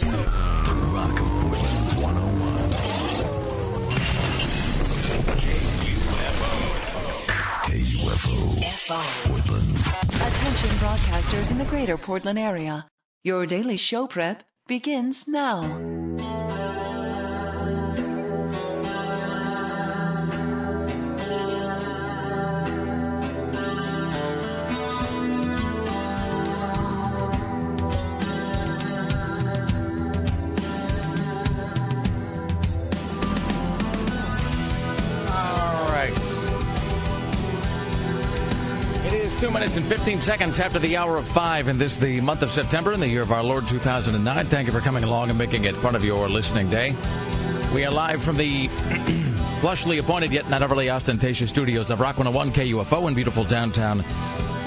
The Rock of Portland 101. KUFO. Portland. Attention broadcasters in the greater Portland area. Your daily show prep begins now. Minutes and 15 seconds after the hour of five in this, the month of September in the year of our Lord 2009. Thank you for coming along and making it part of your listening day. We are live from the lushly appointed yet not overly ostentatious studios of Rock 101 KUFO in beautiful downtown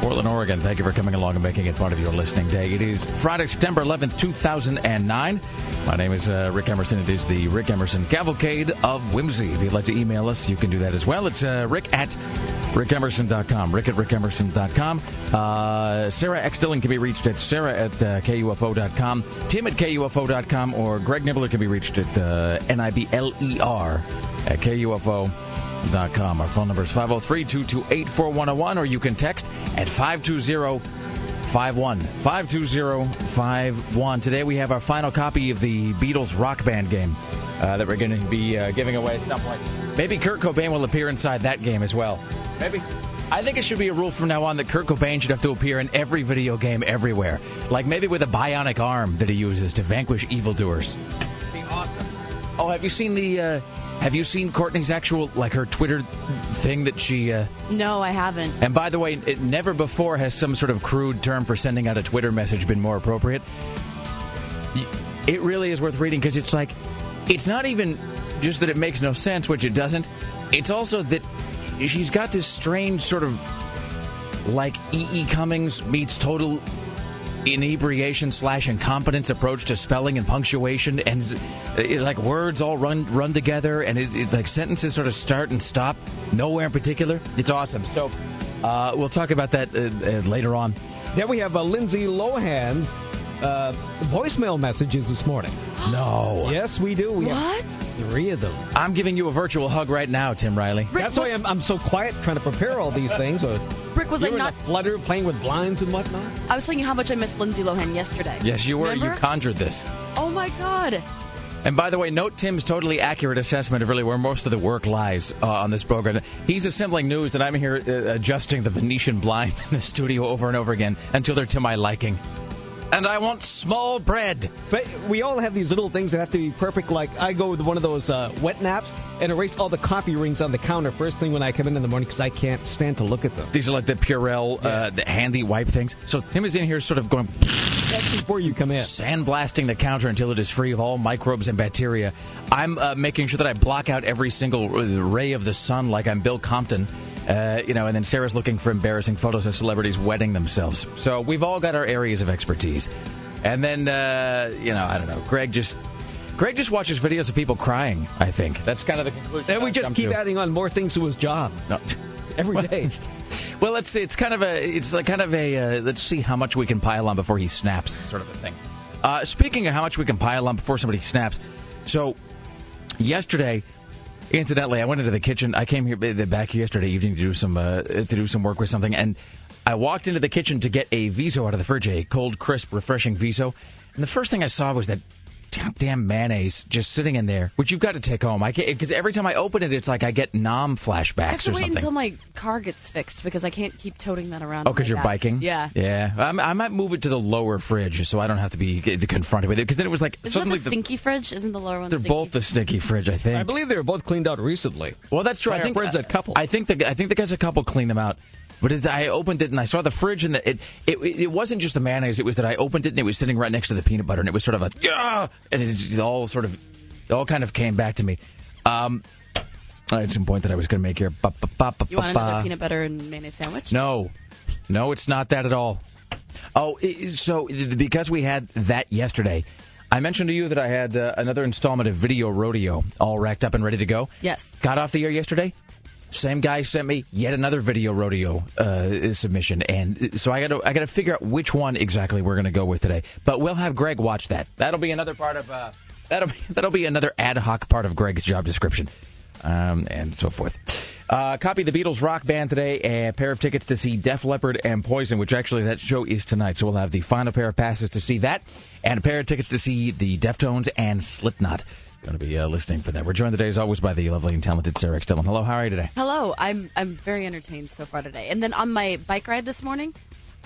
Portland, Oregon. Thank you for coming along and making it part of your listening day. It is Friday, September 11th, 2009. My name is uh, Rick Emerson. It is the Rick Emerson Cavalcade of Whimsy. If you'd like to email us, you can do that as well. It's uh, rick at rickemerson.com. Rick at rickemerson.com. Uh, Sarah X. Dillon can be reached at sarah at uh, KUFO.com. Tim at KUFO.com. Or Greg Nibler can be reached at uh, N-I-B-L-E-R at KUFO.com. Our phone number is 503-228-4101 or you can text at 520 51 52051. Today we have our final copy of the Beatles rock band game uh, that we're going to be uh, giving away at some point. Maybe Kurt Cobain will appear inside that game as well. Maybe. I think it should be a rule from now on that Kurt Cobain should have to appear in every video game everywhere. Like maybe with a bionic arm that he uses to vanquish evildoers. Be awesome. Oh, have you seen the. Uh, have you seen Courtney's actual, like her Twitter thing that she. Uh, No, I haven't. and by the way, it never before has some sort of crude term for sending out a Twitter message been more appropriate. It really is worth reading because it's like, it's not even just that it makes no sense, which it doesn't. It's also that she's got this strange sort of like E. E. Cummings meets total inebriation slash incompetence approach to spelling and punctuation and it, like words all run run together and it, it, like sentences sort of start and stop nowhere in particular. It's awesome. So uh, we'll talk about that uh, uh, later on. Then we have uh, Lindsay Lohan's uh, voicemail messages this morning. no Yes, we do. We have What? three of them. i'm giving you a virtual hug right now tim riley Rick, That's why I'm, I'm so quiet trying to prepare all these things. Uh, Rick was you like were in not. a flutter playing with blinds and whatnot. I was telling you how much I missed Lindsay Lohan yesterday. yes you were Remember? you conjured this Oh my god. And by the way, note Tim's totally accurate assessment of really where most of the work lies uh, on this program. He's assembling news, and I'm here uh, adjusting the Venetian blind in the studio over and over again until they're to my liking. And I want small bread. But we all have these little things that have to be perfect. Like I go with one of those uh, wet naps and erase all the coffee rings on the counter first thing when I come in in the morning because I can't stand to look at them. These are like the Purell, uh, the handy wipe things. So Tim is in here sort of going That's before you come in. sandblasting the counter until it is free of all microbes and bacteria. I'm uh, making sure that I block out every single ray of the sun like I'm Bill Compton. Uh, you know, and then Sarah's looking for embarrassing photos of celebrities wetting themselves. So we've all got our areas of expertise. And then, uh, you know, I don't know. Greg just, Greg just watches videos of people crying. I think that's kind of the conclusion. And we just keep to. adding on more things to his job No. every day. Well, it's it's kind of a it's like kind of a uh, let's see how much we can pile on before he snaps, sort of a thing. Uh, speaking of how much we can pile on before somebody snaps, so yesterday, incidentally, I went into the kitchen. I came here back yesterday evening to do some uh, to do some work with something, and I walked into the kitchen to get a Viso out of the fridge, a cold, crisp, refreshing Viso, and the first thing I saw was that damn mayonnaise just sitting in there, which you've got to take home. I can't because every time I open it, it's like I get nom flashbacks I have to or wait something. until my car gets fixed because I can't keep toting that around. Oh, because you're back. biking? Yeah. Yeah. I'm, I might move it to the lower fridge so I don't have to be confronted with it. Because then it was like Isn't suddenly that the stinky fridge? Isn't the lower one? they're stinky? both the stinky fridge, I think. I believe they were both cleaned out recently. well, that's true. by I our think friends uh, at Couple. I think the I think the guys at Couple cleaned them out. But as I opened it and I saw the fridge and the, it, it it wasn't just the mayonnaise. It was that I opened it and it was sitting right next to the peanut butter and it was sort of a yeah, and it all sort of it all kind of came back to me. Um, I had some point that I was going to make here. Ba, ba, ba, ba, You want ba, another peanut butter and mayonnaise sandwich? No, no, it's not that at all. Oh, so because we had that yesterday, I mentioned to you that I had uh, another installment of Video Rodeo all racked up and ready to go. Yes. Got off the air yesterday. Same guy sent me yet another video rodeo uh, submission, and so I got to I got to figure out which one exactly we're going to go with today. But we'll have Greg watch that. That'll be another part of uh, that'll be that'll be another ad hoc part of Greg's job description, um, and so forth. Uh, copy the Beatles rock band today, a pair of tickets to see Def Leppard and Poison, which actually that show is tonight. So we'll have the final pair of passes to see that, and a pair of tickets to see the Deftones and Slipknot. Going to be uh, listening for that. We're joined today, as always, by the lovely and talented Sarah X. Dillon. Hello, how are you today? Hello, I'm I'm very entertained so far today. And then on my bike ride this morning,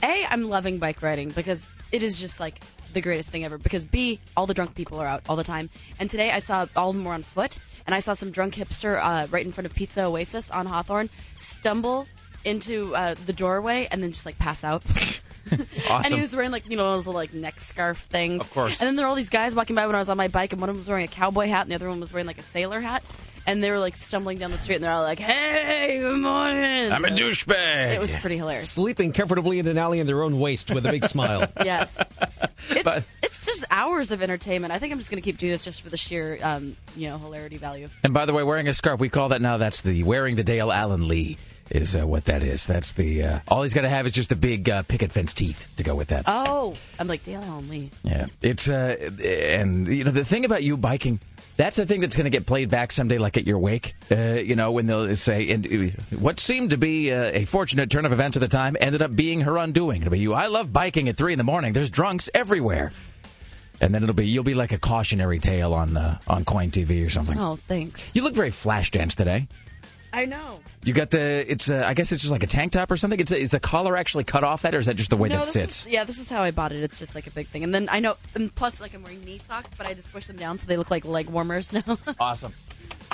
A, I'm loving bike riding because it is just like the greatest thing ever. Because B, all the drunk people are out all the time. And today I saw all of them were on foot, and I saw some drunk hipster uh, right in front of Pizza Oasis on Hawthorne stumble into uh, the doorway and then just like pass out. And he was wearing like you know those little, like neck scarf things. Of course. And then there were all these guys walking by when I was on my bike, and one of them was wearing a cowboy hat, and the other one was wearing like a sailor hat. And they were like stumbling down the street, and they're all like, "Hey, good morning." I'm a douchebag. It was pretty hilarious. Sleeping comfortably in an alley in their own waste with a big smile. Yes, it's But- it's just hours of entertainment. I think I'm just going to keep doing this just for the sheer, um, you know, hilarity value. And by the way, wearing a scarf, we call that now. That's the wearing the Dale Allen Lee is uh, what that is. That's the uh, all he's got to have is just a big uh, picket fence teeth to go with that. Oh, I'm like Dale Lee. Yeah, it's uh, and you know the thing about you biking. That's the thing that's going to get played back someday, like at your wake. Uh, you know, when they'll say, and uh, what seemed to be uh, a fortunate turn of events at the time ended up being her undoing. It'll be you. I love biking at three in the morning. There's drunks everywhere, and then it'll be you'll be like a cautionary tale on uh, on KOIN TV or something. Oh, thanks. You look very flash dance today. I know. You got the it's uh, I guess it's just like a tank top or something. It's is the collar actually cut off that, or is that just the way no, that sits? Is, yeah, this is how I bought it. It's just like a big thing. And then I know, and plus, like I'm wearing knee socks, but I just push them down so they look like leg warmers now. Awesome.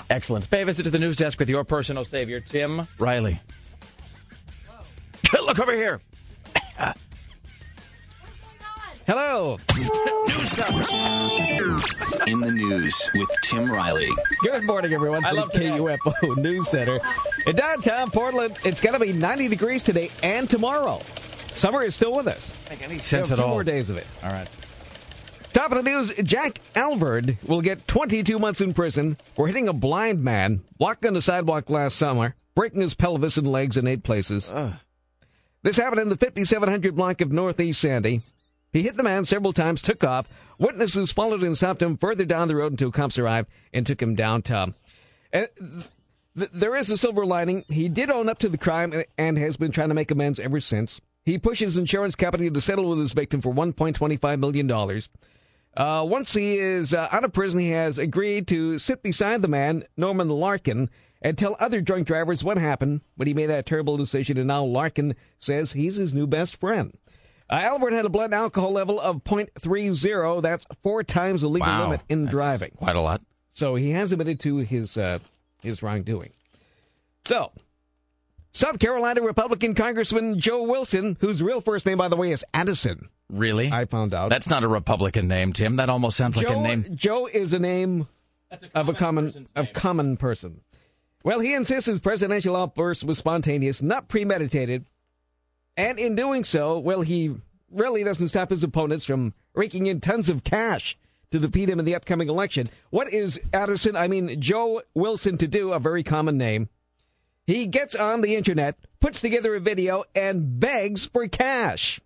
Excellent. Pay a visit to the news desk with your personal savior, Tim Riley. Look over here. Hello. In the news with Tim Riley. Good morning, everyone. I from love today. KUFO News Center. In downtown Portland, it's going to be 90 degrees today and tomorrow. Summer is still with us. Make any sense at few all? more days of it. All right. Top of the news Jack Alvord will get 22 months in prison for hitting a blind man walking on the sidewalk last summer, breaking his pelvis and legs in eight places. This happened in the 5700 block of Northeast Sandy. He hit the man several times, took off. Witnesses followed and stopped him further down the road until cops arrived and took him downtown. And th- there is a silver lining. He did own up to the crime and has been trying to make amends ever since. He pushed his insurance company to settle with his victim for $1.25 million. Uh, once he is uh, out of prison, he has agreed to sit beside the man, Norman Larkin, and tell other drunk drivers what happened when he made that terrible decision. And now Larkin says he's his new best friend. Uh, Alvord had a blood alcohol level of 0.30. That's four times the legal Wow. limit in That's driving. Quite a lot. So he has admitted to his uh, his wrongdoing. So, South Carolina Republican Congressman Joe Wilson, whose real first name, by the way, is Addison, Really? I found out. That's not a Republican name, Tim. That almost sounds like Joe, a name. Joe is a name of a common of common person. Well, he insists his presidential outburst was spontaneous, not premeditated, and in doing so, well, he really doesn't stop his opponents from raking in tons of cash to defeat him in the upcoming election. What is Addison, I mean Joe Wilson, to do? A very common name. He gets on the internet, puts together a video, and begs for cash.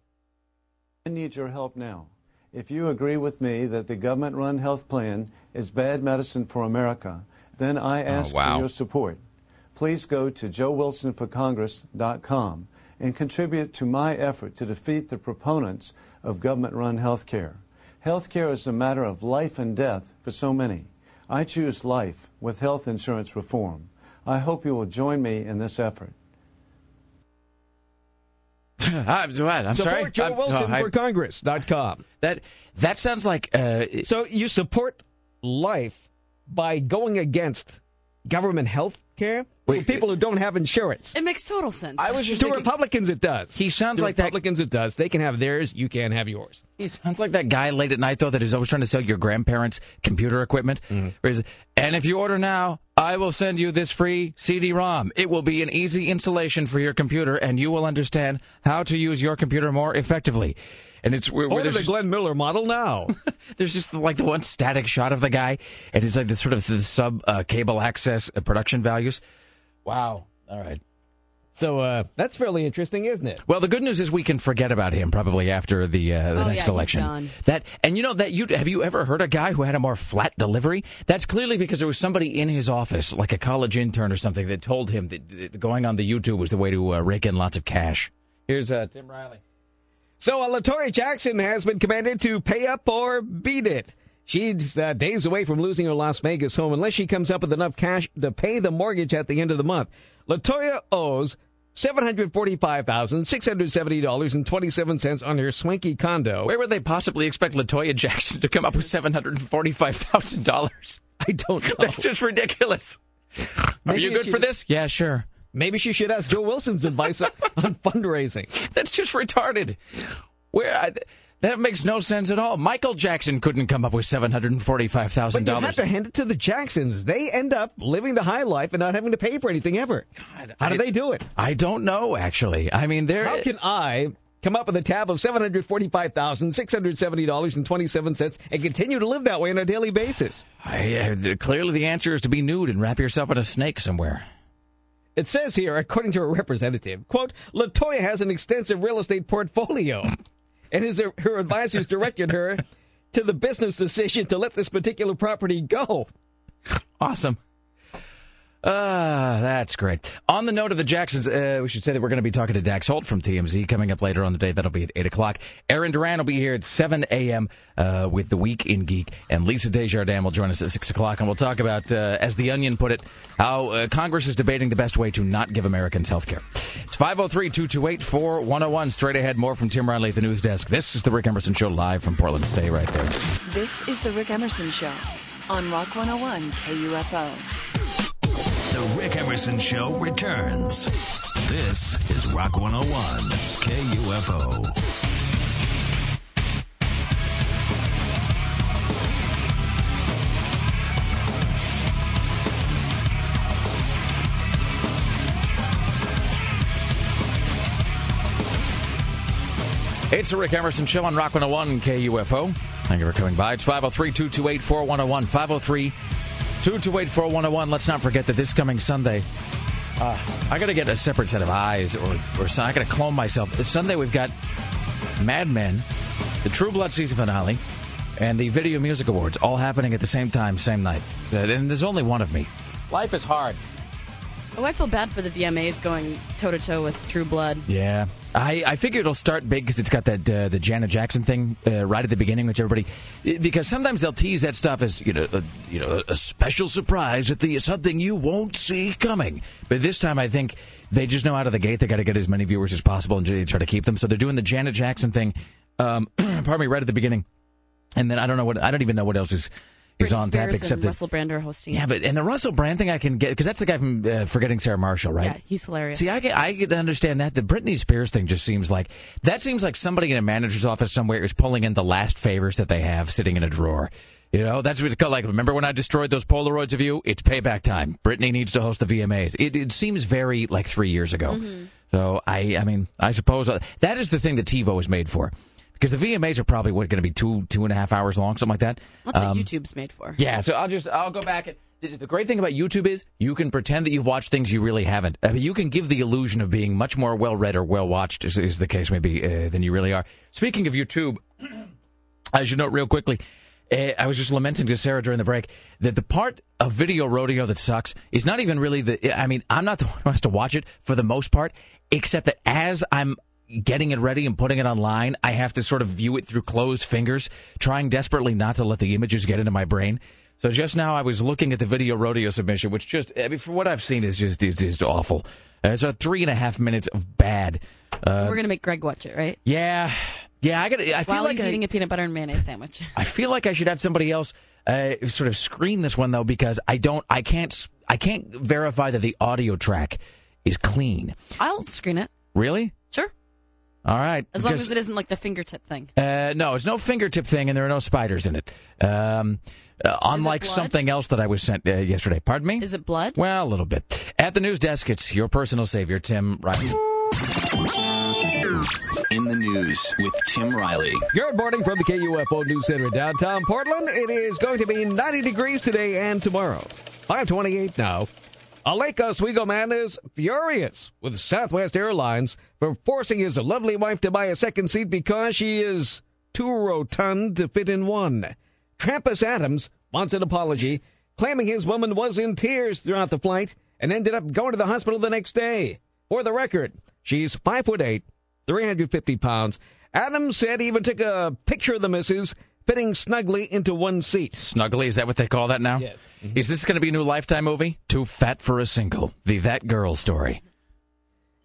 I need your help now. If you agree with me that the government run health plan is bad medicine for America, then I oh, ask wow. for your support. Please go to joewilsonforcongress.com and contribute to my effort to defeat the proponents of government run health care. Health care is a matter of life and death for so many. I choose life with health insurance reform. I hope you will join me in this effort. I'm, what? I'm sorry. Support Joe I'm- Wilson no, I- for Congress.com. that that sounds like uh, So you support life by going against government health care for Wait, people who don't have insurance. It makes total sense. I was just To thinking, Republicans, it does. He sounds to like that- Republicans, it does. They can have theirs. You can't have yours. He sounds like that guy late at night though that is always trying to sell your grandparents computer equipment. Mm-hmm. Where he's, and if you order now, I will send you this free CD-ROM. It will be an easy installation for your computer, and you will understand how to use your computer more effectively. And it's where, where Order there's, the just, Glenn Miller model now. there's just like the one static shot of the guy, and it's like the sort of the sub uh, cable access uh, production values. Wow. All right. So uh, that's fairly interesting, isn't it? Well, the good news is we can forget about him probably after the uh, the Oh, next yeah, he's election. gone. That and you know that you have you ever heard a guy who had a more flat delivery? That's clearly because there was somebody in his office, like a college intern or something, that told him that, that going on the YouTube was the way to uh, rake in lots of cash. Here's uh, Tim Riley. So uh, Latoya Jackson has been commanded to pay up or beat it. She's uh, days away from losing her Las Vegas home unless she comes up with enough cash to pay the mortgage at the end of the month. Latoya owes $745,670.27 on her swanky condo. Where would they possibly expect Latoya Jackson to come up with seven hundred and forty-five thousand dollars? I don't know. That's just ridiculous. Are you good for this? Yeah, sure. Maybe she should ask Joe Wilson's advice on, on fundraising. That's just retarded. Where I, that makes no sense at all. Michael Jackson couldn't come up with seven hundred and forty-five thousand But you have to hand it to the Jacksons. They end up living the high life and not having to pay for anything ever. God, How do they do it? I don't know. Actually, I mean, there. How can I come up with a tab of seven hundred forty-five thousand six hundred seventy dollars and twenty-seven cents and continue to live that way on a daily basis? I, uh, the- clearly, the answer is to be nude and wrap yourself in a snake somewhere. It says here, according to a representative, quote, Latoya has an extensive real estate portfolio, and his, her advisors directed her to the business decision to let this particular property go. Awesome. Uh, that's great. On the note of the Jacksons, uh, we should say that we're going to be talking to Dax Holt from TMZ coming up later on the day. That'll be at 8 o'clock. Aaron Duran will be here at 7 a.m. Uh, with The Week in Geek. And Lisa Desjardins will join us at 6 o'clock. And we'll talk about, uh, as The Onion put it, how uh, Congress is debating the best way to not give Americans health care. It's 503 228 4101. Straight ahead, more from Tim Riley at the news desk. This is The Rick Emerson Show live from Portland. Stay right there. This is The Rick Emerson Show on Rock 101 KUFO. The Rick Emerson Show returns. This is Rock 101, KUFO. It's the Rick Emerson Show on Rock 101 KUFO. Thank you for coming by. It's 503 228 4101. 503 228 4101. Let's not forget that this coming Sunday, uh, I got to get a separate set of eyes or, or. I got to clone myself. This Sunday, we've got Mad Men, the True Blood season finale, and the Video Music Awards all happening at the same time, same night. Uh, And there's only one of me. Life is hard. Oh, I feel bad for the VMAs going toe to toe with True Blood. Yeah, I, I figure it'll start big because it's got that uh, the Janet Jackson thing uh, right at the beginning, which everybody because sometimes they'll tease that stuff as you know a, you know a special surprise at the something you won't see coming. But this time, I think they just know out of the gate they got to get as many viewers as possible and try to keep them. So they're doing the Janet Jackson thing. Um, pardon me, right at the beginning, and then I don't know what I don't even know what else is Britney on tap Spears except and that. Russell Brand are hosting. Yeah, but and the Russell Brand thing I can get because that's the guy from uh, Forgetting Sarah Marshall, right? yeah, he's hilarious. See, I can, I can understand that. The Britney Spears thing just seems like that seems like somebody in a manager's office somewhere is pulling in the last favors that they have sitting in a drawer. You know, that's what it's called. Like, remember when I destroyed those Polaroids of you? It's payback time. Britney needs to host the VMAs. It, it seems very like three years ago. So I, I mean, I suppose uh, that is the thing that TiVo is made for, because the VMAs are probably what going to be two, two and a half hours long, something like that. That's Um, what YouTube's made for. yeah, so I'll just I'll go back and the great thing about YouTube is you can pretend that you've watched things you really haven't. I mean, you can give the illusion of being much more well read or well watched, is, is the case maybe uh, than you really are. Speaking of YouTube, I should note real quickly. Uh, I was just lamenting to Sarah during the break that the part of video rodeo that sucks is not even really the. I mean, I'm not the one who has to watch it for the most part, except that as I'm getting it ready and putting it online, I have to sort of view it through closed fingers, trying desperately not to let the images get into my brain. So just now, I was looking at the video rodeo submission, which just, I mean, for what I've seen, is just is just awful. Uh, it's a three and a half minutes of bad. Uh, We're gonna make Greg watch it, right? yeah, yeah. I got. I feel While like he's I, eating a peanut butter and mayonnaise sandwich. I feel like I should have somebody else uh, sort of screen this one though because I don't. I can't. I can't verify that the audio track is clean. I'll screen it. Really? Sure. All right. As long as it isn't like the fingertip thing. Uh, no, it's no fingertip thing, and there are no spiders in it. Um, uh, unlike blood? something else that I was sent uh, yesterday. Pardon me. Is it blood? Well, a little bit. At the news desk, it's your personal savior, Tim Riley. In the news with Tim Riley. Good morning from the KUFO News Center in downtown Portland. It is going to be 90 degrees today and tomorrow. 528 now. A Lake Oswego man is furious with Southwest Airlines for forcing his lovely wife to buy a second seat because she is too rotund to fit in one. Trampas Adams wants an apology, claiming his woman was in tears throughout the flight and ended up going to the hospital the next day. For the record, she's five foot eight, 350 pounds. Adams said he even took a picture of the missus fitting snugly into one seat. Snugly, is that what they call that now? Yes. Mm-hmm. Is this going to be a new Lifetime movie? Too fat for a single. The That Girl story.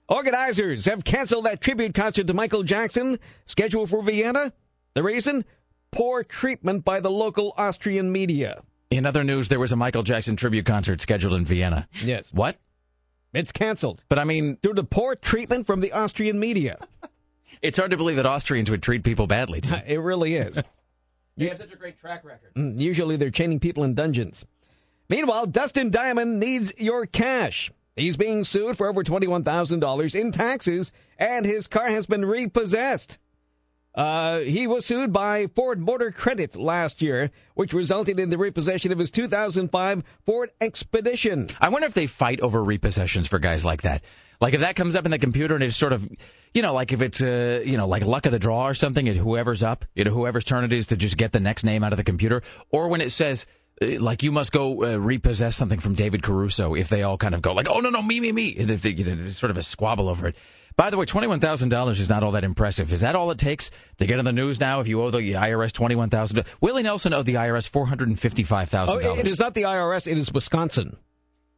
Organizers have canceled that tribute concert to Michael Jackson scheduled for Vienna. The reason? Poor treatment by the local Austrian media. In other news, there was a Michael Jackson tribute concert scheduled in Vienna. Yes. What? It's canceled But I mean, due to poor treatment from the Austrian media. it's hard to believe that Austrians would treat people badly, too. It really is. They have such a great track record. Mm, Usually they're chaining people in dungeons. Meanwhile, Dustin Diamond needs your cash. He's being sued for over $21,000 in taxes, and his car has been repossessed. Uh, he was sued by Ford Motor Credit last year, which resulted in the repossession of his 2005 Ford Expedition. I wonder if they fight over repossessions for guys like that. Like if that comes up in the computer and it's sort of, you know, like if it's uh, you know, like luck of the draw or something, and whoever's up, you know, whoever's turn it is to just get the next name out of the computer, or when it says. uh, Like you must go uh, repossess something from David Caruso. If they all kind of go like, oh no no me me me, and if they, you know, there's sort of a squabble over it. By the way, twenty one thousand dollars is not all that impressive. Is that all it takes to get in the news now? If you owe the IRS twenty one thousand, Willie Nelson owed the IRS four hundred and fifty five Oh, thousand it dollars. it is not the IRS, it is Wisconsin.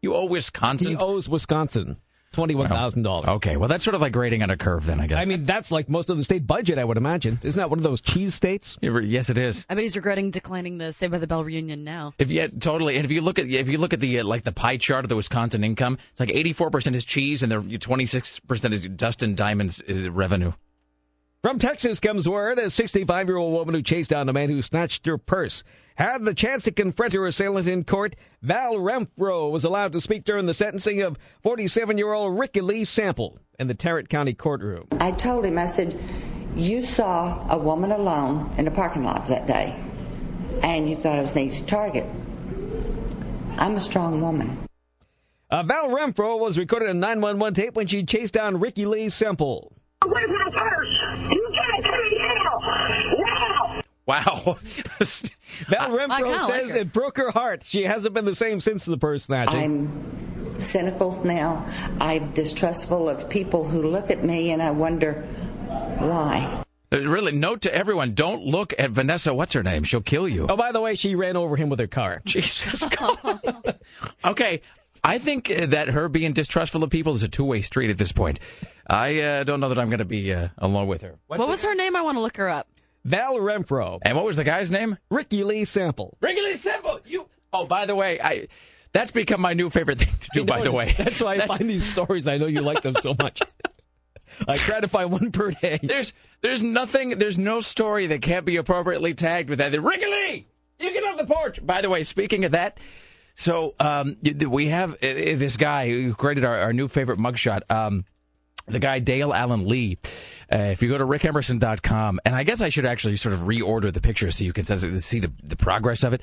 You owe Wisconsin. He owes Wisconsin $21,000. Okay, well that's sort of like grading on a curve then, I guess. I mean, that's like most of the state budget, I would imagine. Isn't that one of those cheese states? yes, it is. I bet he's regretting declining the Saved by the Bell reunion now. If you totally, and if you look at if you look at the uh, like the pie chart of the Wisconsin income, it's like eighty four percent is cheese, and the twenty six percent is Dustin Diamond's uh, revenue. From Texas comes word a 65 year old woman who chased down a man who snatched her purse had the chance to confront her assailant in court. Val Renfro was allowed to speak during the sentencing of 47 year old Ricky Lee Sample in the Tarrant County courtroom. I told him, I said, You saw a woman alone in the parking lot that day, and you thought I was an easy target. I'm a strong woman. Uh, Val Renfro was recorded on 911 tape when she chased down Ricky Lee Sample. Where's my purse? You get it to me now! Now! Wow. Val I Renfro kinda like says her. it broke her heart. She hasn't been the same since the purse snatching. I'm cynical now. I'm distrustful of people who look at me, and I wonder why. Uh, really, note to everyone: don't look at Vanessa. What's her name? She'll kill you. Oh, by the way, she ran over him with her car. Jesus. God. okay. I think uh, that her being distrustful of people is a two way street at this point. I uh, don't know that I'm going to be uh, alone with her. What was her name? I want to look her up. Val Renfro, And what was the guy's name? Ricky Lee Sample. Regularly simple. You. Oh, by the way, I. That's become my new favorite thing to do. By the way, That's why I find these stories. I know you like them so much. I try to find one per day. There's there's nothing there's no story that can't be appropriately tagged with that. Lee. you get off the porch. By the way, speaking of that, so um, we have uh, this guy who created our, our new favorite mugshot. Um, the guy Dale Allen Lee. Uh, if you go to rickemerson.com, and I guess I should actually sort of reorder the picture so you can see the, the progress of it.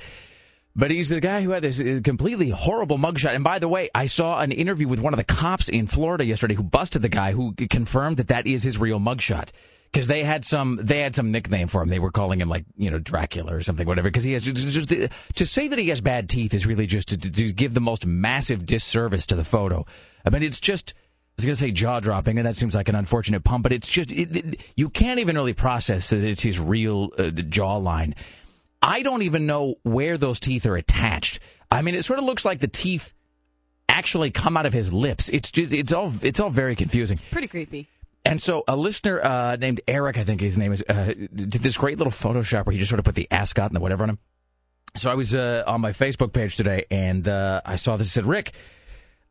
But he's the guy who had this uh, completely horrible mugshot. And by the way, I saw an interview with one of the cops in Florida yesterday who busted the guy who confirmed that that is his real mugshot. Because they had some, they had some nickname for him. They were calling him like, you know, Dracula or something, whatever. Because he has just, just to say that he has bad teeth is really just to, to give the most massive disservice to the photo. I mean, it's just. I was going to say jaw dropping, and that seems like an unfortunate pun, but it's just, it, it, you can't even really process that it's his real uh, jawline. I don't even know where those teeth are attached. I mean, it sort of looks like the teeth actually come out of his lips. It's just, it's all, it's all very confusing. Pretty creepy. And so a listener uh, named Eric, I think his name is, uh, did this great little Photoshop where he just sort of put the ascot and the whatever on him. So I was uh, on my Facebook page today, and uh, I saw this. It said, Rick,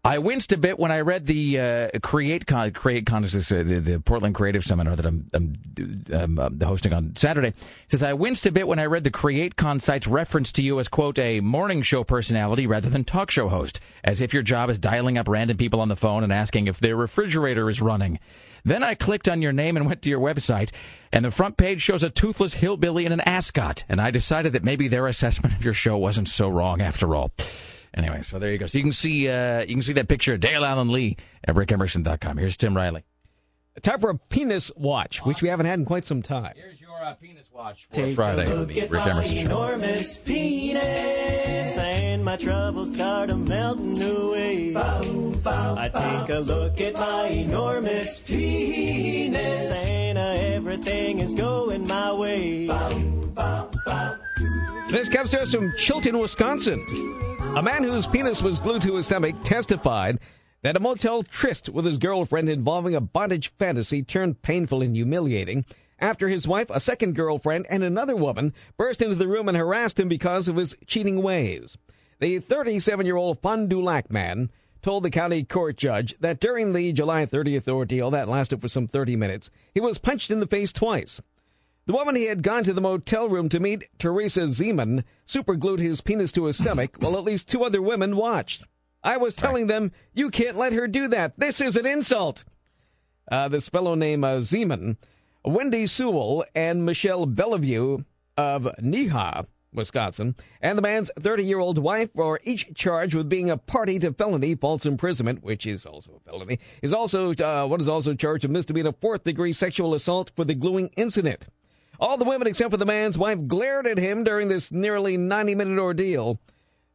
I winced a bit when I read the uh, Create Con, Create Con, uh, the, the Portland Creative Seminar that I'm, I'm, I'm uh, hosting on Saturday. It says I winced a bit when I read the Create Con site's reference to you as quote a morning show personality rather than talk show host, as if your job is dialing up random people on the phone and asking if their refrigerator is running. Then I clicked on your name and went to your website, and the front page shows a toothless hillbilly in an ascot, and I decided that maybe their assessment of your show wasn't so wrong after all. Anyway, so there you go. So you can see uh, you can see that picture of Dale Allen Lee at rickemerson.com. Here's Tim Riley. Time for a penis watch, which we haven't had in quite some time. Here's your uh, penis watch for Friday on the Rick Emerson Show. enormous penis, and my troubles start a melting away. I take a look at my enormous penis, and uh, everything is going my way. This comes to us from Chilton, Wisconsin. A man whose penis was glued to his stomach testified that a motel tryst with his girlfriend involving a bondage fantasy turned painful and humiliating after his wife, a second girlfriend, and another woman burst into the room and harassed him because of his cheating ways. The 37 year old Fond du Lac man told the county court judge that during the July 30th ordeal that lasted for some 30 minutes, he was punched in the face twice. The woman he had gone to the motel room to meet, Teresa Zeman, superglued his penis to his stomach while at least two other women watched. I was telling them, you can't let her do that. This is an insult. Uh, this fellow named uh, Zeman, Wendy Sewell, and Michelle Bellevue of Neenah, Wisconsin, and the man's 30 year old wife are each charged with being a party to felony false imprisonment, which is also a felony, is also uh, what is also charged with misdemeanor fourth degree sexual assault for the gluing incident. All the women except for the man's wife glared at him during this nearly 90 minute ordeal.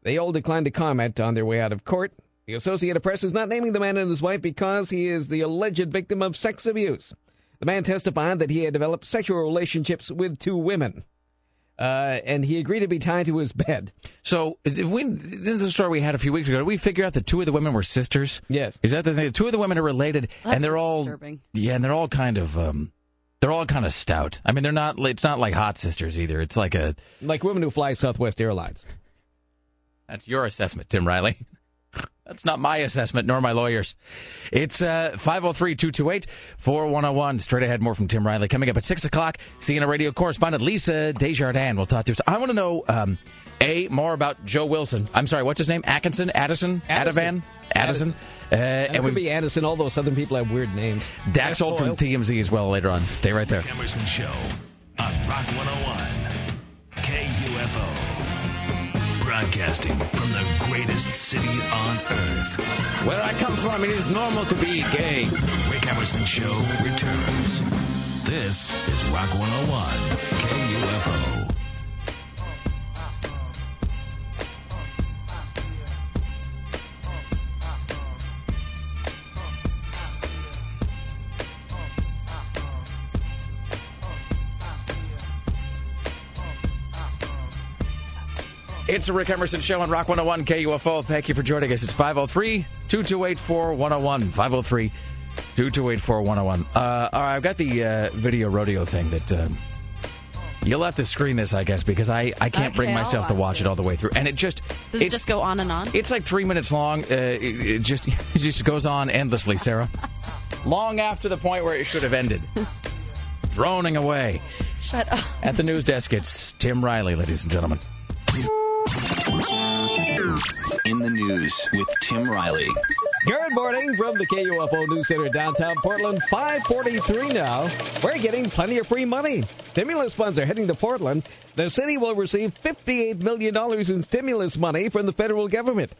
They all declined to comment on their way out of court. The Associated Press is not naming the man and his wife because he is the alleged victim of sex abuse. The man testified that he had developed sexual relationships with two women. Uh, and he agreed to be tied to his bed. So we, this is a story we had a few weeks ago. Did we figure out that two of the women were sisters? Yes. Is that the thing? Two of the women are related, That's and they're all disturbing. yeah, and they're all kind of um, they're all kind of stout. I mean, they're not. It's not like hot sisters either. It's like a Like women who fly Southwest Airlines. That's your assessment, Tim Riley. That's not my assessment, nor my lawyer's. It's uh, 503 228 4101. Straight ahead, more from Tim Riley. Coming up at 6 o'clock, CNN radio correspondent Lisa Desjardins will talk to us. I want to know, um, A, more about Joe Wilson. I'm sorry, what's his name? Atkinson? Addison? Addison. Adavan? Addison? Uh, And, and it could be Addison. All those Southern people have weird names. Dax Holt from TMZ as well later on. Stay right there. Rick Emerson Show on Rock 101 KUFO. Broadcasting from the greatest city on earth. Where I come from, it is normal to be gay. The Rick Emerson Show returns. This is Rock 101 KUFO. It's the Rick Emerson Show on Rock 101 KUFO. Thank you for joining us. It's 503 228 4101. 503 228 4101. Uh, All right, I've got the uh, video rodeo thing that. Um, You'll have to screen this, I guess, because I, I can't bring Okay, I'll myself to watch watch it all the way through. And it just Does it just go on and on? it's like three minutes long. Uh, it, it just it just goes on endlessly, Sarah. long after the point where it should have ended. Droning away. Shut up. At the news desk, it's Tim Riley, ladies and gentlemen. In the news with Tim Riley. Good morning from the KUFO News Center downtown Portland. 543 now. We're getting plenty of free money. Stimulus funds are heading to Portland. The city will receive $58 million in stimulus money from the federal government.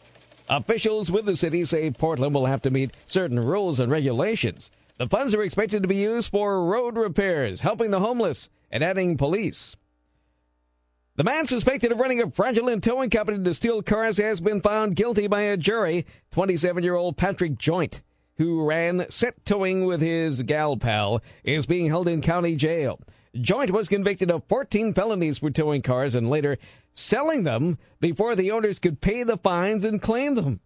Officials with the city say Portland will have to meet certain rules and regulations. The funds are expected to be used for road repairs, helping the homeless, and adding police. The man suspected of running a fraudulent towing company to steal cars has been found guilty by a jury. 27 year old Patrick Joint, who ran set towing with his gal pal, is being held in county jail. Joint was convicted of 14 felonies for towing cars and later selling them before the owners could pay the fines and claim them.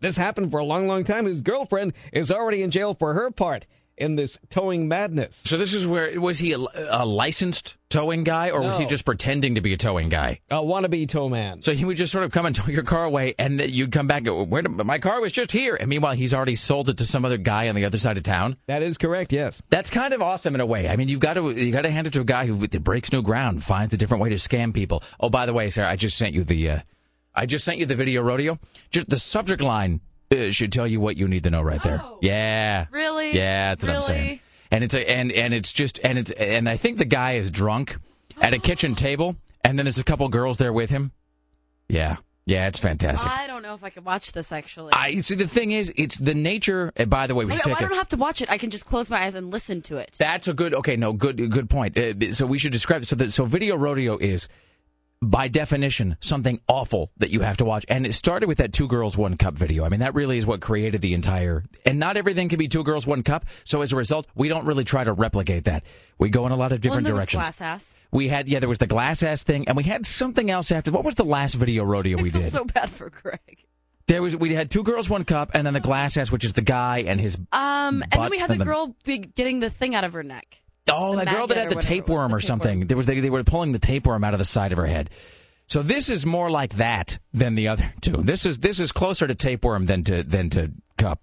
This happened for a long, long time. His girlfriend is already in jail for her part in this towing madness. So this is where was he a, a licensed towing guy, or was he just pretending to be a towing guy? A wannabe tow man. So he would just sort of come and tow your car away, and you'd come back. and go, Where did, my car was just here, and meanwhile he's already sold it to some other guy on the other side of town. That is correct, yes. That's kind of awesome in a way. I mean, you've got to you got to hand it to a guy who breaks new ground, finds a different way to scam people. Oh, by the way, Sarah, I just sent you the uh, I just sent you the video rodeo. Just the subject line uh, should tell you what you need to know right there. Oh. Yeah, Really? Yeah, that's what I'm saying. And it's a, and and it's just and it's and I think the guy is drunk at a kitchen table, and then there's a couple girls there with him. Yeah, Yeah, it's fantastic. I don't know if I could watch this actually. I see. The thing is, it's the nature. And by the way, we should Okay, well, take I a, don't have to watch it. I can just close my eyes and listen to it. That's a good. Okay, no, good, good point. Uh, so we should describe. So, the, so video rodeo is, by definition, something awful that you have to watch. And it started with that two girls one cup video. I mean, that really is what created the entire. And not everything can be two girls one cup. So as a result, we don't really try to replicate that. We go in a lot of different there directions. Glass ass. We had yeah, there was the glass ass thing, and we had something else after. What was the last video rodeo we did? so bad for Greg. There was we had two girls one cup, and then the glass ass, which is the guy and his. Um, and then we had the the- girl be getting the thing out of her neck. Oh, The that girl that had the tapeworm or the something. There was they, they were pulling the tapeworm out of the side of her head. So this is more like that than the other two. This is this is closer to tapeworm than to than to cup.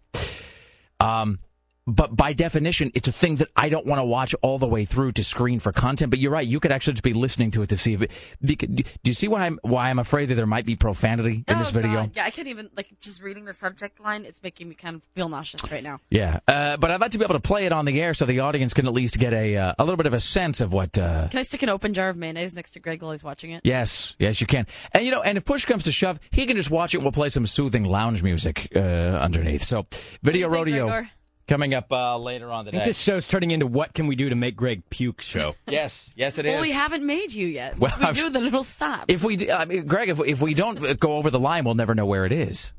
Um, but by definition, it's a thing that I don't want to watch all the way through to screen for content. But you're right; you could actually just be listening to it to see if it. Do you see why I'm why I'm afraid that there might be profanity in oh, this video? God. Yeah, I can't even like just reading the subject line. It's making me kind of feel nauseous right now. Yeah, uh, but I'd like to be able to play it on the air so the audience can at least get a uh, a little bit of a sense of what. Uh, Can I stick an open jar of mayonnaise next to Greg while he's watching it? Yes, yes, you can. And you know, and if push comes to shove, he can just watch it. and We'll play some soothing lounge music uh, underneath. So, video rodeo Gregor? Coming up uh, later on I today. think this show's turning into what can we do to make Greg puke show. yes, yes, it is. Well, we haven't made you yet. Well, Once we I've- do, then it'll stop. if we, do- I mean, Greg, if if we don't go over the line, we'll never know where it is.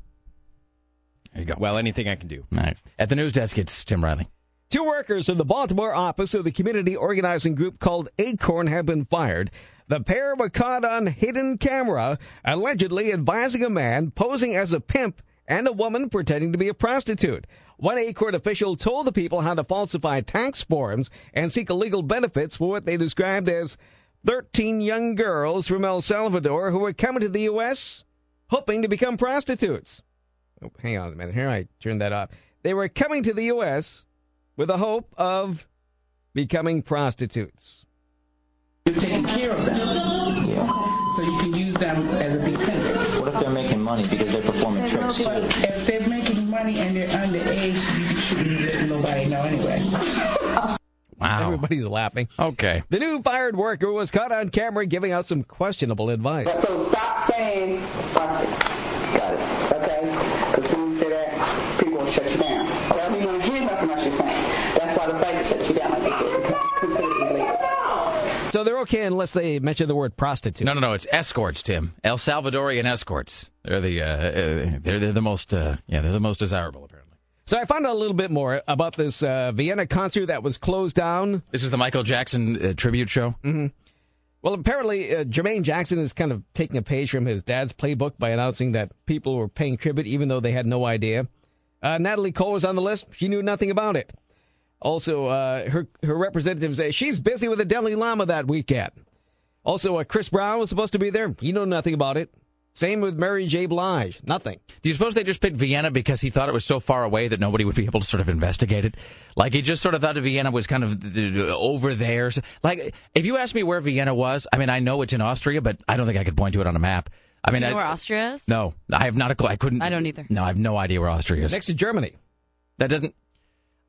There you go. Well, anything I can do. All right. At the news desk, it's Tim Riley. Two workers in the Baltimore office of the community organizing group called Acorn have been fired. The pair were caught on hidden camera, allegedly advising a man posing as a pimp and a woman pretending to be a prostitute. One Acorn official told the people how to falsify tax forms and seek illegal benefits for what they described as 13 young girls from El Salvador who were coming to the U.S. hoping to become prostitutes. Oh, hang on a minute. Here, I turned that off. They were coming to the U.S. with the hope of becoming prostitutes. You're taking care of them. Yeah. So you can use them as a dependent. What if they're making money because they're performing tricks too? If they're making money and they're underage, you shouldn't let nobody know anyway. Wow. Everybody's laughing. Okay. The new fired worker was caught on camera giving out some questionable advice. So stop saying prostitute. Got it. Okay? Because soon you say that, people will shut you down. They don't even want to hear nothing else you're saying. That's why the banks shut you down like they did. Consider it illegal. So they're okay unless they mention the word prostitute. No, no, no. It's escorts, Tim. El Salvadorian escorts. They're the uh, uh, they're they're the most uh, yeah they're the most desirable apparently. So I found out a little bit more about this uh, Vienna concert that was closed down. This is the Michael Jackson uh, tribute show. hmm Well, apparently uh, Jermaine Jackson is kind of taking a page from his dad's playbook by announcing that people were paying tribute even though they had no idea. Uh, Natalie Cole was on the list. She knew nothing about it. Also, uh, her her representatives say she's busy with the Dalai Lama that weekend. Also, uh, Chris Brown was supposed to be there. You know nothing about it. Same with Mary J. Blige. Nothing. Do you suppose they just picked Vienna because he thought it was so far away that nobody would be able to sort of investigate it? Like he just sort of thought Vienna was kind of uh, over there. Like if you ask me where Vienna was, I mean I know it's in Austria, but I don't think I could point to it on a map. I mean, Do you know I, where Austria is? no, I have not a clue. I couldn't. I don't either. No, I have no idea where Austria is. Next to Germany. That doesn't.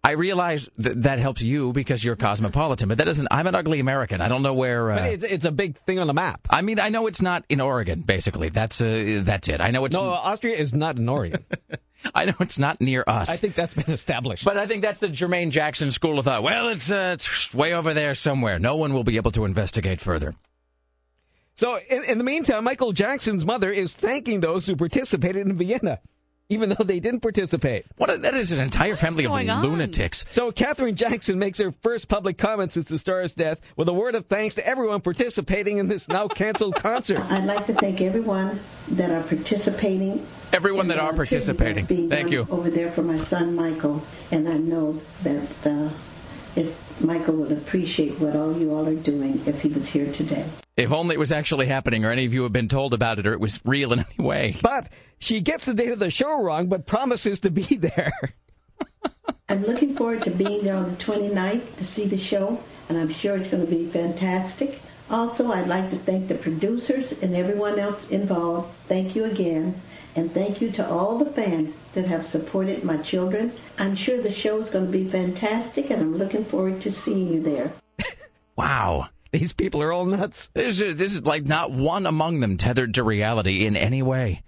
I realize that that helps you because you're cosmopolitan, but that doesn't. I'm an ugly American. I don't know where. But Uh, it's, it's a big thing on the map. I mean, I know it's not in Oregon. Basically, that's uh, that's it. I know it's. No, Austria is not in Oregon. I know it's not near us. I think that's been established. But I think that's the Jermaine Jackson school of thought. Well, it's, uh, it's way over there somewhere. No one will be able to investigate further. So, in, in the meantime, Michael Jackson's mother is thanking those who participated in Vienna, even though they didn't participate. What? A, that is an entire family of going on? lunatics. So, Catherine Jackson makes her first public comment since the star's death with a word of thanks to everyone participating in this now canceled concert. I'd like to thank everyone that are participating. Everyone in that are participating. Thank you. Over there for my son Michael, and I know that uh, if Michael would appreciate what all you all are doing if he was here today. If only it was actually happening, or any of you have been told about it, or it was real in any way. But she gets the date of the show wrong, but promises to be there. I'm looking forward to being there on the 29th to see the show, and I'm sure it's going to be fantastic. Also, I'd like to thank the producers and everyone else involved. Thank you again. And thank you to all the fans that have supported my children. I'm sure the show is going to be fantastic, and I'm looking forward to seeing you there. Wow. These people are all nuts. This is, this is like not one among them tethered to reality in any way.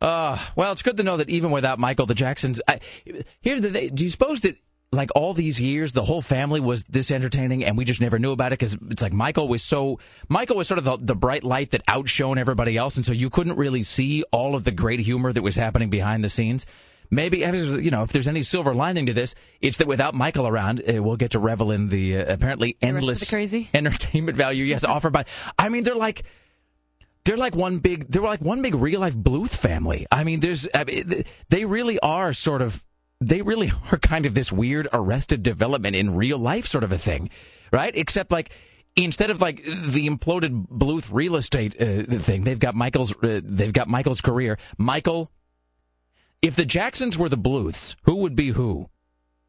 Uh, well, it's good to know that even without Michael, the Jacksons. I, here's the. Do you suppose that, like, all these years, the whole family was this entertaining and we just never knew about it? Because it's like Michael was so. Michael was sort of the, the bright light that outshone everybody else. And so you couldn't really see all of the great humor that was happening behind the scenes. Maybe, you know, if there's any silver lining to this, it's that without Michael around, uh, we'll get to revel in the uh, apparently endless the crazy? entertainment value, yes, offered by. I mean, they're like. They're like one big. They're like one big real life Bluth family. I mean, there's. I mean, they really are sort of. They really are kind of this weird arrested development in real life sort of a thing, right? Except like instead of like the imploded Bluth real estate uh, thing, they've got Michael's. Uh, they've got Michael's career. Michael. If the Jacksons were the Bluths, who would be who?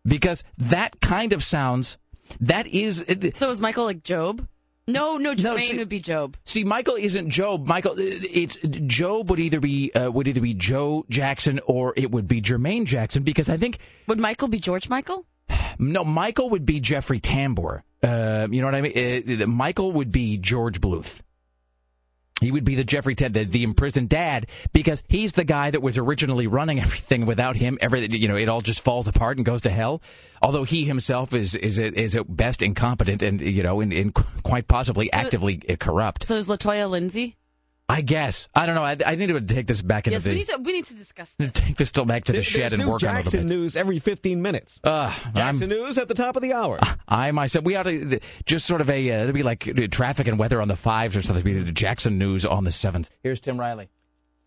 Because that kind of sounds. That is. So is Michael like Gob? No, no, Jermaine see- would be Gob. See, Michael isn't Gob. Michael, it's Gob would either be uh, would either be Joe Jackson or it would be Jermaine Jackson because I think Would Michael be George Michael? no, Michael would be Jeffrey Tambor. Uh, you know what I mean? Uh, Michael would be George Bluth. He would be the Jeffrey Ted, the, the imprisoned dad, because he's the guy that was originally running everything. Without him, everything you know, it all just falls apart and goes to hell. Although he himself is is is at best incompetent and you know, and, and quite possibly actively uh, corrupt. So is Latoya Lindsay? I guess I don't know. I, I need to take this back into Yes, the we need to we need to discuss this. take this still back to the There- shed There's and new work on it a Jackson little bit. news every 15 minutes. Uh, Jackson news at the top of the hour. I myself, we ought to just sort of a uh, it'd be like uh, traffic and weather on the fives or something. It'd be the Jackson news on the sevens. Here's Tim Riley.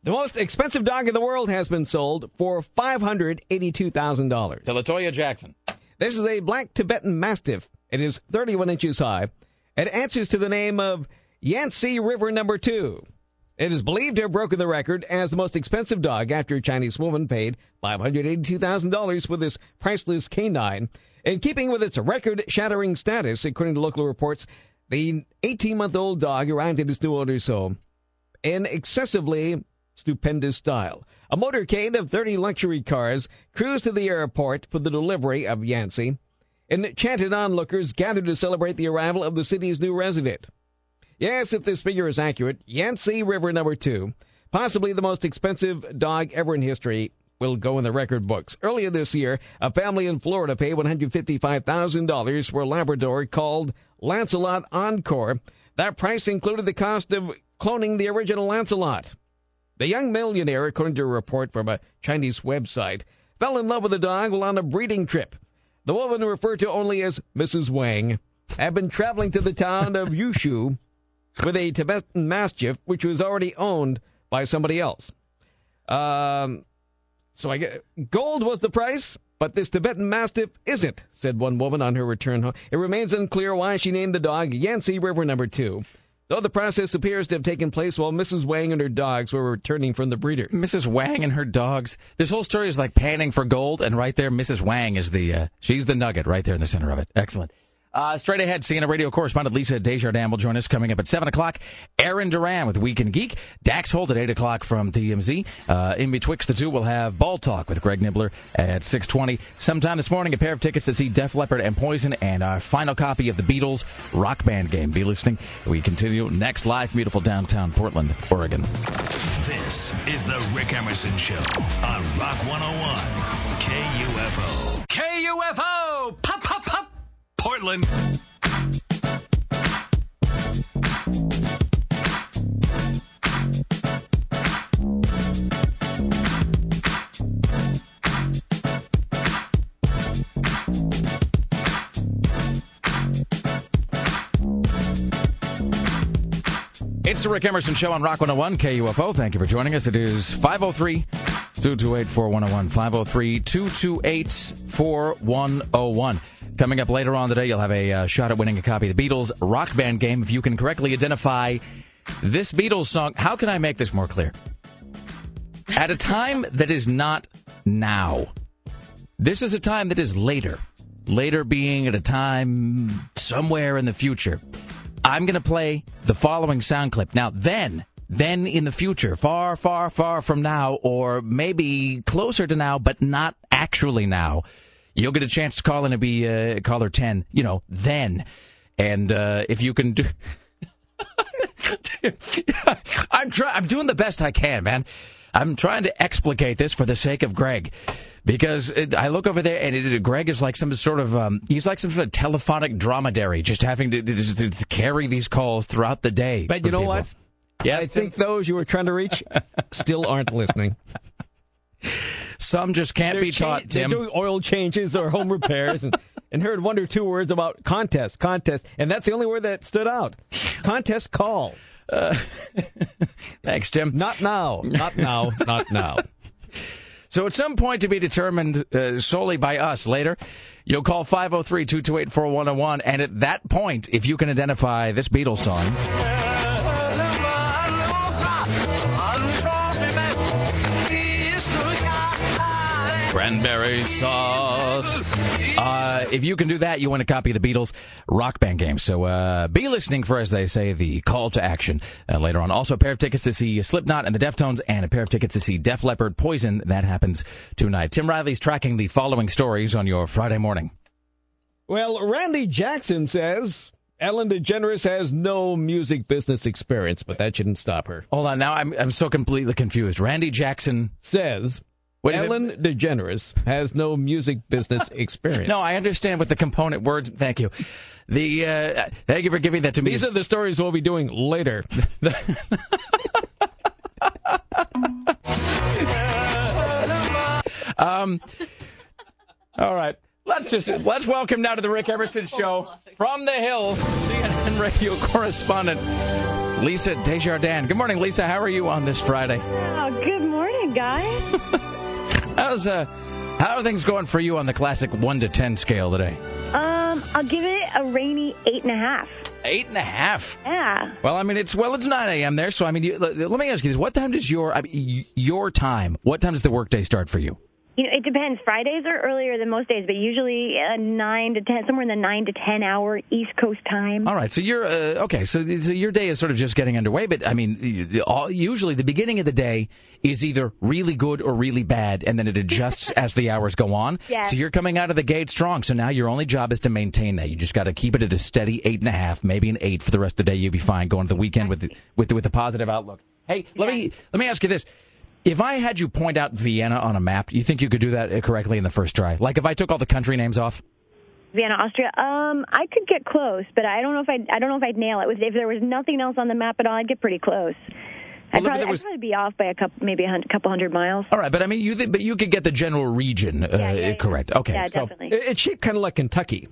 The most expensive dog in the world has been sold for $582,000. To Latoya Jackson. This is a black Tibetan Mastiff. It is 31 inches high. It answers to the name of Yangtze River Number 2. It is believed to have broken the record as the most expensive dog after a Chinese woman paid $582,000 for this priceless canine. In keeping with its record shattering status, according to local reports, the 18 month old dog arrived at its new owner's home in excessively stupendous style. A motorcade of 30 luxury cars cruised to the airport for the delivery of Yangtze, enchanted onlookers gathered to celebrate the arrival of the city's new resident. Yes, if this figure is accurate, Yangtze River number two, possibly the most expensive dog ever in history, will go in the record books. Earlier this year, a family in Florida paid $155,000 for a Labrador called Lancelot Encore. That price included the cost of cloning the original Lancelot. The young millionaire, according to a report from a Chinese website, fell in love with the dog while on a breeding trip. The woman, referred to only as Mrs. Wang, had been traveling to the town of Yushu with a Tibetan Mastiff, which was already owned by somebody else. Um, so I get gold was the price, but this Tibetan Mastiff isn't," said one woman on her return home. It remains unclear why she named the dog Yangtze River Number Two. Though the process appears to have taken place while Mrs. Wang and her dogs were returning from the breeders. Mrs. Wang and her dogs. This whole story is like panning for gold, and right there, Mrs. Wang is the uh, she's the nugget right there in the center of it. Excellent. Uh, straight ahead, CNN radio correspondent Lisa Desjardins will join us coming up at 7 o'clock. Aaron Duran with Week Weekend Geek. Dax Holt at 8 o'clock from TMZ. Uh, in betwixt the two, we'll have Ball Talk with Greg Nibler at 620. Sometime this morning, a pair of tickets to see Def Leppard and Poison and our final copy of the Beatles rock band game. Be listening. We continue next live from beautiful downtown Portland, Oregon. This is the Rick Emerson Show on Rock 101 KUFO. KUFO! Pop, pop, pop! Portland. It's the Rick Emerson Show on Rock 101 KUFO. Thank you for joining us. It is 503 228 4101. 503 228 4101. Coming up later on today, you'll have a uh, shot at winning a copy of the Beatles rock band game. If you can correctly identify this Beatles song, how can I make this more clear? At a time that is not now. This is a time that is later. Later being at a time somewhere in the future. I'm going to play the following sound clip. Now, then, then in the future, far, far, far from now, or maybe closer to now, but not actually now, you'll get a chance to call in and be uh, caller 10, you know, then. And uh, if you can do. I'm trying. I'm doing the best I can, man. I'm trying to explicate this for the sake of Greg, because it, I look over there and it, Greg is like some sort of um, he's like some sort of telephonic dromedary, just having to, to, to carry these calls throughout the day. But you know people. what? Yes, I think those you were trying to reach still aren't listening. Some just can't They're be cha- taught, Tim. They're doing oil changes or home repairs and, and heard one or two words about contest, contest. And that's the only word that stood out. Contest call. Thanks, Tim. Not now. Not now. Not now. So at some point to be determined uh, solely by us later, you'll call 503-228-4101 and at that point, if you can identify this Beatles song, cranberry sauce. Uh, if you can do that, you want a copy of the Beatles Rock Band game. So uh, be listening for, as they say, the call to action uh, later on. Also, a pair of tickets to see Slipknot and the Deftones, and a pair of tickets to see Def Leppard Poison. That happens tonight. Tim Riley's tracking the following stories on your Friday morning. Well, Randy Jackson says Ellen DeGeneres has no music business experience, but that shouldn't stop her. Hold on, now I'm I'm so completely confused. Randy Jackson says Wait Ellen DeGeneres has no music business experience. No, I understand what the component words. Thank you. The uh, thank you for giving that to me. These are the stories we'll be doing later. Um, all right. Let's just let's welcome now to the Rick Emerson show from the Hill, CNN radio correspondent Lisa Desjardins. Good morning, Lisa. How are you on this Friday? Oh, good morning, guys. How's uh how are things going for you on the classic one to ten scale today? um, I'll give it a rainy eight and a half. Eight and a half. Yeah. Well, I mean, it's well, it's nine a.m. there, so I mean, you, let, let me ask you this: What time does your I mean, your time? What time does the workday start for you? You know, it depends. Fridays are earlier than most days, but usually uh, nine to ten, somewhere in the nine to ten hour East Coast time. All right, so you're uh, okay. So, so your day is sort of just getting underway, but I mean, usually the beginning of the day is either really good or really bad, and then it adjusts as the hours go on. Yes. So you're coming out of the gate strong. So now your only job is to maintain that. You just got to keep it at a steady eight and a half, maybe an eight for the rest of the day. You'll be fine going to the weekend with the, with with a positive outlook. Hey, let me let me ask you this. If I had you point out Vienna on a map, you think you could do that uh, correctly in the first try? Like if I took all the country names off? Vienna, Austria. Um, I could get close, but I don't know if I I don't know if I'd nail it. If there was nothing else on the map at all, I'd get pretty close. I'd, Well, probably, was- I'd probably be off by a couple, maybe a hun- couple hundred miles. All right, but I mean, you th- but you could get the general region uh, correct. Okay, Yeah, so definitely. It's shaped kind of like Kentucky.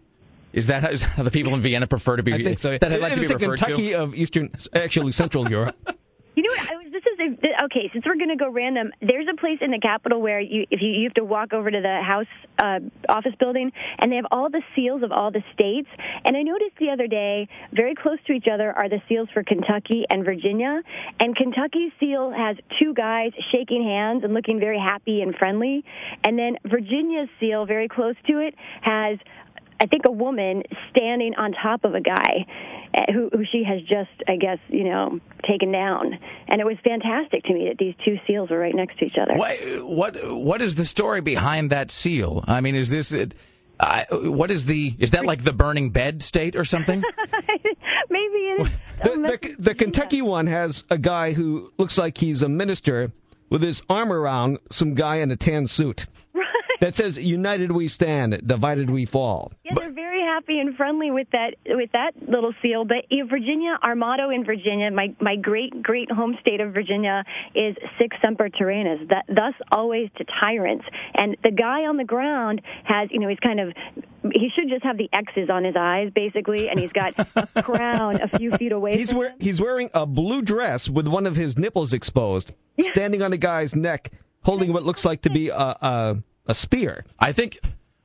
is that how, is how the people in Vienna prefer to be? I think so. That I'd like It to be the referred Kentucky to. of Eastern, actually Central Europe. You know what? I was, this is a, okay. Since we're going to go random, there's a place in the Capitol where you, if you, you have to walk over to the House uh, office building, and they have all the seals of all the states. And I noticed the other day, very close to each other are the seals for Kentucky and Virginia. And Kentucky's seal has two guys shaking hands and looking very happy and friendly, and then Virginia's seal, very close to it, has I think a woman standing on top of a guy uh, who, who she has just, I guess, you know, taken down. And it was fantastic to me that these two seals were right next to each other. What what what is the story behind that seal? I mean, is this? it- I what is the? Is that like the burning bed state or something? Maybe it is. The, the, the Kentucky one has a guy who looks like he's a minister with his arm around some guy in a tan suit that says "United we stand, divided we fall." Yeah, they're very happy and friendly with that with that little seal. But know, Virginia, our motto in Virginia, my my great great home state of Virginia is "Sic semper tyrannis," that thus always to tyrants. And the guy on the ground has, you know, he's kind of he should just have the X's on his eyes basically, and he's got a crown a few feet away. He's from wear, he's wearing a blue dress with one of his nipples exposed, standing on a guy's neck, holding what looks like to be a a, a spear. I think.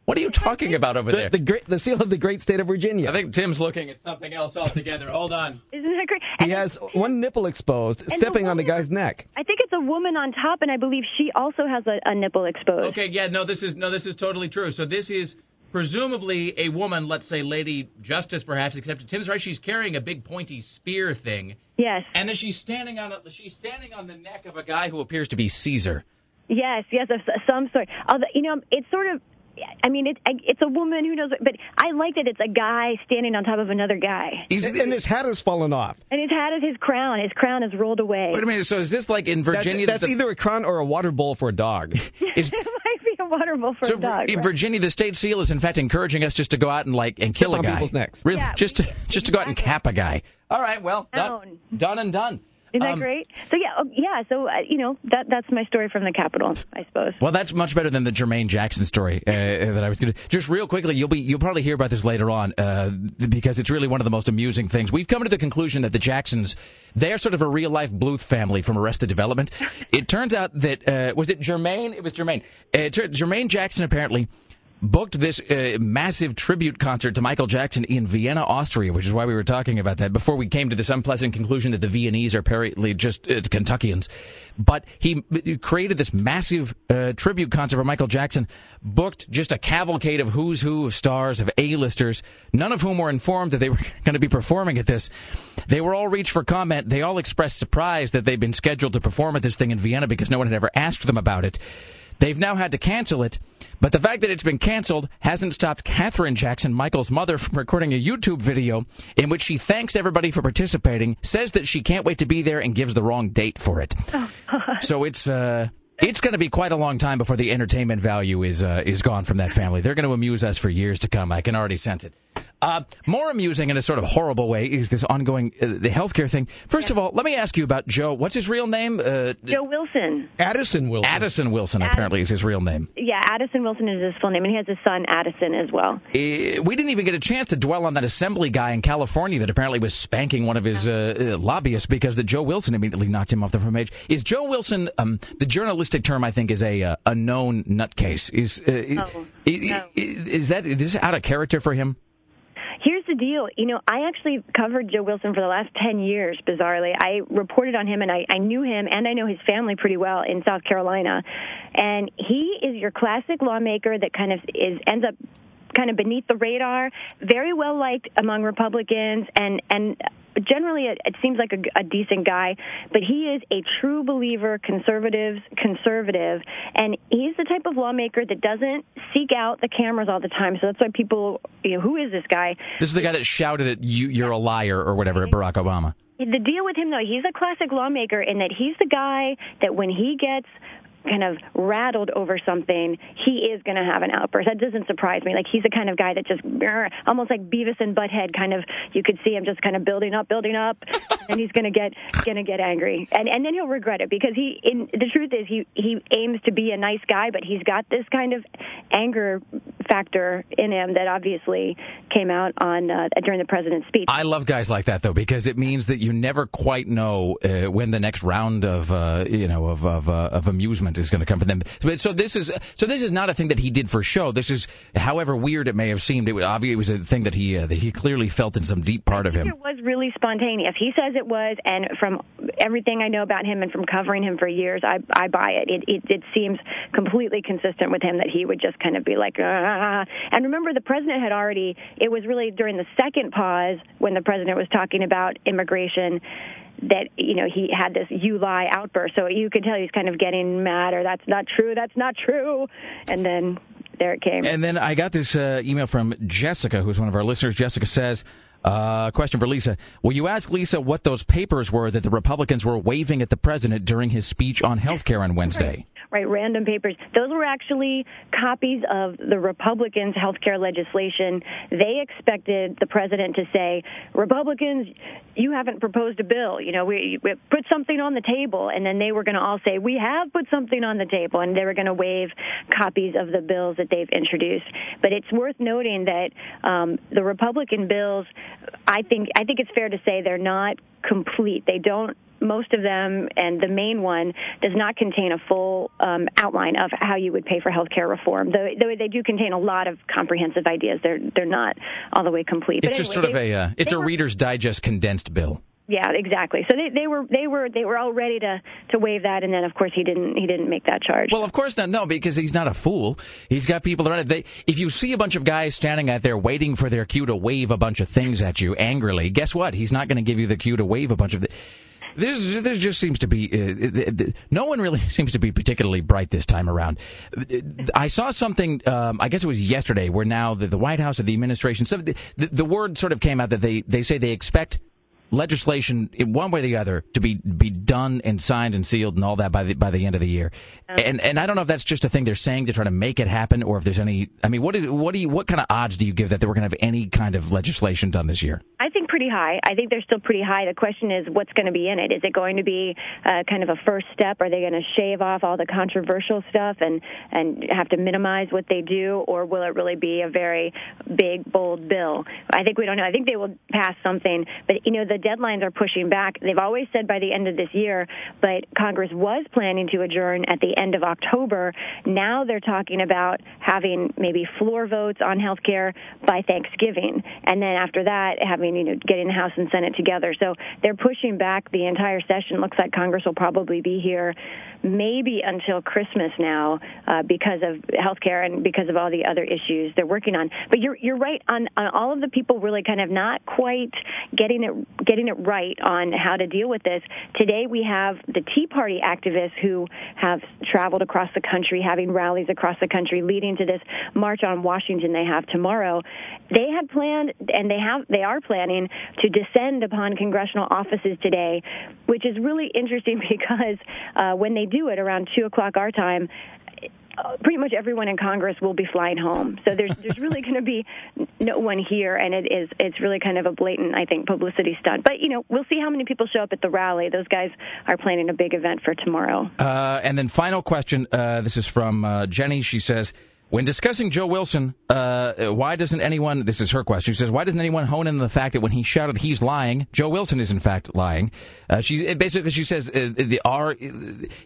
What are you talking about over The, there? the great the seal of the great state of Virginia. I think Tim's looking at something else altogether. Hold on. Isn't that great? he has one nipple exposed, stepping on the guy's neck. I think it's a woman on top, and I believe she also has a, a nipple exposed. Okay, yeah, no, this is no, this is totally true. So this is presumably a woman, let's say Lady Justice, perhaps. Except Tim's right; she's carrying a big pointy spear thing, Yes. and then she's standing on a, she's standing on the neck of a guy who appears to be Caesar. Yes, yes, of some sort. Although, you know, it's sort of I mean, it's it's a woman who knows, but I like that it's a guy standing on top of another guy, and his hat has fallen off. and his hat is his crown. His crown is rolled away. Wait a minute. So is this like in Virginia? That's, that's the- either a crown or a water bowl for a dog. is, it might be a water bowl for so a dog. in right? Virginia, the state seal is in fact encouraging us just to go out and like and kill a on guy. people's necks. Really, Yeah, just to just to go out and cap a guy. All right. Well, done, done and done. Isn't that Um, great? So yeah, oh, yeah. So uh, you know that that's my story from the Capitol, I suppose. Well, that's much better than the Jermaine Jackson story uh, that I was going to. Just real quickly, you'll be you'll probably hear about this later on uh, because it's really one of the most amusing things. We've come to the conclusion that the Jacksons they are sort of a real life Bluth family from Arrested Development. It turns out that uh, was it Jermaine? It was Jermaine. Uh, Jermaine Jackson apparently booked this uh, massive tribute concert to Michael Jackson in Vienna, Austria, which is why we were talking about that before we came to this unpleasant conclusion that the Viennese are apparently just uh, Kentuckians. But he created this massive uh, tribute concert for Michael Jackson, booked just a cavalcade of who's who of stars, of A-listers, none of whom were informed that they were going to be performing at this. They were all reached for comment. They all expressed surprise that they'd been scheduled to perform at this thing in Vienna because no one had ever asked them about it. They've now had to cancel it, but the fact that it's been canceled hasn't stopped Katherine Jackson, Michael's mother, from recording a YouTube video in which she thanks everybody for participating, says that she can't wait to be there, and gives the wrong date for it. so it's uh, it's going to be quite a long time before the entertainment value is uh, is gone from that family. They're going to amuse us for years to come. I can already sense it. Uh, more amusing in a sort of horrible way is this ongoing uh, the healthcare thing. First of all, let me ask you about Joe. What's his real name? Uh, Joe Wilson. Addison Wilson. Addison Wilson apparently is his real name. Yeah, Addison Wilson is his full name, and he has a son, Addison, as well. Eh, we didn't even get a chance to dwell on that assembly guy in California that apparently was spanking one of his uh, uh, lobbyists because the Joe Wilson immediately knocked him off the front page. Is Joe Wilson um, the journalistic term? I think is a uh, a known nutcase. Is uh, No, i- i- is that is this out of character for him? The deal. You know, I actually covered Joe Wilson for the last 10 years, bizarrely. I reported on him and I, I knew him and I know his family pretty well in South Carolina. And he is your classic lawmaker that kind of is ends up kind of beneath the radar, very well liked among Republicans and and generally it, it seems like a, a decent guy, but he is a true believer, conservatives conservative, and he's the type of lawmaker that doesn't seek out the cameras all the time. So that's why people, you know, who is this guy? This is the guy that shouted at you, "You're a liar" or whatever at Barack Obama. The deal with him, though, he's a classic lawmaker in that he's the guy that when he gets kind of rattled over something, he is going to have an outburst. That doesn't surprise me. Like he's the kind of guy that just almost like Beavis and Butthead kind of you could see him just kind of building up, building up, and he's going to get going to get angry. And and then he'll regret it because he in the truth is he he aims to be a nice guy, but he's got this kind of anger factor in him that obviously came out on uh, during the president's speech. I love guys like that though because it means that you never quite know uh, when the next round of uh, you know of of, uh, of amusement is going to come from them. But so this is so this is not a thing that he did for show. This is, however weird it may have seemed, it was obvious it was a thing that he uh, that he clearly felt in some deep part of him. It was really spontaneous. He says it was, and from everything I know about him and from covering him for years, I I buy it. It it, it seems completely consistent with him that he would just kind of be like, ah. and remember the president had already. It was really during the second pause when the president was talking about immigration that you know he had this you lie outburst so you could tell he's kind of getting mad or that's not true that's not true and then there it came And then I got this uh, email from Jessica, who's one of our listeners. Jessica says, uh, question for Lisa. Will you ask Lisa what those papers were that the Republicans were waving at the president during his speech on health care on Wednesday? Right random papers. Those were actually copies of the republicans health care legislation. They expected the president to say republicans you haven't proposed a bill. You know we, we put something on the table. And then they were going to all say we have put something on the table. And they were going to waive copies of the bills that they've introduced. But it's worth noting that um, the republican bills i think i think it's fair to say they're not complete. They don't most of them, and the main one, does not contain a full um, outline of how you would pay for health care reform. Though, though they do contain a lot of comprehensive ideas, they're they're not all the way complete. It's But just anyway, sort of they- a uh, it's a were- Reader's Digest condensed bill. yeah, exactly. So they, they were they were they were all ready to to waive that, and then of course he didn't he didn't make that charge. Well, of course not. No, because he's not a fool. He's got people around. They, if you see a bunch of guys standing out there waiting for their cue to wave a bunch of things at you angrily, guess what? He's not going to give you the cue to wave a bunch of. Th- This, this just seems to be uh, no one really seems to be particularly bright this time around. I saw something, um, I guess it was yesterday, where now the, the White House or the administration, some, the, the word sort of came out that they, they say they expect legislation in one way or the other to be be done and signed and sealed and all that by the by the end of the year. And and I don't know if that's just a thing they're saying to try to make it happen or if there's any I mean what is what do you what kind of odds do you give that they were going to have any kind of legislation done this year? I think pretty high. I think they're still pretty high. The question is what's going to be in it. Is it going to be uh, kind of a first step? Are they going to shave off all the controversial stuff and and have to minimize what they do or will it really be a very big bold bill? I think we don't know. I think they will pass something, but you know the deadlines are pushing back. They've always said by the end of this year, but Congress was planning to adjourn at the end of October. Now they're talking about having maybe floor votes on health care by Thanksgiving. And then after that, having, you know, getting the House and Senate together. So they're pushing back the entire session. Looks like Congress will probably be here maybe until Christmas now uh, because of health care and because of all the other issues they're working on. But you're you're right on, on all of the people really kind of not quite getting it getting it right on how to deal with this. Today we have the Tea Party activists who have traveled across the country, having rallies across the country, leading to this march on Washington they have tomorrow. They had planned and they have they are planning to descend upon congressional offices today, which is really interesting because uh, when they do it around two o'clock our time, pretty much everyone in Congress will be flying home. So there's there's really going to be no one here, and it is it's really kind of a blatant, I think, publicity stunt. But you know, we'll see how many people show up at the rally. Those guys are planning a big event for tomorrow. Uh, and then final question. Uh, this is from uh, Jenny. She says. When discussing Joe Wilson, uh, why doesn't anyone, this is her question, she says, why doesn't anyone hone in on the fact that when he shouted he's lying, Joe Wilson is in fact lying? Uh, she Basically, she says uh, the our,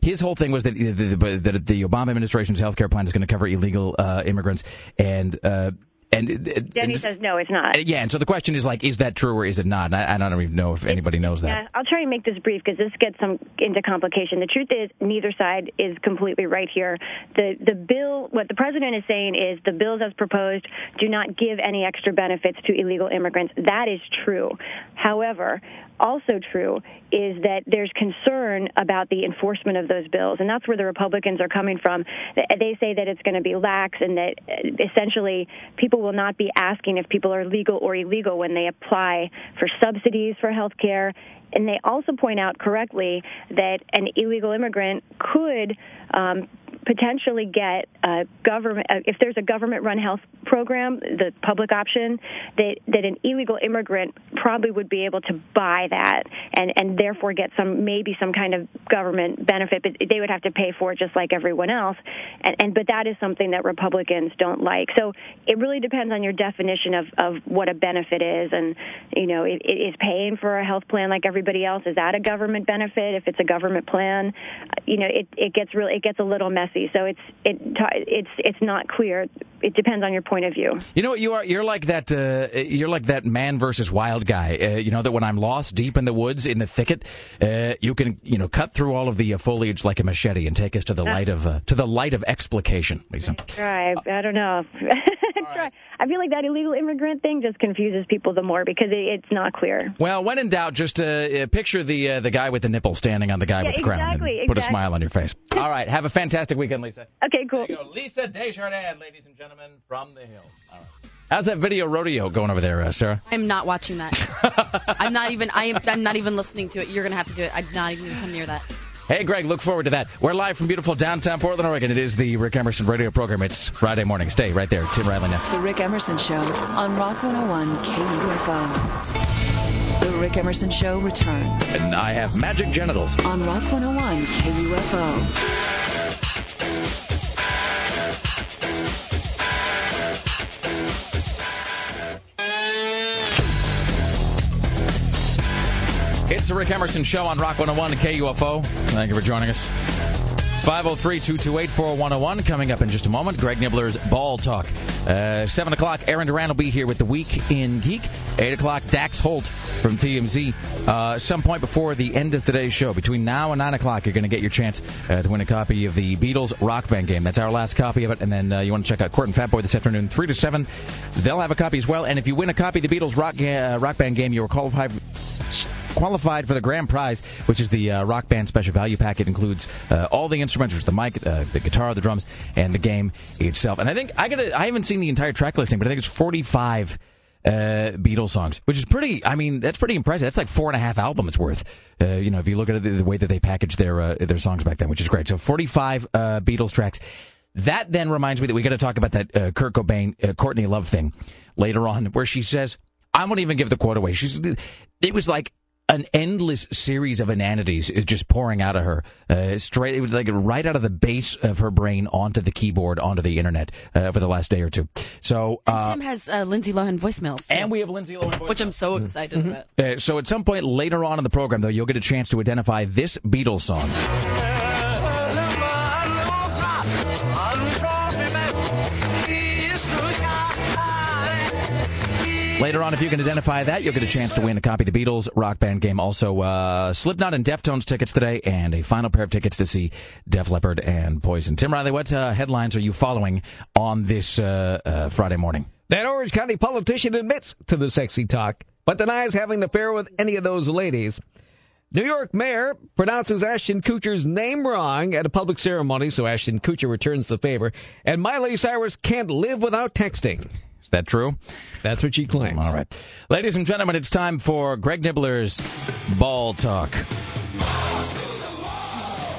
his whole thing was that the, the, the, Obama administration's health care plan is going to cover illegal uh, immigrants. And uh, and Jenny and, says no, it's not. Yeah, and so the question is like, is that true or is it not? And I, I don't even know if anybody knows that. Yeah, I'll try and make this brief because this gets some into complication. The truth is, neither side is completely right here. The the bill, what the president is saying is the bills as proposed do not give any extra benefits to illegal immigrants. That is true. However, also true is that there's concern about the enforcement of those bills, and that's where the Republicans are coming from. They say that it's going to be lax and that essentially people will not be asking if people are legal or illegal when they apply for subsidies for health care. And they also point out correctly that an illegal immigrant could um, potentially get a government uh, if there's a government run health program the public option that that an illegal immigrant probably would be able to buy that and and therefore get some maybe some kind of government benefit but they would have to pay for it just like everyone else. And and but that is something that republicans don't like. So it really depends on your definition of of what a benefit is. And you know it, it is paying for a health plan like everybody else. Is that a government benefit? If it's a government plan you know it it gets really it gets a little messy so it's it it's it's not clear. It depends on your point of view. You know what you are? You're like that. Uh, you're like that man versus wild guy. Uh, you know that when I'm lost deep in the woods in the thicket, uh, you can you know cut through all of the uh, foliage like a machete and take us to the light of uh, to the light of explication, Lisa. Try. I don't know. Try. I feel like that illegal immigrant thing just confuses people the more because it, it's not clear. Well, when in doubt, just uh, picture the the guy with the nipple standing on the guy Yeah, with the crown exactly, and put a smile on your face. All right, have a fantastic weekend, Lisa. Okay, cool. There you go. Lisa Desjardins, ladies and gentlemen, from the Hill. All right. How's that video rodeo going over there, uh, Sarah? I'm not watching that. I'm not even. I am. I'm not even listening to it. You're gonna have to do it. I'm not even gonna come near that. Hey, Greg, look forward to that. We're live from beautiful downtown Portland, Oregon. It is the Rick Emerson radio program. It's Friday morning. Stay right there. Tim Riley next. The Rick Emerson Show on Rock 101 KUFO. The Rick Emerson Show returns And I have magic genitals. on Rock 101 KUFO. It's the Rick Emerson Show on Rock 101 and KUFO. Thank you for joining us. It's 503 228 4101. Coming up in just a moment, Greg Nibler's Ball Talk. Uh, 7 o'clock, Aaron Duran will be here with The Week in Geek. 8 o'clock, Dax Holt from TMZ. Uh, some point before the end of today's show, between now and 9 o'clock, you're going to get your chance uh, to win a copy of the Beatles Rock Band game. That's our last copy of it. And then uh, you want to check out Court and Fatboy this afternoon, 3 to 7. They'll have a copy as well. And if you win a copy of the Beatles Rock, uh, rock Band game, you are qualified qualified for the grand prize, which is the uh, Rock Band Special Value Pack. It includes uh, all the instruments, the mic, uh, the guitar, the drums, and the game itself. And I think I got I haven't seen the entire track listing, but I think it's 45 uh, Beatles songs, which is pretty. I mean, that's pretty impressive. That's like four and a half albums worth. Uh, you know, if you look at the, the way that they packaged their uh, their songs back then, which is great. So 45 uh, Beatles tracks. That then reminds me that we got to talk about that uh, Kurt Cobain, uh, Courtney Love thing later on, where she says, "I won't even give the quote away." She's, it was like an endless series of inanities is just pouring out of her uh, straight it was like right out of the base of her brain onto the keyboard onto the internet uh, for the last day or two so uh, Tim has uh, Lindsay Lohan voicemails. and we have Lindsay Lohan voicemails. Which I'm so excited about. uh, so at some point later on in the program though you'll get a chance to identify this Beatles song Later on, if you can identify that, you'll get a chance to win a copy of the Beatles rock band game. Also, uh, Slipknot and Deftones tickets today, and a final pair of tickets to see Def Leppard and Poison. Tim Riley, what uh, headlines are you following on this uh, uh, Friday morning? That Orange County politician admits to the sexy talk, but denies having an affair with any of those ladies. New York mayor pronounces Ashton Kutcher's name wrong at a public ceremony, so Ashton Kutcher returns the favor. And Miley Cyrus can't live without texting. Is that true? That's what she claims. All right. Ladies and gentlemen, it's time for Greg Nibler's Ball Talk.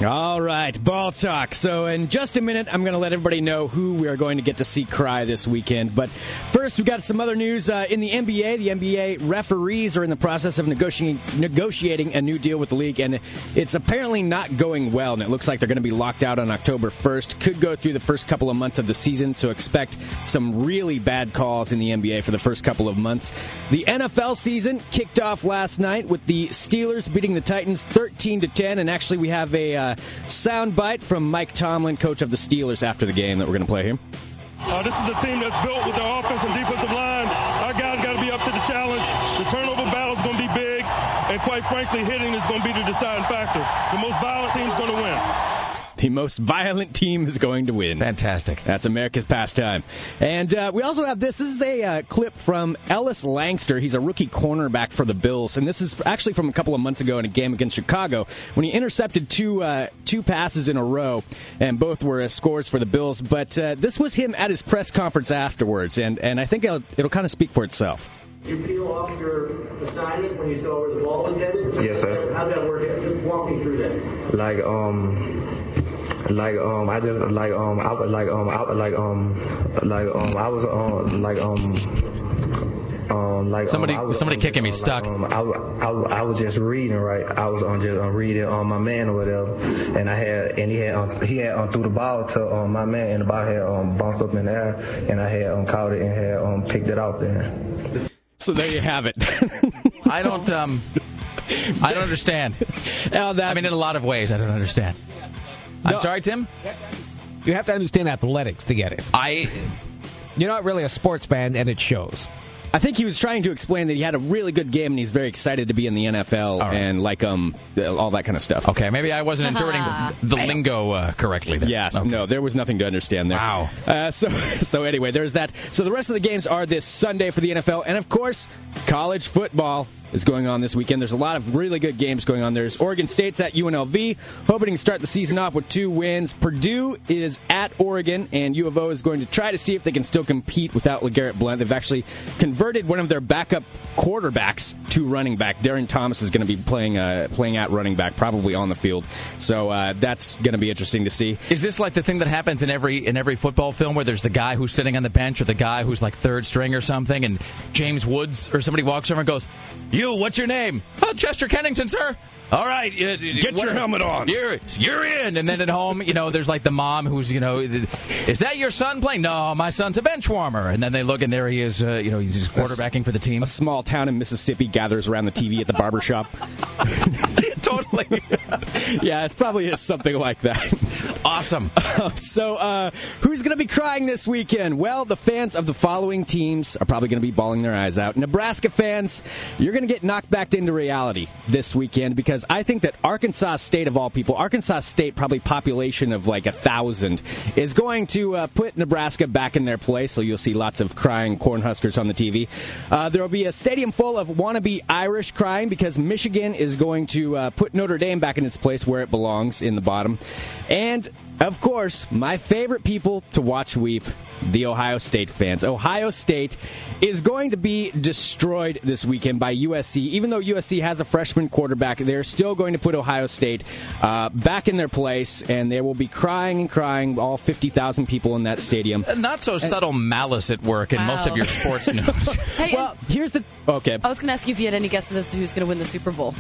All right, ball talk. So, in just a minute, I'm going to let everybody know who we are going to get to see cry this weekend. But first, we've got some other news uh, in the NBA. The NBA referees are in the process of negotiating, negotiating a new deal with the league, and it's apparently not going well. And it looks like they're going to be locked out on October 1st. Could go through the first couple of months of the season, so expect some really bad calls in the NBA for the first couple of months. The NFL season kicked off last night with the Steelers beating the Titans 13 to 10, and actually, we have a uh, sound bite from Mike Tomlin, coach of the Steelers, after the game that we're going to play here. Uh, this is a team that's built with their offense and defensive line. Our guys got to be up to the challenge. The turnover battle is going to be big, and quite frankly, hitting is going to be the deciding factor. The most violent team is going to win. The most violent team is going to win. Fantastic. That's America's pastime. And uh, we also have this. This is a uh, clip from Ellis Lankster. He's a rookie cornerback for the Bills, and this is actually from a couple of months ago in a game against Chicago when he intercepted two uh, two passes in a row, and both were uh, scores for the Bills. But uh, this was him at his press conference afterwards, and and I think it'll, it'll kind of speak for itself. You peel off your assignment when you saw where the ball was headed? Yes, sir. How'd that work? Just walk me through that. Like um, like um, I just like um, I was like um, I was like um, like um, I was um, like um, um, like Somebody- um, was, somebody um, kicking me, just, stuck. Um, I, I, I was just reading right. I was on just um, reading on my man or whatever, and I had and he had um, he had um, threw the ball to um, my man, and the ball had um, bounced up in the air, and I had um, caught it and had um, picked it out there. So there you have it. I don't um, I don't understand. I mean, in a lot of ways, I don't understand. I'm No. sorry, Tim. You have to understand athletics to get it. I. You're not really a sports fan, and it shows. I think he was trying to explain that he had a really good game and he's very excited to be in the NFL and like um all that kind of stuff. Okay, maybe I wasn't interpreting the lingo uh, correctly. There. Yes, no, there was nothing to understand there. Wow. Uh, so, so anyway, there's that. So the rest of the games are this Sunday for the NFL, and of course, college football is going on this weekend. There's a lot of really good games going on. There's Oregon State's at UNLV, hoping to start the season off with two wins. Purdue is at Oregon, and U of O is going to try to see if they can still compete without LeGarrette Blunt. They've actually converted one of their backup quarterbacks to running back. Darren Thomas is going to be playing uh, playing at running back, probably on the field. So uh, that's going to be interesting to see. Is this like the thing that happens in every in every football film where there's the guy who's sitting on the bench or the guy who's like third string or something, and James Woods or somebody walks over and goes, "You, what's your name? Oh, Chester Kennington, sir." All right, Get your helmet on. You're you're in, and then at home, you know, there's like the mom who's, you know, is that your son playing? No, my son's a bench warmer. And then they look, and there he is. Uh, you know, he's quarterbacking for the team. A small town in Mississippi gathers around the TV at the barber shop. totally. yeah, it probably is something like that. Awesome. so, uh, who's going to be crying this weekend? Well, the fans of the following teams are probably going to be bawling their eyes out. Nebraska fans, you're going to get knocked back into reality this weekend because I think that Arkansas State, of all people, Arkansas State, probably population of like a thousand, is going to uh, put Nebraska back in their place. So you'll see lots of crying Cornhuskers on the TV. Uh, there will be a stadium full of wannabe Irish crying because Michigan is going to uh, put Notre Dame back in its place where it belongs in the bottom. And of course, my favorite people to watch weep, the Ohio State fans. Ohio State is going to be destroyed this weekend by USC. Even though USC has a freshman quarterback, they're still going to put Ohio State uh, back in their place, and they will be crying and crying, all 50,000 people in that stadium. Not so subtle malice at work in most of your sports news. Hey, well, here's the. Okay. I was going to ask you if you had any guesses as to who's going to win the Super Bowl.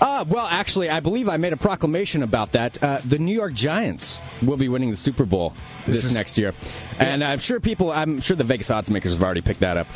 Uh, well, actually, I believe I made a proclamation about that. Uh, the New York Giants will be winning the Super Bowl this, This is- next year, and I'm sure people, I'm sure the Vegas odds makers have already picked that up.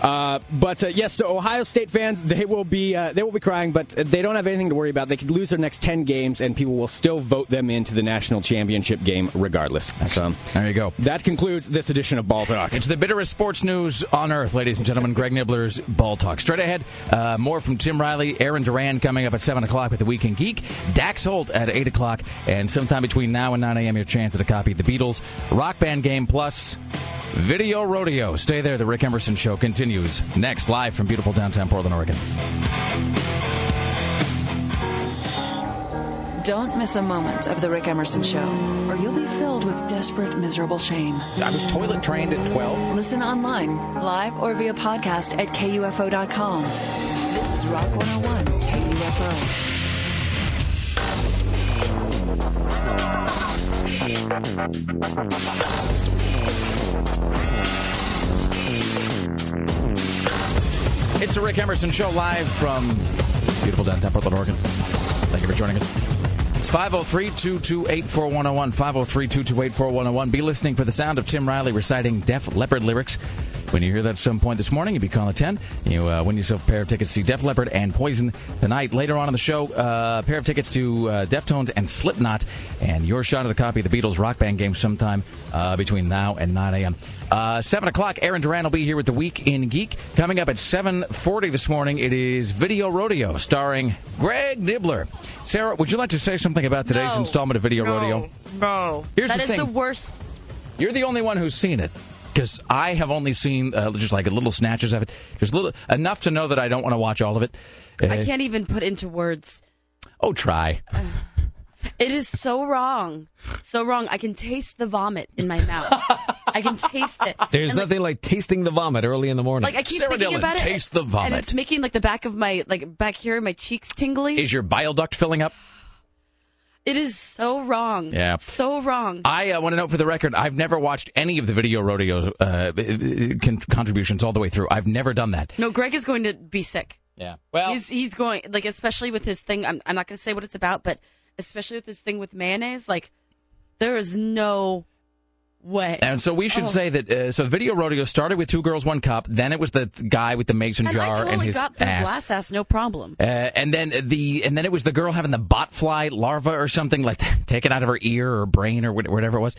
Uh, but uh, yes, so Ohio State fans, they will be uh, they will be crying, but they don't have anything to worry about. They could lose their next ten games, and people will still vote them into the national championship game regardless. So there you go. That concludes this edition of Ball Talk. It's the bitterest sports news on earth, ladies and gentlemen. Greg Nibler's Ball Talk. Straight ahead, uh, more from Tim Riley, Aaron Duran coming up at 7 o'clock with the Weekend Geek, Dax Holt at 8 o'clock, and sometime between now and 9 a.m., your chance at a copy of the Beatles Rock Band Game Plus Video Rodeo. Stay there. The Rick Emerson Show continues next, live from beautiful downtown Portland, Oregon. Don't miss a moment of The Rick Emerson Show, or you'll be filled with desperate, miserable shame. I was toilet trained at 12. Listen online, live or via podcast at KUFO.com. This is Rock 101 KUFO. It's the Rick Emerson Show live from beautiful downtown Portland, Oregon. Thank you for joining us. It's 503 228 4101. 503 228 4101. Be listening for the sound of Tim Riley reciting Def Leppard lyrics. When you hear that at some point this morning, you be calling 10. You uh, win yourself a pair of tickets to see Def Leppard and Poison tonight. Later on in the show, uh, a pair of tickets to uh, Deftones and Slipknot, and your shot at a copy of the Beatles Rock Band game sometime uh, between now and 9 a.m. Uh, 7 o'clock, Aaron Duran will be here with the Week in Geek. Coming up at 7.40 this morning, it is Video Rodeo starring Greg Nibler. Sarah, would you like to say something about today's No. installment of Video No. Rodeo? No. Here's That the is the worst. You're the only one who's seen it. Because I have only seen uh, just like little snatches of it, just little enough to know that I don't want to watch all of it. I Uh, can't even put into words. Oh, try. It is so wrong. So wrong. I can taste the vomit in my mouth. I can taste it. There's And, like, nothing like tasting the vomit early in the morning. Like I keep Sarah thinking Dillon, about it, taste the vomit. and it's making like the back of my like back here, my cheeks tingly. Is your bile duct filling up? It is so wrong. Yeah. so wrong. I uh, want to note for the record, I've never watched any of the video rodeo uh, con- contributions all the way through. I've never done that. No, Greg is going to be sick. Yeah. Well, he's he's going like especially with his thing. I'm I'm not going to say what it's about, but especially with his thing with mayonnaise, like there is no way. And so we should Oh. say that uh, so video rodeo started with two girls, one cup. Then it was the guy with the mason and jar I totally and his got ass. glass ass, no problem. Uh, and then the and then it was the girl having the botfly larva or something like taken out of her ear or brain or whatever it was.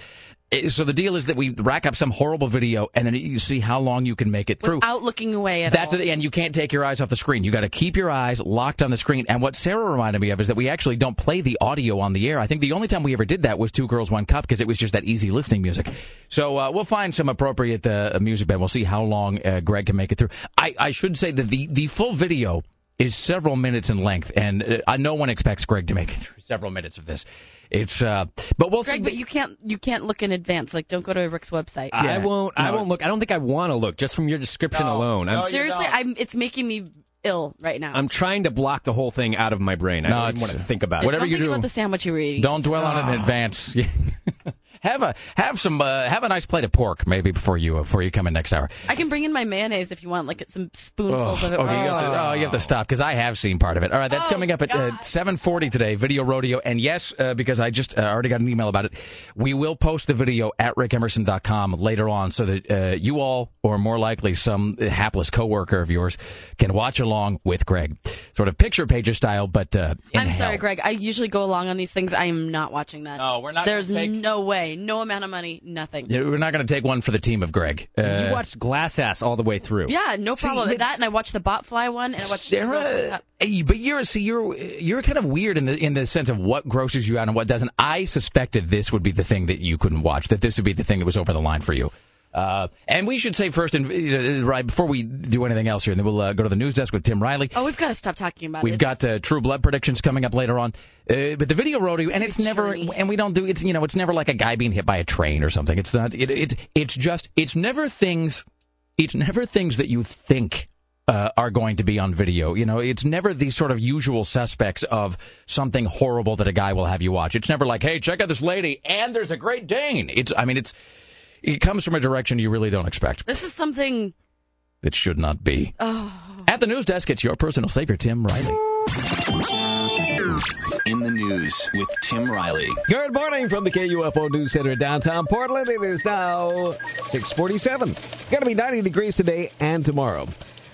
So the deal is that we rack up some horrible video and then you see how long you can make it through. Without looking away at That's all. the, and you can't take your eyes off the screen. You got to keep your eyes locked on the screen. And what Sarah reminded me of is that we actually don't play the audio on the air. I think the only time we ever did that was Two Girls One Cup because it was just that easy listening music. So uh, we'll find some appropriate uh, music bed. We'll see how long uh, Greg can make it through. I, I should say that the the full video is several minutes in length, and uh, no one expects Greg to make it through several minutes of this. It's uh, but we'll Greg, see. but you can't you can't look in advance. Like, don't go to Rick's website. I won't. I won't look. I don't think I want to look just from your description alone. I'm, Seriously, I'm. It's making me ill right now. I'm trying to block the whole thing out of my brain. I No, don't even want to think about it. Whatever don't you think do, about the sandwich you were eating. Don't dwell on it in advance. have a have some uh, have a nice plate of pork maybe before you uh, before you come in next hour. I can bring in my mayonnaise if you want, like some spoonfuls of it. okay, you have to, oh, you have to stop because I have seen part of it. All right, that's Oh, coming up at uh, 7:40 today. Video rodeo, and yes, uh, because I just uh, already got an email about it. We will post the video at rickemerson.com later on, so that uh, you all, or more likely some hapless coworker of yours, can watch along with Greg, sort of picture pages style, but uh, I'm hell. sorry, Greg. I usually go along on these things. I am not watching that. Oh, we're not There's take- no way, no amount of money, nothing. Yeah, We're not going to take one for the team of Greg. Uh, you watched Glass Ass all the way through. Yeah, no See, problem with that. And I watched the Botfly one, and I watched. Sarah, Girls One Cup. hey, but you're see you're you're kind of weird in the in the sense of what grosses you out and what doesn't. I suspected this would be the thing that you couldn't watch. That this would be the thing that was over the line for you. Uh, and we should say first, and uh, right before we do anything else here, and then we'll uh, go to the news desk with Tim Riley. Oh, we've got to stop talking about We've it. got uh, True Blood predictions coming up later on, uh, but the video rodeo, and it's never, and we don't do it's you know it's never like a guy being hit by a train or something. It's not. It, it it's just it's never things. It's never things that you think uh, are going to be on video. You know, it's never these sort of usual suspects of something horrible that a guy will have you watch. It's never like, hey, check out this lady, and there's a Great Dane. It's, I mean, it's it comes from a direction you really don't expect. This is something. That should not be. Oh, At the news desk, it's your personal savior, Tim Riley. In the news with Tim Riley. Good morning from the KUFO News Center downtown Portland. It is now 647. It's going to be 90 degrees today and tomorrow.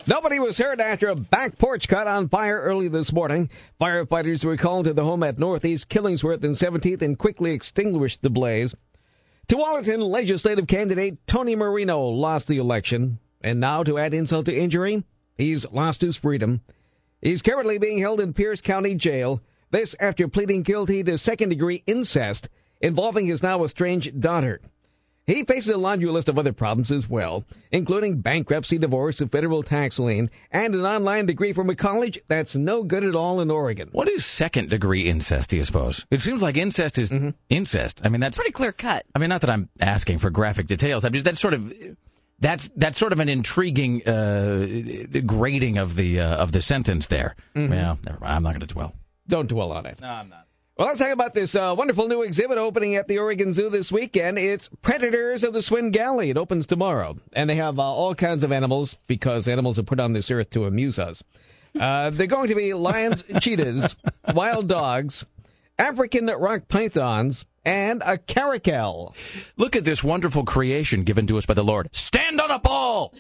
Nobody was hurt after a back porch caught on fire early this morning. Firefighters were called to the home at Northeast Killingsworth and 17th and quickly extinguished the blaze. Tualatin legislative candidate Tony Marino lost the election. And now, to add insult to injury, he's lost his freedom. He's currently being held in Pierce County Jail. This after pleading guilty to second degree incest involving his now estranged daughter. He faces a laundry list of other problems as well, including bankruptcy, divorce, a federal tax lien, and an online degree from a college that's no good at all in Oregon. What is second degree incest, do you suppose? It seems like incest is incest. I mean, that's pretty clear cut. I mean, not that I'm asking for graphic details. I'm just that's sort of that's that's sort of an intriguing uh, grading of the uh, of the sentence there. Mhm. Well, never mind. I'm not going to dwell. Don't dwell on it. No, I'm not. Well, let's talk about this uh, wonderful new exhibit opening at the Oregon Zoo this weekend. It's Predators of the Serengeti. It opens tomorrow. And they have uh, all kinds of animals because animals are put on this earth to amuse us. Uh, they're going to be lions, cheetahs, wild dogs, African rock pythons, and a caracal. Look at this wonderful creation given to us by the Lord. Stand on a ball.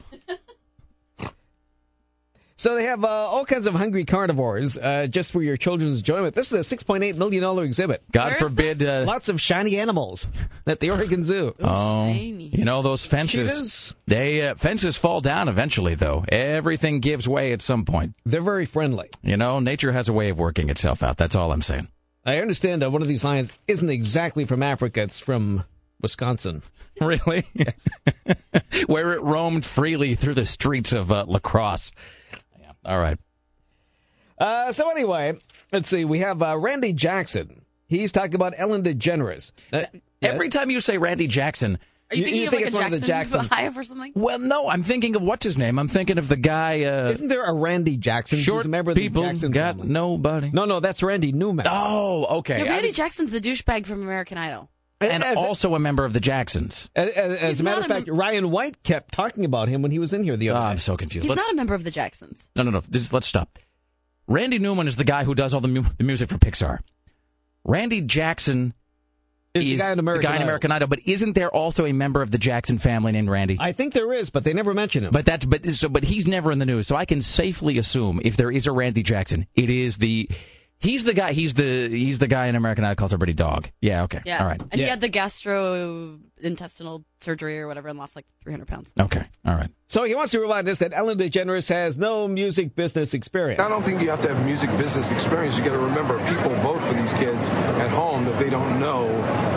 So they have uh, all kinds of hungry carnivores uh, just for your children's enjoyment. This is a $6.8 million exhibit. God forbid. Uh, Lots of shiny animals at the Oregon Zoo. Oh, you know those fences. Cheetahs? They uh, fences fall down eventually, though. Everything gives way at some point. They're very friendly. You know, nature has a way of working itself out. That's all I'm saying. I understand that one of these lions isn't exactly from Africa. It's from Wisconsin. Really? Where it roamed freely through the streets of uh, La Crosse. Yeah. All right. Uh, so anyway, let's see. We have uh, Randy Jackson. He's talking about Ellen DeGeneres. Uh, Every time you say Randy Jackson, Are you You- thinking you of think like a it's one of the Jackson, Jackson- Hive or something? well, no, I'm thinking of what's his name. I'm thinking of the guy. Uh, Isn't there a Randy Jackson? Short He's a member of the people Jackson got family. nobody. No, no, that's Randy Newman. Oh, okay. No, I- Randy Jackson's the douchebag from American Idol. And As- also a member of the Jacksons. As, as- as a matter of a fact, Ryan White kept talking about him when he was in here the Oh, other ah, I'm so confused. He's Let's- not a member of the Jacksons. No, no, no. Just- let's stop. Randy Newman is the guy who does all the, mu- the music for Pixar. Randy Jackson Is the guy in American guy in Idol. Idol, but isn't there also a member of the Jackson family named Randy? I think there is, but they never mention him. But that's but so but he's never in the news, so I can safely assume if there is a Randy Jackson, it is the he's the guy he's the he's the guy in American Idol calls everybody dog. Yeah, okay, Yeah. all right, And he had the gastrointestinal surgery or whatever and lost like 300 pounds. okay, all right. So he wants to remind us that Ellen DeGeneres has no music business experience. I don't think you have to have music business experience. You got to remember, people vote for these kids at home that they don't know.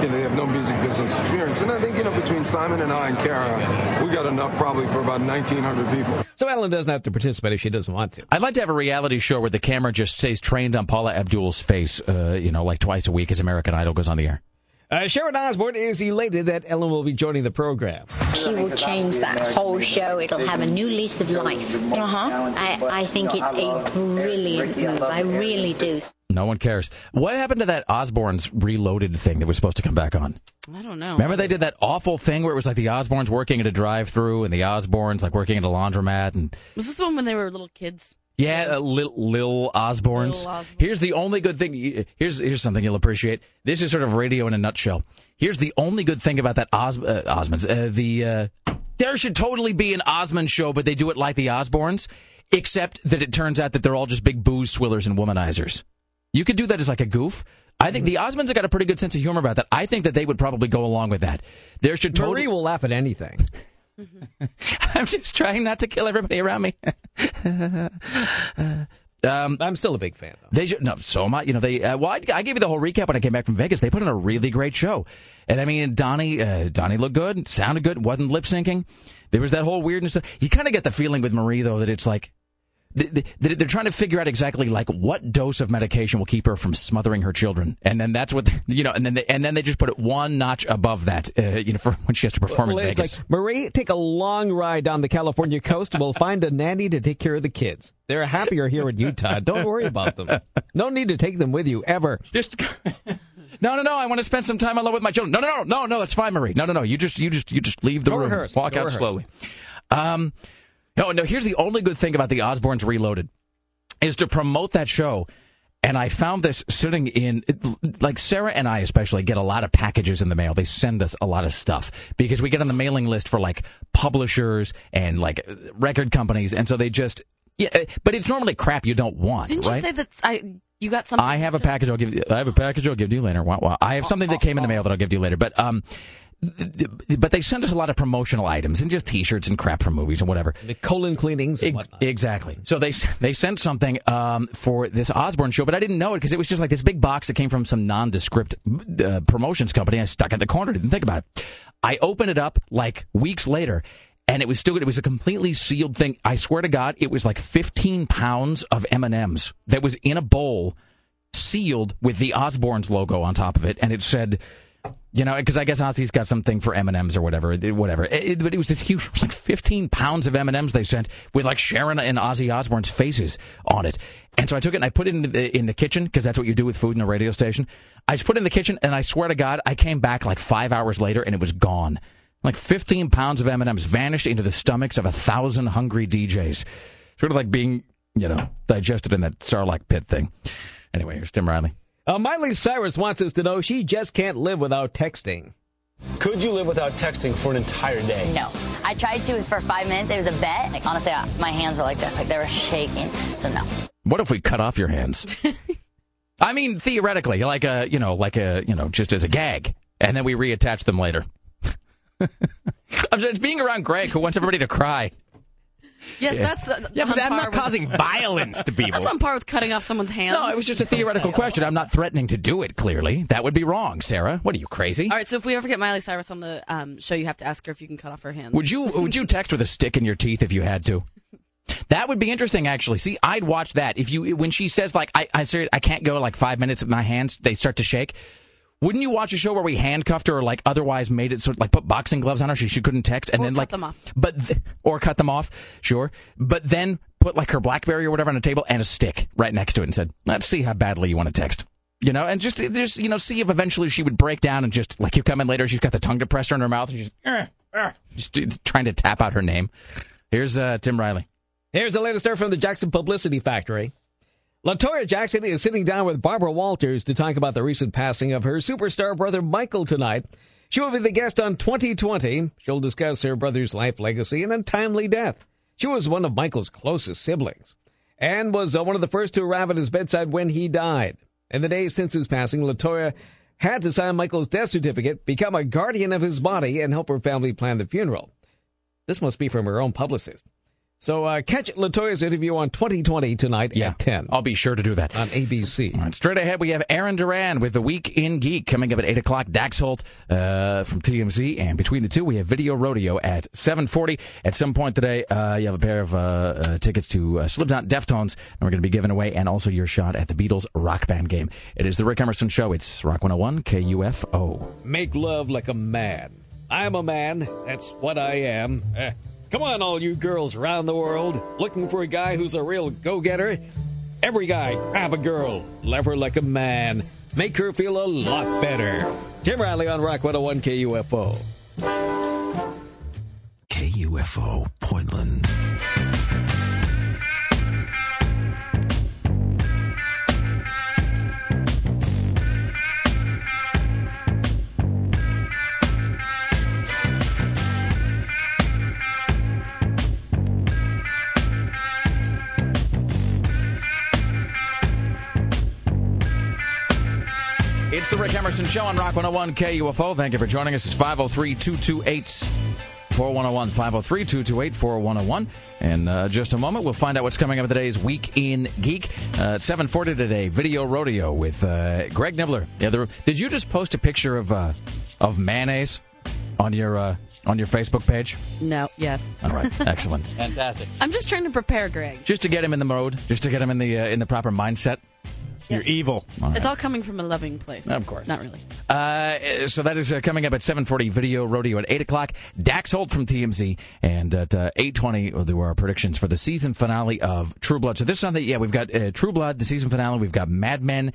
You know, they have no music business experience. And I think you know, between Simon and I and Kara, we got enough probably for about 1,900 people. So Ellen doesn't have to participate if she doesn't want to. I'd like to have a reality show where the camera just stays trained on Paula Abdul's face, uh, you know, like twice a week as American Idol goes on the air. Uh, Sharon Osbourne is elated that Ellen will be joining the program. She will change that whole show. It'll have a new lease of life. Uh huh. I, I think it's a brilliant move. I really do. No one cares. What happened to that Osbourne's Reloaded thing that was supposed to come back on? I don't know. Remember they did that awful thing where it was like the Osbournes working at a drive-through and the Osbournes like working at a laundromat and Was this the one when they were little kids? Yeah, uh, Lil, Lil Osbournes. Lil Osbourne. Here's the only good thing. Here's here's something you'll appreciate. This is sort of radio in a nutshell. Here's the only good thing about that Os, uh, Osmonds. Uh, the uh, there should totally be an Osmond show, but they do it like the Osbournes, except that it turns out that they're all just big booze swillers and womanizers. You could do that as like a goof. I think the Osmonds have got a pretty good sense of humor about that. I think that they would probably go along with that. There should totally. Marie will laugh at anything. I'm just trying not to kill everybody around me. um, I'm still a big fan. Though. They should no, so am I. You know, they. Uh, well, I, I gave you the whole recap when I came back from Vegas. They put on a really great show, and I mean, Donnie, uh, Donnie looked good, sounded good, wasn't lip syncing. There was that whole weirdness. You kind of get the feeling with Marie though that it's like. Th- th- They're trying to figure out exactly like what dose of medication will keep her from smothering her children, and then that's what you know, and then they, and then they just put it one notch above that, uh, you know, for when she has to perform Well, in it's Vegas. like Marie, take a long ride down the California coast. We'll find a nanny to take care of the kids. They're happier here in Utah. Don't worry about them. No need to take them with you ever. Just No, no, no. I want to spend some time alone with my children. No, no, no, no, no. It's fine, Marie. No, no, no. You just, you just, you just leave the Go room. rehearse. Walk Go out rehearse. slowly. Um, no, no. Here's the only good thing about the Osbournes Reloaded is to promote that show. And I found this sitting in, like Sarah and I especially get a lot of packages in the mail. They send us a lot of stuff because we get on the mailing list for like publishers and like record companies. And so they just, yeah, but it's normally crap you don't want, Didn't right? you say that I you got something? I have a package. I'll give you. I have a package. I'll give you later. Wow, wow. I have something that came in the mail that I'll give you later. But um, but they sent us a lot of promotional items and just T-shirts and crap from movies and whatever. The colon cleanings and whatnot. Exactly. So they they sent something um, for this Osbourne show, but I didn't know it because it was just like this big box that came from some nondescript uh, promotions company. I stuck it in the corner. Didn't think about it. I opened it up like weeks later. And it was still good. It was a completely sealed thing. I swear to God, it was like 15 pounds of M and M's that was in a bowl, sealed with the Osbourne's logo on top of it, and it said, you know, because I guess Ozzy's got something for M and M's or whatever, whatever. It, but it was this huge, it was like 15 pounds of M and M's they sent with like Sharon and Ozzy Osbourne's faces on it. And so I took it and I put it in the, in the kitchen because that's what you do with food in a radio station. I just put it in the kitchen, and I swear to God, I came back like five hours later, and it was gone. Like 15 pounds of M and M's vanished into the stomachs of a thousand hungry DJs. Sort of like being, you know, digested in that Sarlacc pit thing. Anyway, here's Tim Riley. Uh, Miley Cyrus wants us to know she just can't live without texting. Could you live without texting for an entire day? No. I tried to for five minutes. It was a bet. Like, honestly, I, my hands were like this. Like, they were shaking. So, no. What if we cut off your hands? I mean, theoretically, like a, you know, like a, you know, just as a gag, and then we reattach them later. I'm just being around Greg, who wants everybody to cry. Yes, Yeah. that's uh, Yeah, but I'm not causing violence to people. That's on par with cutting off someone's hands. No, it was just a theoretical question. I'm not threatening to do it. Clearly, that would be wrong, Sarah. What are you crazy? All right, so if we ever get Miley Cyrus on the um, show, you have to ask her if you can cut off her hands. Would you would you text with a stick in your teeth if you had to? That would be interesting, actually. See, I'd watch that if you when she says like I I, I can't go like five minutes with my hands they start to shake. Wouldn't you watch a show where we handcuffed her or like otherwise made it sort of like put boxing gloves on her so she couldn't text and Or then cut like them off. but th- or cut them off, sure. But then put like her BlackBerry or whatever on a table and a stick right next to it and said, "Let's see how badly you want to text." You know, and just just you know see if eventually she would break down and just like you come in later, she's got the tongue depressor in her mouth and she's "Eh, eh," just uh, trying to tap out her name. Here's uh, Tim Riley. Here's the latest story from the Jackson Publicity Factory. Latoya Jackson is sitting down with Barbara Walters to talk about the recent passing of her superstar brother Michael tonight. She will be the guest on 2020. She'll discuss her brother's life legacy and untimely death. She was one of Michael's closest siblings and was uh, one of the first to arrive at his bedside when he died. In the days since his passing, Latoya had to sign Michael's death certificate, become a guardian of his body, and help her family plan the funeral. This must be from her own publicist. So uh, catch Latoya's interview on 2020 tonight at 10 I'll be sure to do that. on ABC. Right, straight ahead, we have Aaron Duran with the Week in Geek coming up at 8 o'clock. Dax Holt uh, from TMZ. And between the two, we have Video Rodeo at 740. At some point today, uh, you have a pair of uh, uh, tickets to uh, Slipknot Deftones, and we're going to be giving away, and also your shot at the Beatles rock band game. It is the Rick Emerson Show. It's Rock 101 KUFO. Make love like a man. I'm a man. That's what I am. Eh, come on, all you girls around the world looking for a guy who's a real go getter. Every guy, grab a girl, love her like a man. make her feel a lot better. Tim Riley on Rock 101 KUFO. KUFO Portland. It's the Rick Emerson Show on Rock 101 KUFO. Thank you for joining us. It's 503 228 4101. 503 228 4101. And uh, just a moment, we'll find out what's coming up today's Week in Geek. Uh, at 740 today, Video Rodeo with uh, Greg Nibler. Yeah, there, did you just post a picture of uh, of mayonnaise on your uh, on your Facebook page? No, yes. All right, excellent. Fantastic. I'm just trying to prepare Greg. Just to get him in the mode, just to get him in the uh, in the proper mindset. You're evil. All It's right. all coming from a loving place. Of course. Not really. Uh, so that is uh, coming up at 7:40. Video rodeo at 8 o'clock. Dax Holt from TMZ, and at uh, 8:20 we'll do our predictions for the season finale of True Blood. So this Sunday, yeah, we've got uh, True Blood, the season finale. We've got Mad Men.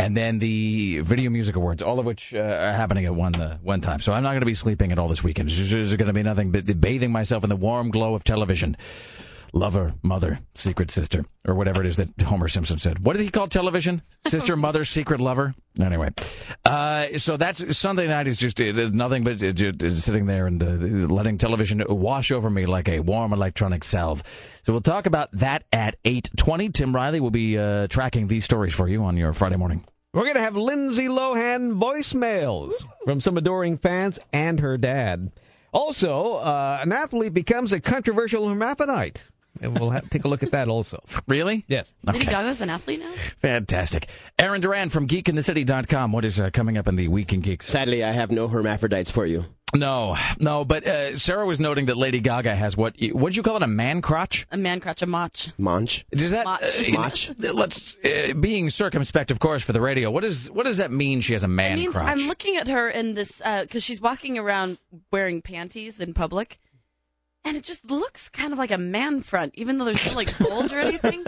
And then the Video Music Awards, all of which uh, are happening at one uh, one time. So I'm not going to be sleeping at all this weekend. There's going to be nothing but bathing myself in the warm glow of television. Lover, mother, secret sister, or whatever it is that Homer Simpson said. What did he call television? Sister, mother, secret lover? Anyway, uh, so that's Sunday night is just nothing but just, sitting there and uh, letting television wash over me like a warm electronic salve. So we'll talk about that at 8.20. Tim Riley will be uh, tracking these stories for you on your Friday morning. We're going to have Lindsay Lohan voicemails from some adoring fans and her dad. Also, uh, an athlete becomes a controversial hermaphrodite. And we'll have, take a look at that also. Really? Yes. Lady Gaga's an athlete now? Fantastic. Aaron Duran from geekinthecity.com. What is uh, coming up in the Week in Geeks? Sadly, I have no hermaphrodites for you. No, no, but uh, Sarah was noting that Lady Gaga has what? What did you call it? A man crotch? A man crotch, a mach. Manch? Does that Mach. uh, Mach? let's uh, being circumspect, of course, for the radio. What does what does that mean? She has a man It means crotch. I'm looking at her in this because she's walking around wearing panties in public, and it just looks kind of like a man front, even though there's no like bulge or anything.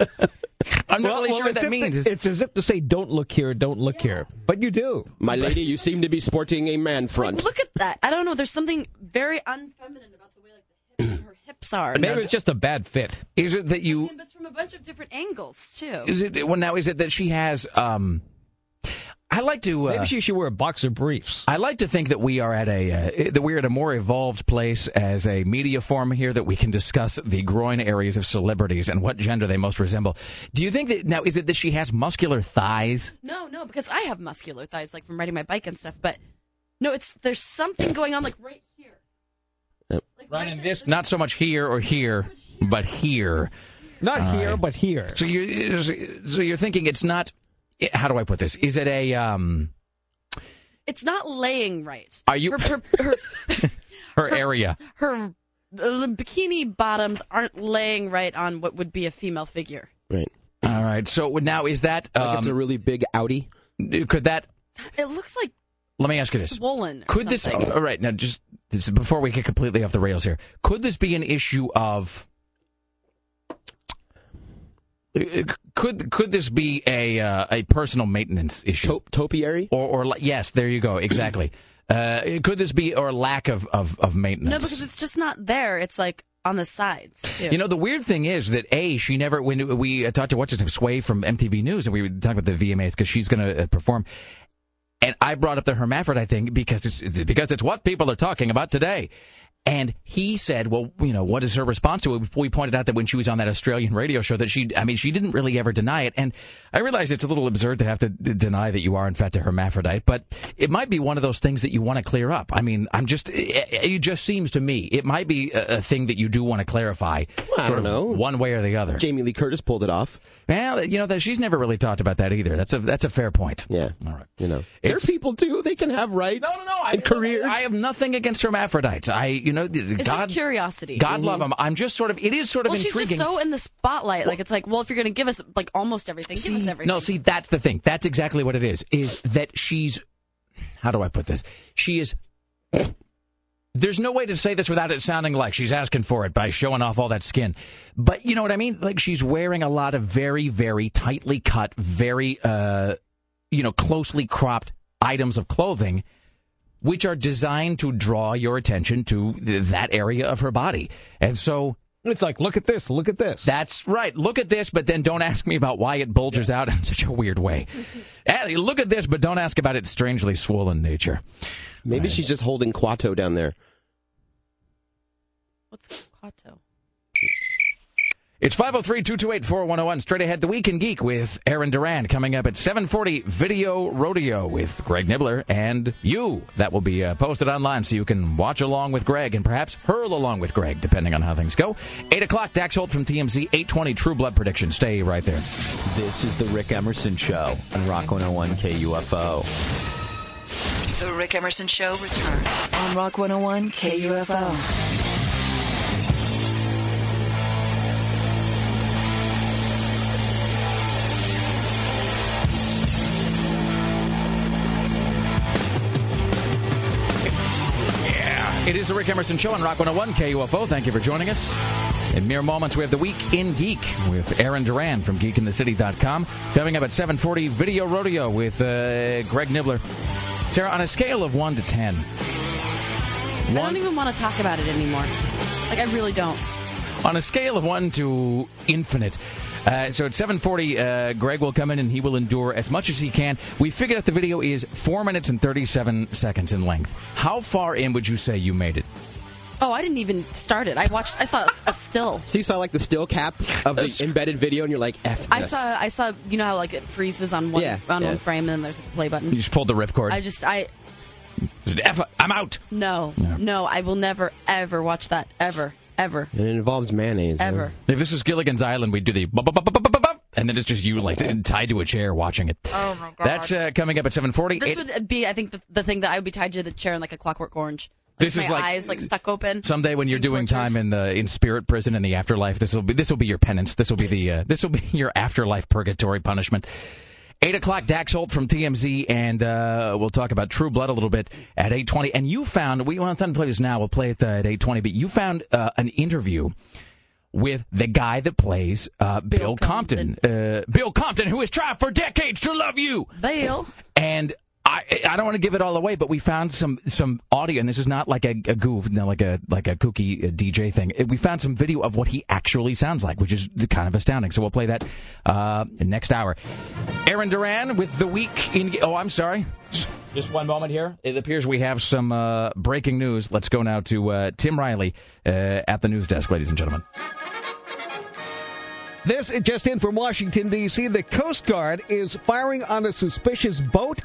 I'm not Well, really well, sure what that means. the- it's as if to say, don't look here, don't look here. But you do. My lady, you seem to be sporting a man front. Look at that! I don't know. There's something very unfeminine about the way like the hip, her hips are. Maybe it's just a bad fit. Is it that you? but it's from a bunch of different angles too. Is it well now? Is it that she has? um I like to. Uh, Maybe she should wear a boxer briefs. I like to think that we are at a uh, that we're at a more evolved place as a media form here that we can discuss the groin areas of celebrities and what gender they most resemble. Do you think that now is it that she has muscular thighs? No, no, because I have muscular thighs, like from riding my bike and stuff. But no, it's there's something going on, like right here. Right in this, not so much here or here, but here. Not All here, right. but here. So you so you're thinking it's not. How do I put this? Is it a um It's not laying right. Are you- her her her, her area? her the bikini bottoms aren't laying right on what would be a female figure. Right. All right. So now is that um, Like it's a really big Audi. could that? It looks like Let me ask you this. swollen. or Could this? All right. Now, just this, before we get completely off the rails here, could this be an issue of? Could could this be a uh, a personal maintenance issue? Top, topiary? Or or yes, there you go. Exactly. uh, could this be or lack of of, of maintenance? No, because it's just not there. It's like on the sides too. You know, the weird thing is that a she never when we uh, talked to what's his name Sway from MTV News and we were talking about the VMAs because she's going to uh, perform, and I brought up the hermaphrodite thing because it's because it's what people are talking about today. And he said, "Well, you know, what is her response to it?" We pointed out that when she was on that Australian radio show, that she, I mean, she didn't really ever deny it. And I realize it's a little absurd to have to d- deny that you are in fact a hermaphrodite, but it might be one of those things that you want to clear up. I mean, I'm just, it, it just seems to me it might be a, a thing that you do want to clarify. I sort don't of know. one way or the other. Jamie Lee Curtis pulled it off. Well, you know that she's never really talked about that either. That's a that's a fair point. Yeah. All right. You know, they're people too. They can have rights. No, no, no. I, and careers. I have nothing against hermaphrodites. I, you know, it's God, just curiosity. God love them. I'm just sort of. It is sort of well, she's intriguing. just so in the spotlight. Like it's like, well, if you're going to give us like almost everything, give us everything. No, see, that's the thing. That's exactly what it is. Is that she's. How do I put this? She is. There's no way to say this without it sounding like she's asking for it by showing off all that skin. But you know what I mean? Like she's wearing a lot of very, very tightly cut, very uh, you know, closely cropped items of clothing which are designed to draw your attention to th- that area of her body. And so It's like, look at this, look at this. that's right. Look at this, but then don't ask me about why it bulges out in such a weird way. Eh, look at this, but don't ask about its strangely swollen nature. Maybe she's just holding Quato down there. What's Quato? It's 503-228-4101. Straight ahead, The Week in Geek with Aaron Duran coming up at 740 Video Rodeo with Greg Nibler and you. That will be uh, posted online so you can watch along with Greg and perhaps hurl along with Greg, depending on how things go. 8 o'clock, Dax Holt from TMZ, 820 True Blood Prediction. Stay right there. This is the Rick Emerson Show on Rock 101 KUFO. The Rick Emerson Show returns on Rock 101 KUFO. It is the Rick Emerson Show on Rock 101 KUFO. Thank you for joining us. In mere moments, we have the Week in Geek with Aaron Duran from GeekInTheCity.com. Coming up at 740, Video Rodeo with uh, Greg Nibler. Tara, on a scale of 1 to 10, I don't even want to talk about it anymore. Like I really don't. on a scale of 1 to infinite, uh, so at 740, uh, Greg will come in and he will endure as much as he can. We figured out the video is 4 minutes and 37 seconds in length. How far in would you say you made it? Oh, I didn't even start it. I watched. I saw a still. So you saw like the still cap of the embedded video, and you're like, "F this." I saw. I saw. You know how like it freezes on one Yeah, on yeah. one frame, and then there's a play button. You just pulled the ripcord. I just. I F- I'm out. no no. I will never ever watch that ever ever and it involves mayonnaise. yeah. ever. If this was Gilligan's Island, we'd do the and then it's just you like tied to a chair watching it. Oh my god. That's uh, coming up at 740. This It- would be, I think, the, the thing that I would be tied to the chair in like a Clockwork Orange. Like This my is like- eyes like stuck open. Someday when you're doing time in the in spirit prison in the afterlife, this will be this will be your penance. This will be the uh, this will be your afterlife purgatory punishment. Eight o'clock, Dax Holt from TMZ, and uh, we'll talk about True Blood a little bit at eight twenty. And you found we want to play this now. We'll play it uh, at eight twenty. But you found uh, an interview with the guy that plays uh, Bill, Compton. Uh, Bill Compton, who has tried for decades to love you. Bill. And I, I don't want to give it all away, but we found some some audio, and this is not like a, a goof, like a like a kooky uh, DJ thing. We found some video of what he actually sounds like, which is kind of astounding. So we'll play that uh, next hour. Aaron Duran with the week in. Oh, I'm sorry. Just one moment here. It appears we have some uh, breaking news. Let's go now to uh, Tim Riley uh, at the news desk, ladies and gentlemen. This just in from Washington, D.C. The Coast Guard is firing on a suspicious boat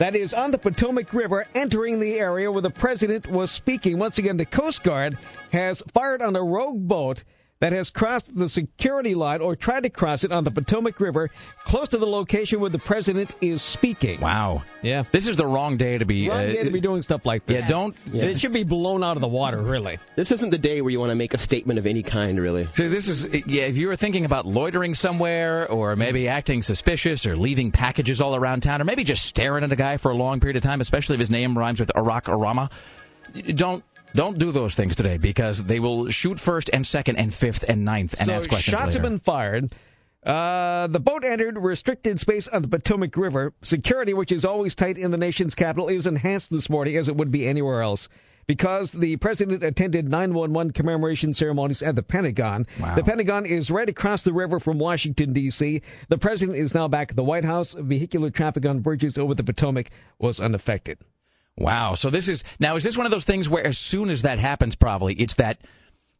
that is on the Potomac River entering the area where the president was speaking. Once again, the Coast Guard has fired on a rogue boat that has crossed the security line or tried to cross it on the Potomac River close to the location where the president is speaking. Wow. Yeah. This is the wrong day to be. Wrong uh, day to be doing stuff like this. Yeah, don't. It should be blown out of the water, really. This isn't the day where you want to make a statement of any kind, really. So this is yeah. If you were thinking about loitering somewhere, or maybe acting suspicious, or leaving packages all around town, or maybe just staring at a guy for a long period of time, especially if his name rhymes with Iraq Arama, don't don't do those things today because they will shoot first and second and fifth and ninth and so ask questions shots later. have been fired. Uh, the boat entered restricted space on the Potomac River. Security, which is always tight in the nation's capital, is enhanced this morning as it would be anywhere else. Because the president attended 911 commemoration ceremonies at the Pentagon. Wow. The Pentagon is right across the river from Washington, D.C. The president is now back at the White House. Vehicular traffic on bridges over the Potomac was unaffected. Wow. So this is now is this one of those things where as soon as that happens, probably it's that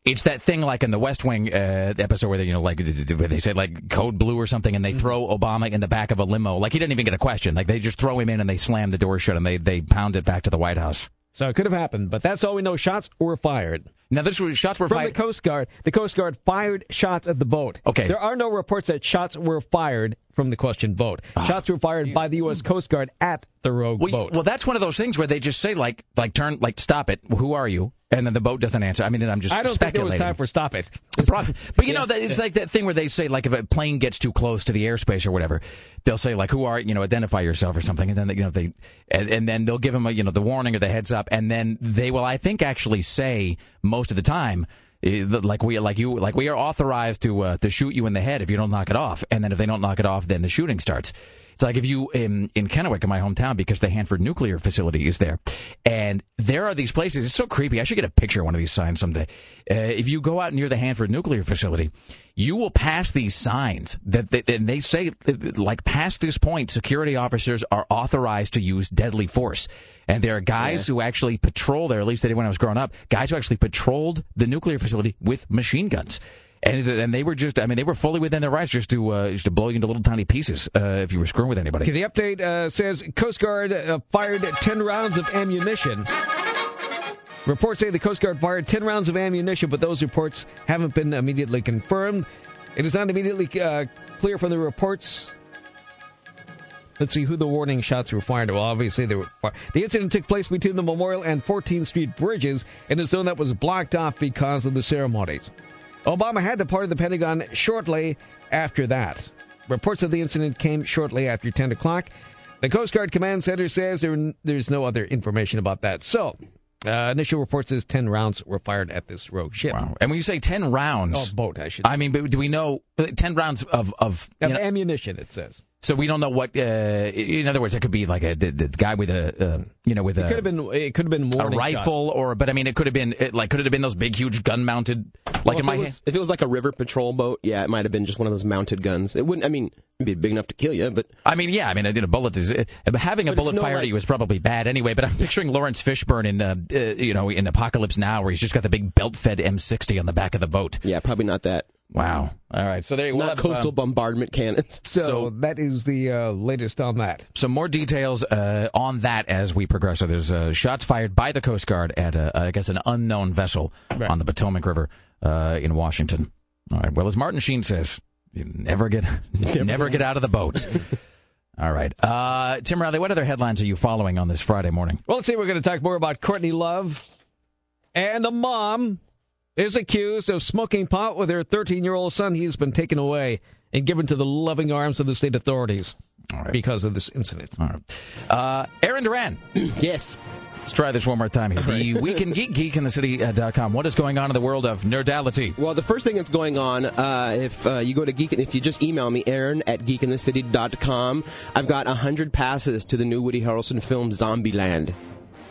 it's that thing like in the West Wing uh, episode where they you know like where they said like code blue or something, and they throw Obama in the back of a limo, like he didn't even get a question, like they just throw him in and they slam the door shut and they they pound it back to the White House. So it could have happened, but that's all we know. Shots were fired. Now this was shots were From fired. the Coast Guard. The Coast Guard fired shots at the boat. Okay. There are no reports that shots were fired from the question boat. Ah. shots were fired by the U.S. Coast Guard at the rogue well, boat. well, that's one of those things where they just say like like turn like stop it. Who are you? And then the boat doesn't answer. I mean, I'm just I don't think there was time for stop it. But you know, that it's like that thing where they say, like, if a plane gets too close to the airspace or whatever, they'll say, like, "Who are you you know? Identify yourself" or something, and then you know they, and, and then they'll give them a you know the warning or the heads up, and then they will, I think, actually say most of the time. Eh, Like we like you like we are authorized to uh, to shoot you in the head if you don't knock it off, and then if they don't knock it off, then the shooting starts. It's like if you in in Kennewick, in my hometown, because the Hanford nuclear facility is there, and there are these places. It's so creepy. I should get a picture of one of these signs someday. Uh, if you go out near the Hanford nuclear facility, you will pass these signs that they, and they say like past this point, security officers are authorized to use deadly force. And there are guys yeah. who actually patrol there. At least they did when I was growing up. Guys who actually patrolled the nuclear facility with machine guns. And, and they were just, I mean, they were fully within their rights just to uh, just to blow you into little tiny pieces uh, if you were screwing with anybody. Okay, the update uh, says Coast Guard uh, fired 10 rounds of ammunition. Reports say the Coast Guard fired 10 rounds of ammunition, but those reports haven't been immediately confirmed. It is not immediately uh, clear from the reports Let's see who the warning shots were fired. Well, obviously they were. Fired. The incident took place between the Memorial and 14th Street bridges in a zone that was blocked off because of the ceremonies. Obama had departed the Pentagon shortly after that. Reports of the incident came shortly after 10 o'clock. The Coast Guard Command Center says there, there's no other information about that. So, uh, initial report says 10 rounds were fired at this rogue ship. Wow. And when you say 10 rounds. Oh, boat, I should say. I mean, do we know 10 rounds of. Of, of know, ammunition, it says. So we don't know what. Uh, in other words, it could be like a the, the guy with a uh, you know with it a. Could have been. It could have been a rifle shots. or, but I mean, it could have been like could it have been those big, huge gun mounted like well, in my was, hand? If it was like a river patrol boat, yeah, it might have been just one of those mounted guns. It wouldn't. I mean, it'd be big enough to kill you, but I mean, yeah, I mean, a bullet is uh, having a bullet no, fired like, at you is probably bad anyway. But I'm picturing Laurence Fishburne in uh, uh, you know in Apocalypse Now, where he's just got the big belt-fed M60 on the back of the boat. Yeah, probably not that. Wow. All right. So there you go. Not coastal uh, bombardment cannons. So, so, that is the uh, latest on that. Some more details uh, on that as we progress. So there's uh, shots fired by the Coast Guard at, uh, I guess, an unknown vessel right. on the Potomac River uh, in Washington. All right. Well, as Martin Sheen says, you never get never get out of the boat. All right. Uh, Tim Riley, what other headlines are you following on this Friday morning? Well, let's see. We're going to talk more about Courtney Love and a mom is accused of smoking pot with her 13 year old son. He's been taken away and given to the loving arms of the state authorities because of this incident. All right. Uh, Aaron Duran. yes. Let's try this one more time here. The Week in Geek, geekinthecity.com. What is going on in the world of nerdality? Well, the first thing that's going on, uh, if uh, you go to Geek, if you just email me, Aaron at geekinthecity.com, I've got 100 passes to the new Woody Harrelson film Zombieland.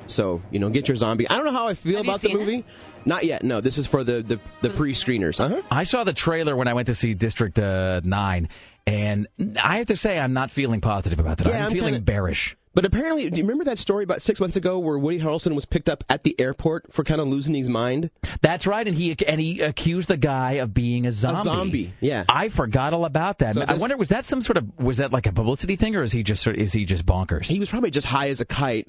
So, you know, get your zombie. I don't know how I feel Have about the movie. It? Not yet. No, this is for the the, the pre screeners. Uh-huh. I saw the trailer when I went to see District uh, Nine, and I have to say I'm not feeling positive about that. Yeah, I'm, I'm feeling kinda, bearish. But apparently, do you remember that story about six months ago where Woody Harrelson was picked up at the airport for kind of losing his mind? That's right, and he and he accused the guy of being a zombie. A zombie, yeah. I forgot all about that. So I wonder was that some sort of was that like a publicity thing, or is he just is he just bonkers? He was probably just high as a kite.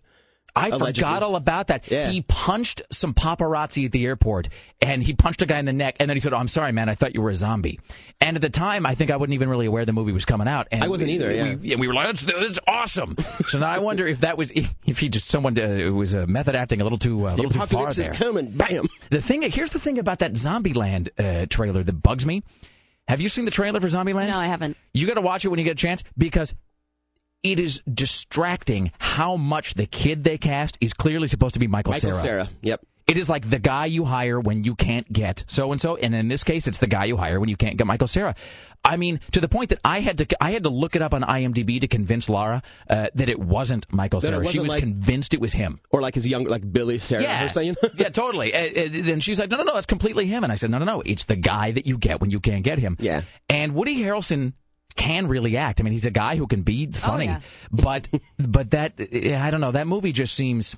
I Allegedly. forgot all about that. Yeah. He punched some paparazzi at the airport, and he punched a guy in the neck, and then he said, "Oh, I'm sorry, man. I thought you were a zombie." And at the time, I think I wasn't even really aware the movie was coming out. And I wasn't we, either. Yeah, we, we were like, "That's, that's awesome." so now I wonder if that was if he just someone uh, who was uh, method acting a little too uh, a little too far there. coming, bam. The thing here's the thing about that Zombieland uh, trailer that bugs me. Have you seen the trailer for Zombieland? No, I haven't. You got to watch it when you get a chance because it is distracting how much the kid they cast is clearly supposed to be Michael, Sarah. Michael Cera. Cera. Yep. It is like the guy you hire when you can't get so and so, and in this case, it's the guy you hire when you can't get Michael Cera. I mean, to the point that I had to I had to look it up on IMDb to convince Laura uh, that it wasn't Michael Cera. She was like, convinced it was him, or like his young like Billy Cera. Yeah, saying. yeah, totally. And uh, she's like, no, no, no, that's completely him. And I said, no, no, no, it's the guy that you get when you can't get him. Yeah. And Woody Harrelson can really act. I mean, he's a guy who can be oh, funny, oh, yeah. but but that I don't know. That movie just seems.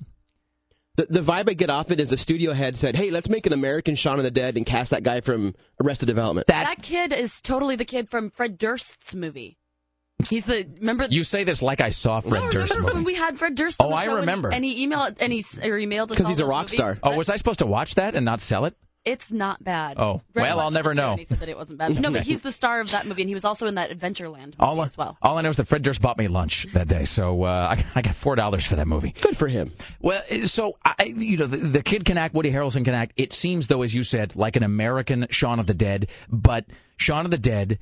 The, the vibe I get off it is a studio head said, "Hey, let's make an American Shaun of the Dead and cast that guy from Arrested Development." That's, that kid is totally the kid from Fred Durst's movie. He's the remember. You say this like I saw Fred no, Durst remember movie. when we had Fred Durst? oh, I remember. And he, and he emailed and he, or emailed us because he's a rock movies, star. Oh, was I supposed to watch that and not sell it? It's not bad. Oh, Red well, I'll never know. He said that it wasn't bad. No, but he's the star of that movie, and he was also in that Adventureland movie all, as well. All I know is that Fred Durst bought me lunch that day, so uh, I, I, got four dollars for that movie. Good for him. Well, so I, you know, the, the, kid can act. Woody Harrelson can act. It seems, though, as you said, like an American Shaun of the Dead, but Shaun of the Dead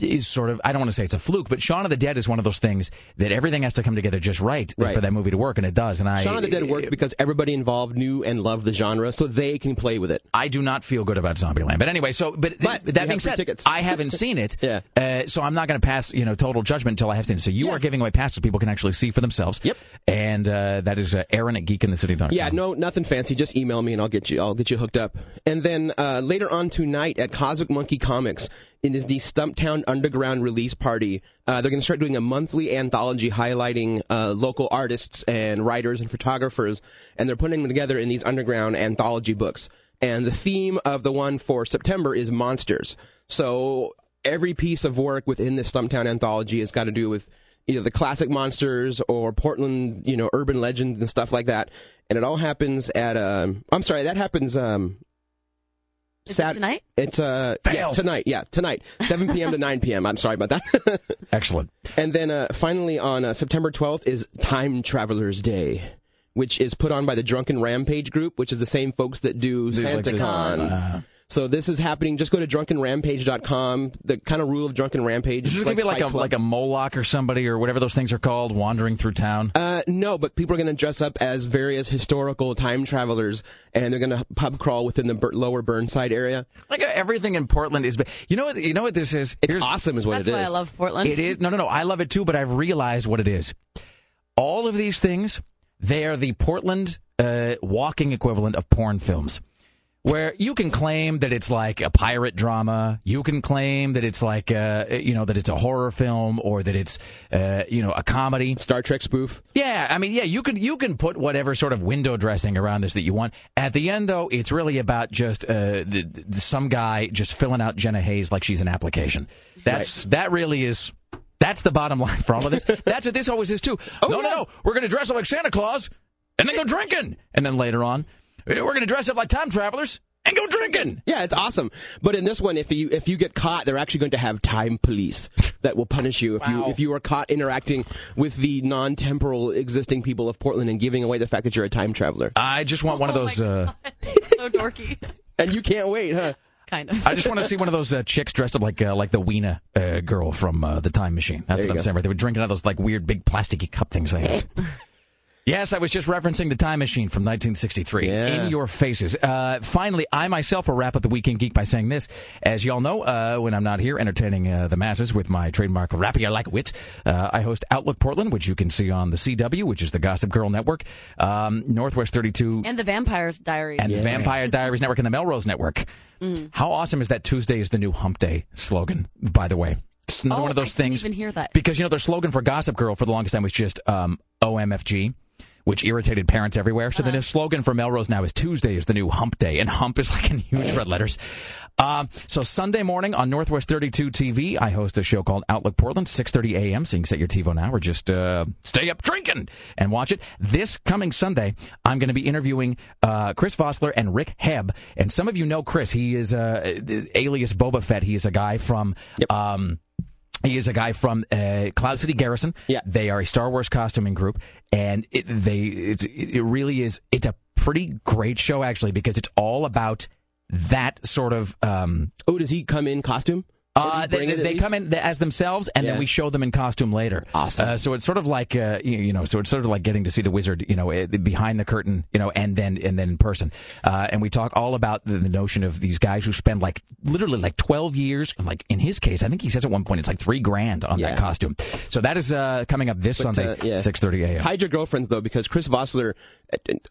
is sort of I don't want to say it's a fluke, but Shaun of the Dead is one of those things that everything has to come together just right, Right. for that movie to work, and it does. And I Shaun of the Dead worked because everybody involved knew and loved the genre, so they can play with it. I do not feel good about Zombieland. But anyway, so but, But that being said, tickets. I haven't seen it. Yeah. Uh, so I'm not going to pass you know total judgment until I have seen it. So you are giving away passes people can actually see for themselves. Yep. And uh, that is uh, Aaron at geekinthecity.com. Yeah, no, nothing fancy. Just email me and I'll get you. I'll get you hooked up. And then uh, later on tonight at Cosmic Monkey Comics, it is the Stumptown Underground release party. Uh, they're going to start doing a monthly anthology highlighting uh, local artists and writers and photographers, and they're putting them together in these underground anthology books. And the theme of the one for September is monsters. So every piece of work within the Stumptown anthology has got to do with either the classic monsters or Portland, you know, urban legends and stuff like that. And it all happens at um I'm sorry, that happens um Is it tonight? It's uh yes, tonight. Yeah, tonight. 7 p.m. to 9 p.m. I'm sorry about that. Excellent. And then uh finally on uh, September 12th is Time Travelers Day. Which is put on by the Drunken Rampage group, which is the same folks that do Do like the- SantaCon. So this is happening. Just go to drunkenrampage.com. The kind of rule of Drunken Rampage Is is this going to be like a like a Moloch or somebody or whatever those things are called, wandering through town? Uh, no, but people are going to dress up as various historical time travelers, and they're going to pub crawl within the Bur- lower Burnside area. Like uh, everything in Portland is. You know what? You know what this is. It's awesome, is what That's it is. why I love Portland. It is no, no, no. I love it too, but I've realized what it is. All of these things, they are the Portland uh, walking equivalent of porn films. Where you can claim that it's like a pirate drama, you can claim that it's like uh, you know that it's a horror film or that it's uh, you know a comedy, Star Trek spoof. Yeah, I mean, yeah, you can you can put whatever sort of window dressing around this that you want. At the end, though, it's really about just uh, the, some guy just filling out Jenna Haze like she's an application. That's that really is. That's the bottom line for all of this. That's what this always is too. no, no, no. We're going to dress up like Santa Claus and then go drinking, and then later on, we're going to dress up like time travelers and go drinking. Yeah, it's awesome. But in this one, if you if you get caught, they're actually going to have time police that will punish you if you if you are caught interacting with the non-temporal existing people of Portland and giving away the fact that you're a time traveler. I just want one of those. Uh, so dorky. And you can't wait, huh? Kind of. I just want to see one of those uh, chicks dressed up like uh, like the Weena uh, girl from uh, the Time Machine. That's There what I'm go. saying. Right? They were drinking out of those like weird big plasticky cup things. They had. yes, I was just referencing the Time Machine from 1963. Yeah. In your faces. Uh, finally, I myself will wrap up the Week in Geek by saying this. As y'all know, uh, when I'm not here entertaining uh, the masses with my trademark rapier like wit, uh, I host Outlook Portland, which you can see on the CW, which is the Gossip Girl Network, um, Northwest 32 And the Vampires Diaries. and the Vampire Diaries Network and the Melrose Network. Mm. How awesome is that Tuesday is the new hump day slogan, by the way? It's another Oh, one of those I didn't things. even hear that. Because, you know, their slogan for Gossip Girl for the longest time was just um, OMFG, which irritated parents everywhere. So the Uh-huh. new slogan for Melrose now is Tuesday is the new hump day, and hump is like in huge red letters. Um, so Sunday morning on Northwest 32 TV, I host a show called Outlook Portland, 6.30 a.m., so you can set your TiVo now or just uh, stay up drinking and watch it. This coming Sunday, I'm going to be interviewing uh, Chris Vossler and Rick Hebb. And some of you know Chris. He is uh, alias Boba Fett. He is a guy from... Um, he is a guy from uh, Cloud City Garrison. Yeah, they are a Star Wars costuming group, and it, they it's, it really is. It's a pretty great show actually because it's all about that sort of. Um, oh, does he come in costume? Uh, they they come in as themselves, and then we show them in costume later. Awesome. Uh, so it's sort of like uh, you, you know, so it's sort of like getting to see the wizard, you know, eh, behind the curtain, you know, and then and then in person. Uh, and we talk all about the, the notion of these guys who spend like literally like twelve years. and, Like in his case, I think he says at one point it's like three grand on that costume. So that is uh, coming up this But, Sunday, uh, yeah. six thirty a.m. Hide your girlfriends though, because Chris Vossler,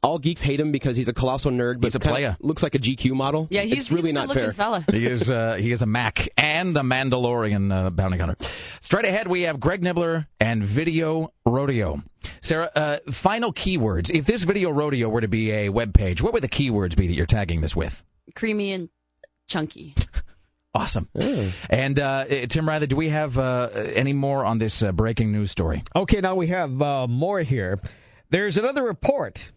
all geeks hate him because he's a colossal nerd, but He's a kinda looks like a GQ model. Yeah, he's, it's really he's a not good-looking fair. fella. he is uh, he is a Mac and a Mandalorian uh, bounty hunter. Straight ahead, we have Greg Nibler and Video Rodeo. Sarah, uh, final keywords. If this Video Rodeo were to be a web page, what would the keywords be that you're tagging this with? Creamy and chunky. Awesome. And uh, Tim Riley, do we have uh, any more on this uh, breaking news story? Okay, now we have uh, more here. There's another report,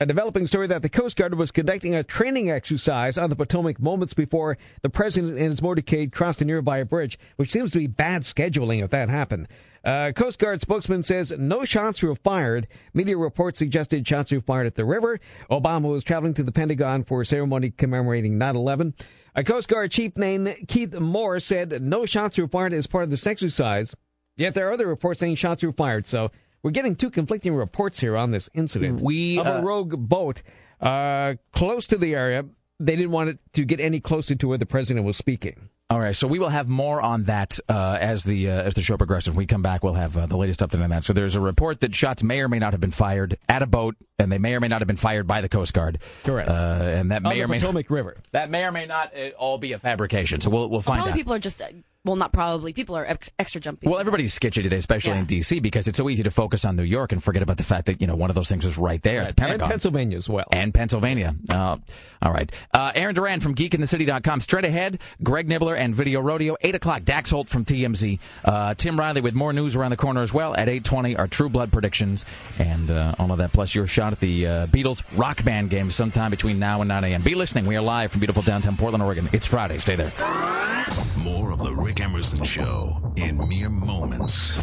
a developing story that the Coast Guard was conducting a training exercise on the Potomac moments before the president and his motorcade crossed a nearby bridge, which seems to be bad scheduling if that happened. Uh, Coast Guard spokesman says no shots were fired. Media reports suggested shots were fired at the river. Obama was traveling to the Pentagon for a ceremony commemorating 9 11. A Coast Guard chief named Keith Moore said no shots were fired as part of this exercise. Yet there are other reports saying shots were fired. So we're getting two conflicting reports here on this incident. We, of uh, a rogue boat uh, close to the area. They didn't want it to get any closer to where the president was speaking. All right, so we will have more on that uh, as the uh, as the show progresses. When we come back, we'll have uh, the latest update on that. So there's a report that shots may or may not have been fired at a boat, and they may or may not have been fired by the Coast Guard. Correct. Uh, and that On may the or may Potomac River. that may or may not uh, all be a fabrication. So we'll we'll find probably out. people are just uh, well, not probably. People are ex- extra jumpy. Well, everybody's sketchy today, especially in D.C., because it's so easy to focus on New York and forget about the fact that you know one of those things was right there at the And Pentagon. Pennsylvania as well. And Pennsylvania. Uh, all right. Uh, Aaron Duran from geekinthecity.com. Straight ahead, Greg Nibler and Video Rodeo. 8 o'clock, Dax Holt from TMZ. Uh, Tim Riley with more news around the corner as well. At 8.20, our True Blood predictions. And uh, all of that, plus your shot at the uh, Beatles rock band game sometime between now and 9 a.m. Be listening. We are live from beautiful downtown Portland, Oregon. It's Friday. Stay there. More of the Rick Emerson Show in mere moments.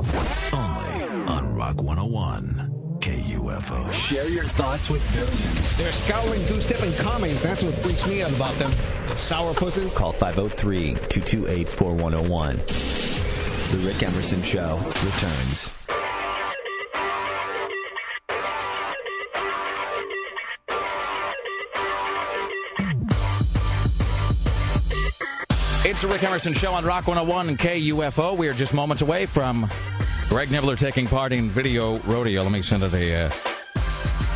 Only on Rock 101 KUFO. Share your thoughts with billions. They're scowling, goose-stepping commies. That's what freaks me out about them. Sour pusses. Call 503 228 4101. The Rick Emerson Show returns. It's the Rick Emerson Show on Rock 101 and KUFO. We are just moments away from Greg Nibler taking part in Video Rodeo. Let me send out a uh,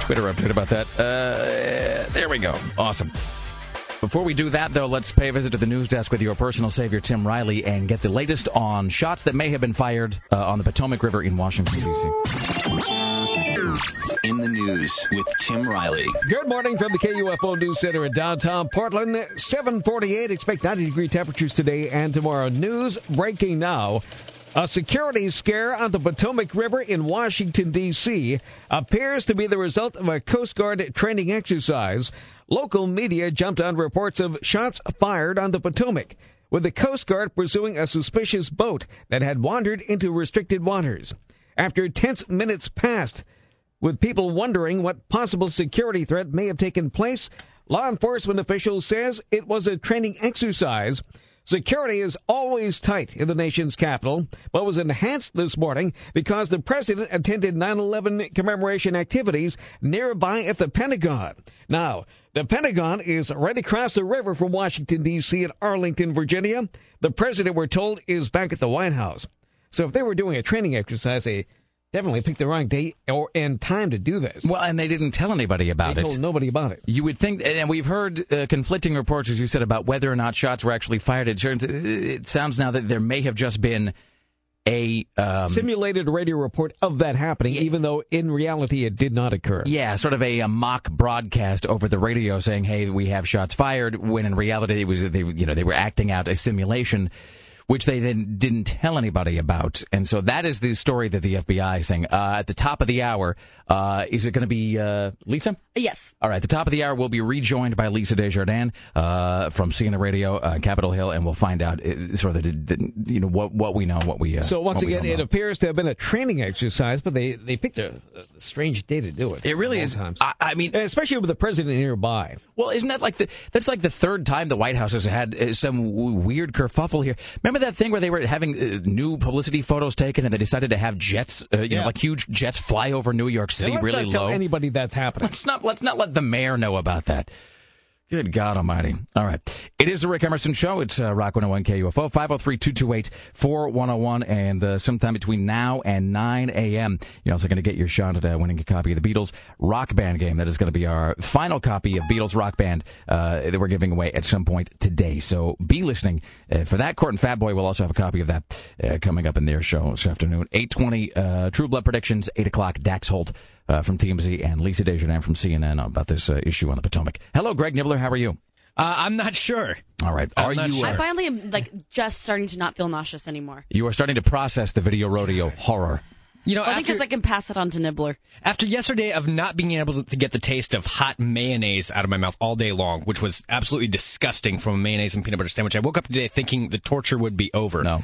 Twitter update about that. Uh, there we go. Awesome. Before we do that, though, let's pay a visit to the news desk with your personal savior, Tim Riley, and get the latest on shots that may have been fired uh, on the Potomac River in Washington, D.C. In the news with Tim Riley. Good morning from the KUFO News Center in downtown Portland. 748. Expect 90 degree temperatures today and tomorrow. News breaking now. A security scare on the Potomac River in Washington, D.C. appears to be the result of a Coast Guard training exercise. Local media jumped on reports of shots fired on the Potomac, with the Coast Guard pursuing a suspicious boat that had wandered into restricted waters. After tense minutes passed, with people wondering what possible security threat may have taken place, law enforcement officials says it was a training exercise. Security is always tight in the nation's capital, but was enhanced this morning because the president attended 9/11 commemoration activities nearby at the Pentagon. Now, the Pentagon is right across the river from Washington D.C. at Arlington, Virginia. The president, we're told, is back at the White House. So if they were doing a training exercise, they definitely picked the wrong date or and time to do this. Well, and they didn't tell anybody about it. They it. told nobody about it. You would think, and we've heard uh, conflicting reports, as you said, about whether or not shots were actually fired. It, turns, it sounds now that there may have just been a um, Simulated radio report of that happening, even though in reality it did not occur. yeah, sort of a, a mock broadcast over the radio saying, "Hey, we have shots fired," when in reality it was they, you know, they were acting out a simulation. Which they then didn't tell anybody about, and so that is the story that the FBI is saying. Uh, at the top of the hour, uh, is it going to be uh, Lisa? Yes. All right, the top of the hour, we'll be rejoined by Lisa Desjardins uh, from CNN Radio, uh, Capitol Hill, and we'll find out uh, sort of the, the, you know what what we know, what we. Uh, So once again, it appears to have been a training exercise, but they, they picked a, a strange day to do it. It really is. Times. I, I mean, especially with the president nearby. Well, isn't that like the that's like the third time the White House has had uh, some weird kerfuffle here? Remember that thing where they were having uh, new publicity photos taken and they decided to have jets, uh, you know, like huge jets fly over New York City, really low. anybody that's happening. Let's not let's not let the mayor know about that. Good God Almighty! All right, it is the Rick Emerson Show. It's uh, Rock 101 KUFO 503-228-4101, and uh, sometime between now and 9 a.m. You're also going to get your shot at uh, winning a copy of the Beatles Rock Band game. That is going to be our final copy of Beatles Rock Band uh, that we're giving away at some point today. So be listening uh, for that. Court and Fat Boy will also have a copy of that uh, coming up in their show this afternoon. 8:20 uh, True Blood predictions. 8 o'clock Dax Holt uh, from TMZ and Lisa Desjardins from CNN about this uh, issue on the Potomac. Hello, Greg Nibler. How are you? Uh, I'm not sure. All right. I'm Are you? sure. uh, I finally am like just starting to not feel nauseous anymore. you are starting to process the video rodeo horror. You know, I think because I can pass it on to Nibler. after yesterday of not being able to get the taste of hot mayonnaise out of my mouth all day long, which was absolutely disgusting from a mayonnaise and peanut butter sandwich, I woke up today thinking the torture would be over. No.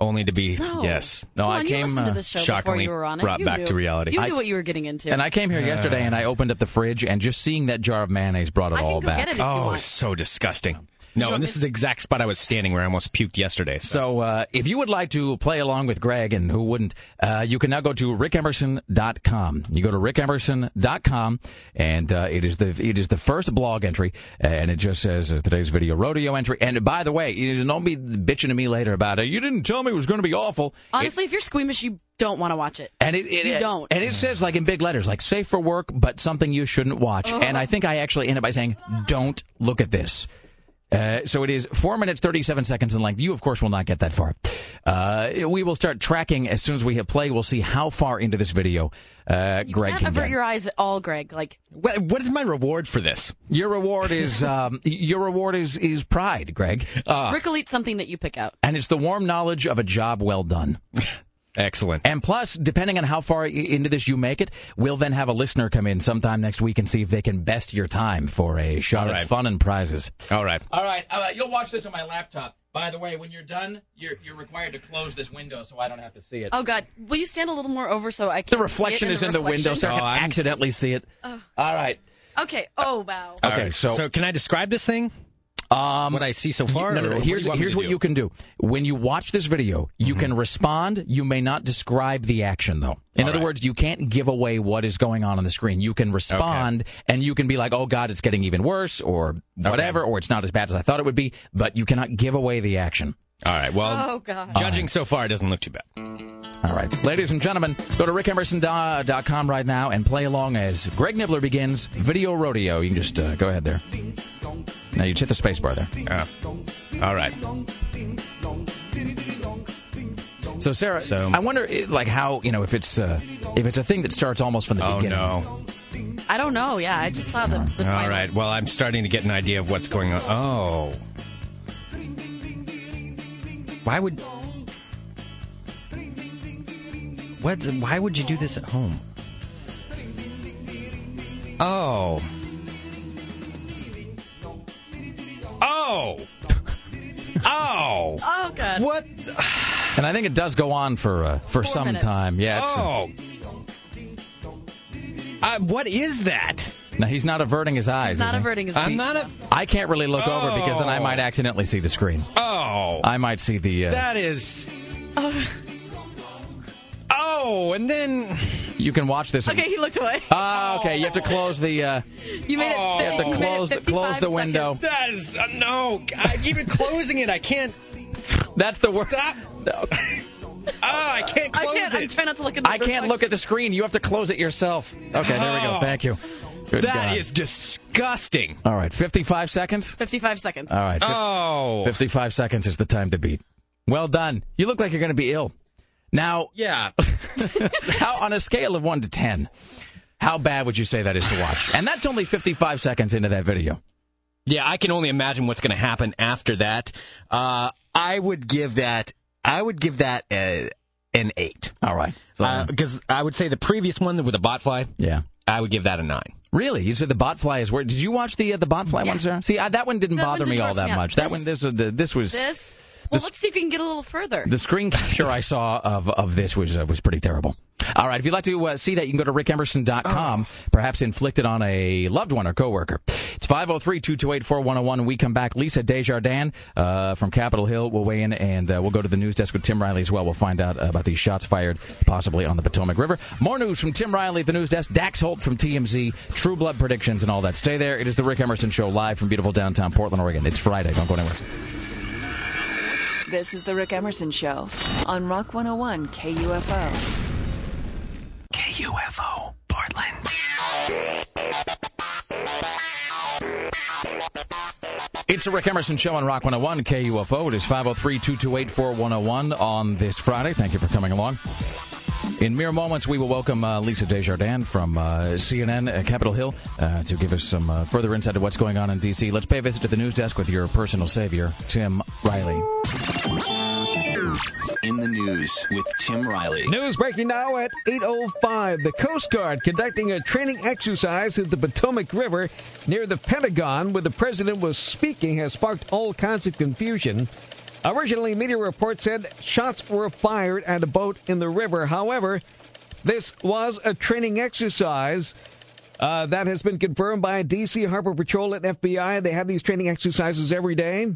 Only to be No. yes. No, Come I on, you came, listened to uh, this show before shockingly you were on it. brought You back knew. to reality. You I- knew what you were getting into. And I came here yesterday and I opened up the fridge and just seeing that jar of mayonnaise brought it I all back. it you oh, so disgusting. No, So and this is the exact spot I was standing where I almost puked yesterday. So, So uh, if you would like to play along with Greg, and who wouldn't, uh, you can now go to rickemerson.com. You go to rickemerson.com, and uh, it is the it is the first blog entry, and it just says uh, today's video rodeo entry. And by the way, don't be bitching to me later about it. You didn't tell me it was going to be awful. Honestly, if you're squeamish, you don't want to watch it. And it, it You it- don't. And it says like in big letters, like safe for work, but something you shouldn't watch. Ugh. And I think I actually ended by saying, don't look at this. Uh, so it is four minutes thirty seven seconds in length. You of course will not get that far. Uh, we will start tracking as soon as we hit play. We'll see how far into this video uh, Greg Can't can avert get. your eyes at all, Greg. Like what, what is my reward for this? Your reward is um, your reward is is pride, Greg, uh, Rick will eat something that you pick out. and it's the warm knowledge of a job well done. Excellent. And plus, depending on how far into this you make it, we'll then have a listener come in sometime next week and see if they can best your time for a shot All at fun and prizes. All right. All right, uh, you'll watch this on my laptop. By the way, when you're done, you're you're required to close this window so I don't have to see it. Oh God, will you stand a little more over so I can? the reflection see it is in the window, so I reflection? can accidentally see it. Oh. All right. Okay. Oh wow. Okay, All right. so- so can I describe this thing? Um, what I see so far? No, no, no. Here's you want me here's what do? you can do. When you watch this video, you can respond. You may not describe the action, though. In All other right. words, you can't give away what is going on on the screen. You can respond, and you can be like, "Oh God, it's getting even worse," or whatever, or "It's not as bad as I thought it would be." But you cannot give away the action. All right. Well, Oh God. judging so far, it doesn't look too bad. All right, ladies and gentlemen, go to rickemerson.com right now and play along as Greg Nibler begins Video Rodeo. You can just uh, go ahead there. Now you just hit the space bar there. Yeah. All right. So Sarah, So- I wonder, eh, like, how you know if it's uh, if it's a thing that starts almost from the Oh beginning. no. I don't know. Yeah, I just saw the. the All final. right. Well, I'm starting to get an idea of what's going on. Oh. Why would What's why would you do this at home? Oh. Oh. Oh. Oh God. What? And I think it does go on for uh, for some minutes. time. Yeah. It's, uh, Oh. Uh, what is that? now he's not averting his eyes. He's not he? averting his. I'm teeth. not a. I can't really look over because then I Oh. might accidentally see the screen. Oh. I might see the. Uh, That is. Oh, and then. you can watch this. Okay, he looked away. Ah, okay. You have to close the. Uh, You made it. Oh. You have to you made it close the- close the window. seconds. That is. Uh, no. I, even closing it, I can't. that's the word. Stop. Oh, I can't I close can't. I'm it. trying not to look at. The I can't reflection. look at the screen. You have to close it yourself. Okay, there we go. Oh. Thank you. Good That God. is disgusting. All right, 55 seconds? 55 seconds. All right. fif- Oh. 55 seconds is the time to beat. Well done. You look like you're going to be ill. Now, Yeah. how, on a scale of 1 to 10, how bad would you say that is to watch? And that's only 55 seconds into that video. Yeah, I can only imagine what's going to happen after that. Uh, I would give that. I would give that uh, an eight. All right. So, Because I would say the previous one with the botfly, yeah. I would give that a nine. Really? You said the botfly is where? Did you watch the uh, the botfly Yeah. one, Sarah? See, I, that one didn't That bother me didn't all that me out. much. That one, this, uh, the, this was This. Well, let's see if we can get a little further. The screen capture I saw of, of this was uh, was pretty terrible. All right, if you'd like to uh, see that, you can go to rickemerson.com, perhaps inflicted on a loved one or coworker. It's 503-228-4101. We come back. Lisa Desjardins uh, from Capitol Hill will weigh in, and uh, we'll go to the news desk with Tim Riley as well. We'll find out about these shots fired possibly on the Potomac River. More news from Tim Riley at the news desk, Dax Holt from TMZ, True Blood predictions, and all that. Stay there. It is the Rick Emerson Show live from beautiful downtown Portland, Oregon. It's Friday. Don't go anywhere. This is The Rick Emerson Show on Rock 101 KUFO. KUFO, Portland. It's the Rick Emerson Show on Rock 101 KUFO. It is 503 228 4101 on this Friday. Thank you for coming along. In mere moments, we will welcome uh, Lisa Desjardins from uh, CNN at Capitol Hill uh, to give us some uh, further insight to what's going on in D.C. Let's pay a visit to the news desk with your personal savior, Tim Riley. In the news with Tim Riley. News breaking now at 8.05. The Coast Guard conducting a training exercise at the Potomac River near the Pentagon where the president was speaking has sparked all kinds of confusion. Originally, media reports said shots were fired at a boat in the river. However, this was a training exercise. Uh, that has been confirmed by DC Harbor Patrol and FBI. They have these training exercises every day.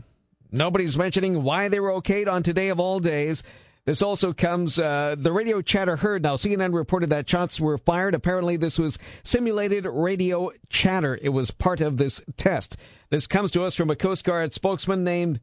Nobody's mentioning why they were okayed on today of all days. This also comes, uh, the radio chatter heard. Now, CNN reported that shots were fired. Apparently, this was simulated radio chatter. It was part of this test. This comes to us from a Coast Guard spokesman named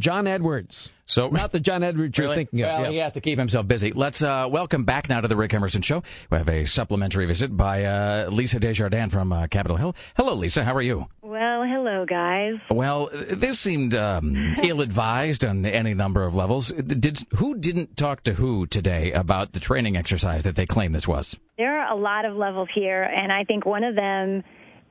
John Edwards. So not the John Edwards you're Really? thinking of. Well, yeah. he has to keep himself busy. Let's uh, welcome back now to the Rick Emerson Show. We have a supplementary visit by uh, Lisa Desjardins from uh, Capitol Hill. Hello, Lisa. How are you? Well, hello, guys. Well, this seemed um, ill-advised on any number of levels. Did who didn't talk to who today about the training exercise that they claim this was? There are a lot of levels here, and I think one of them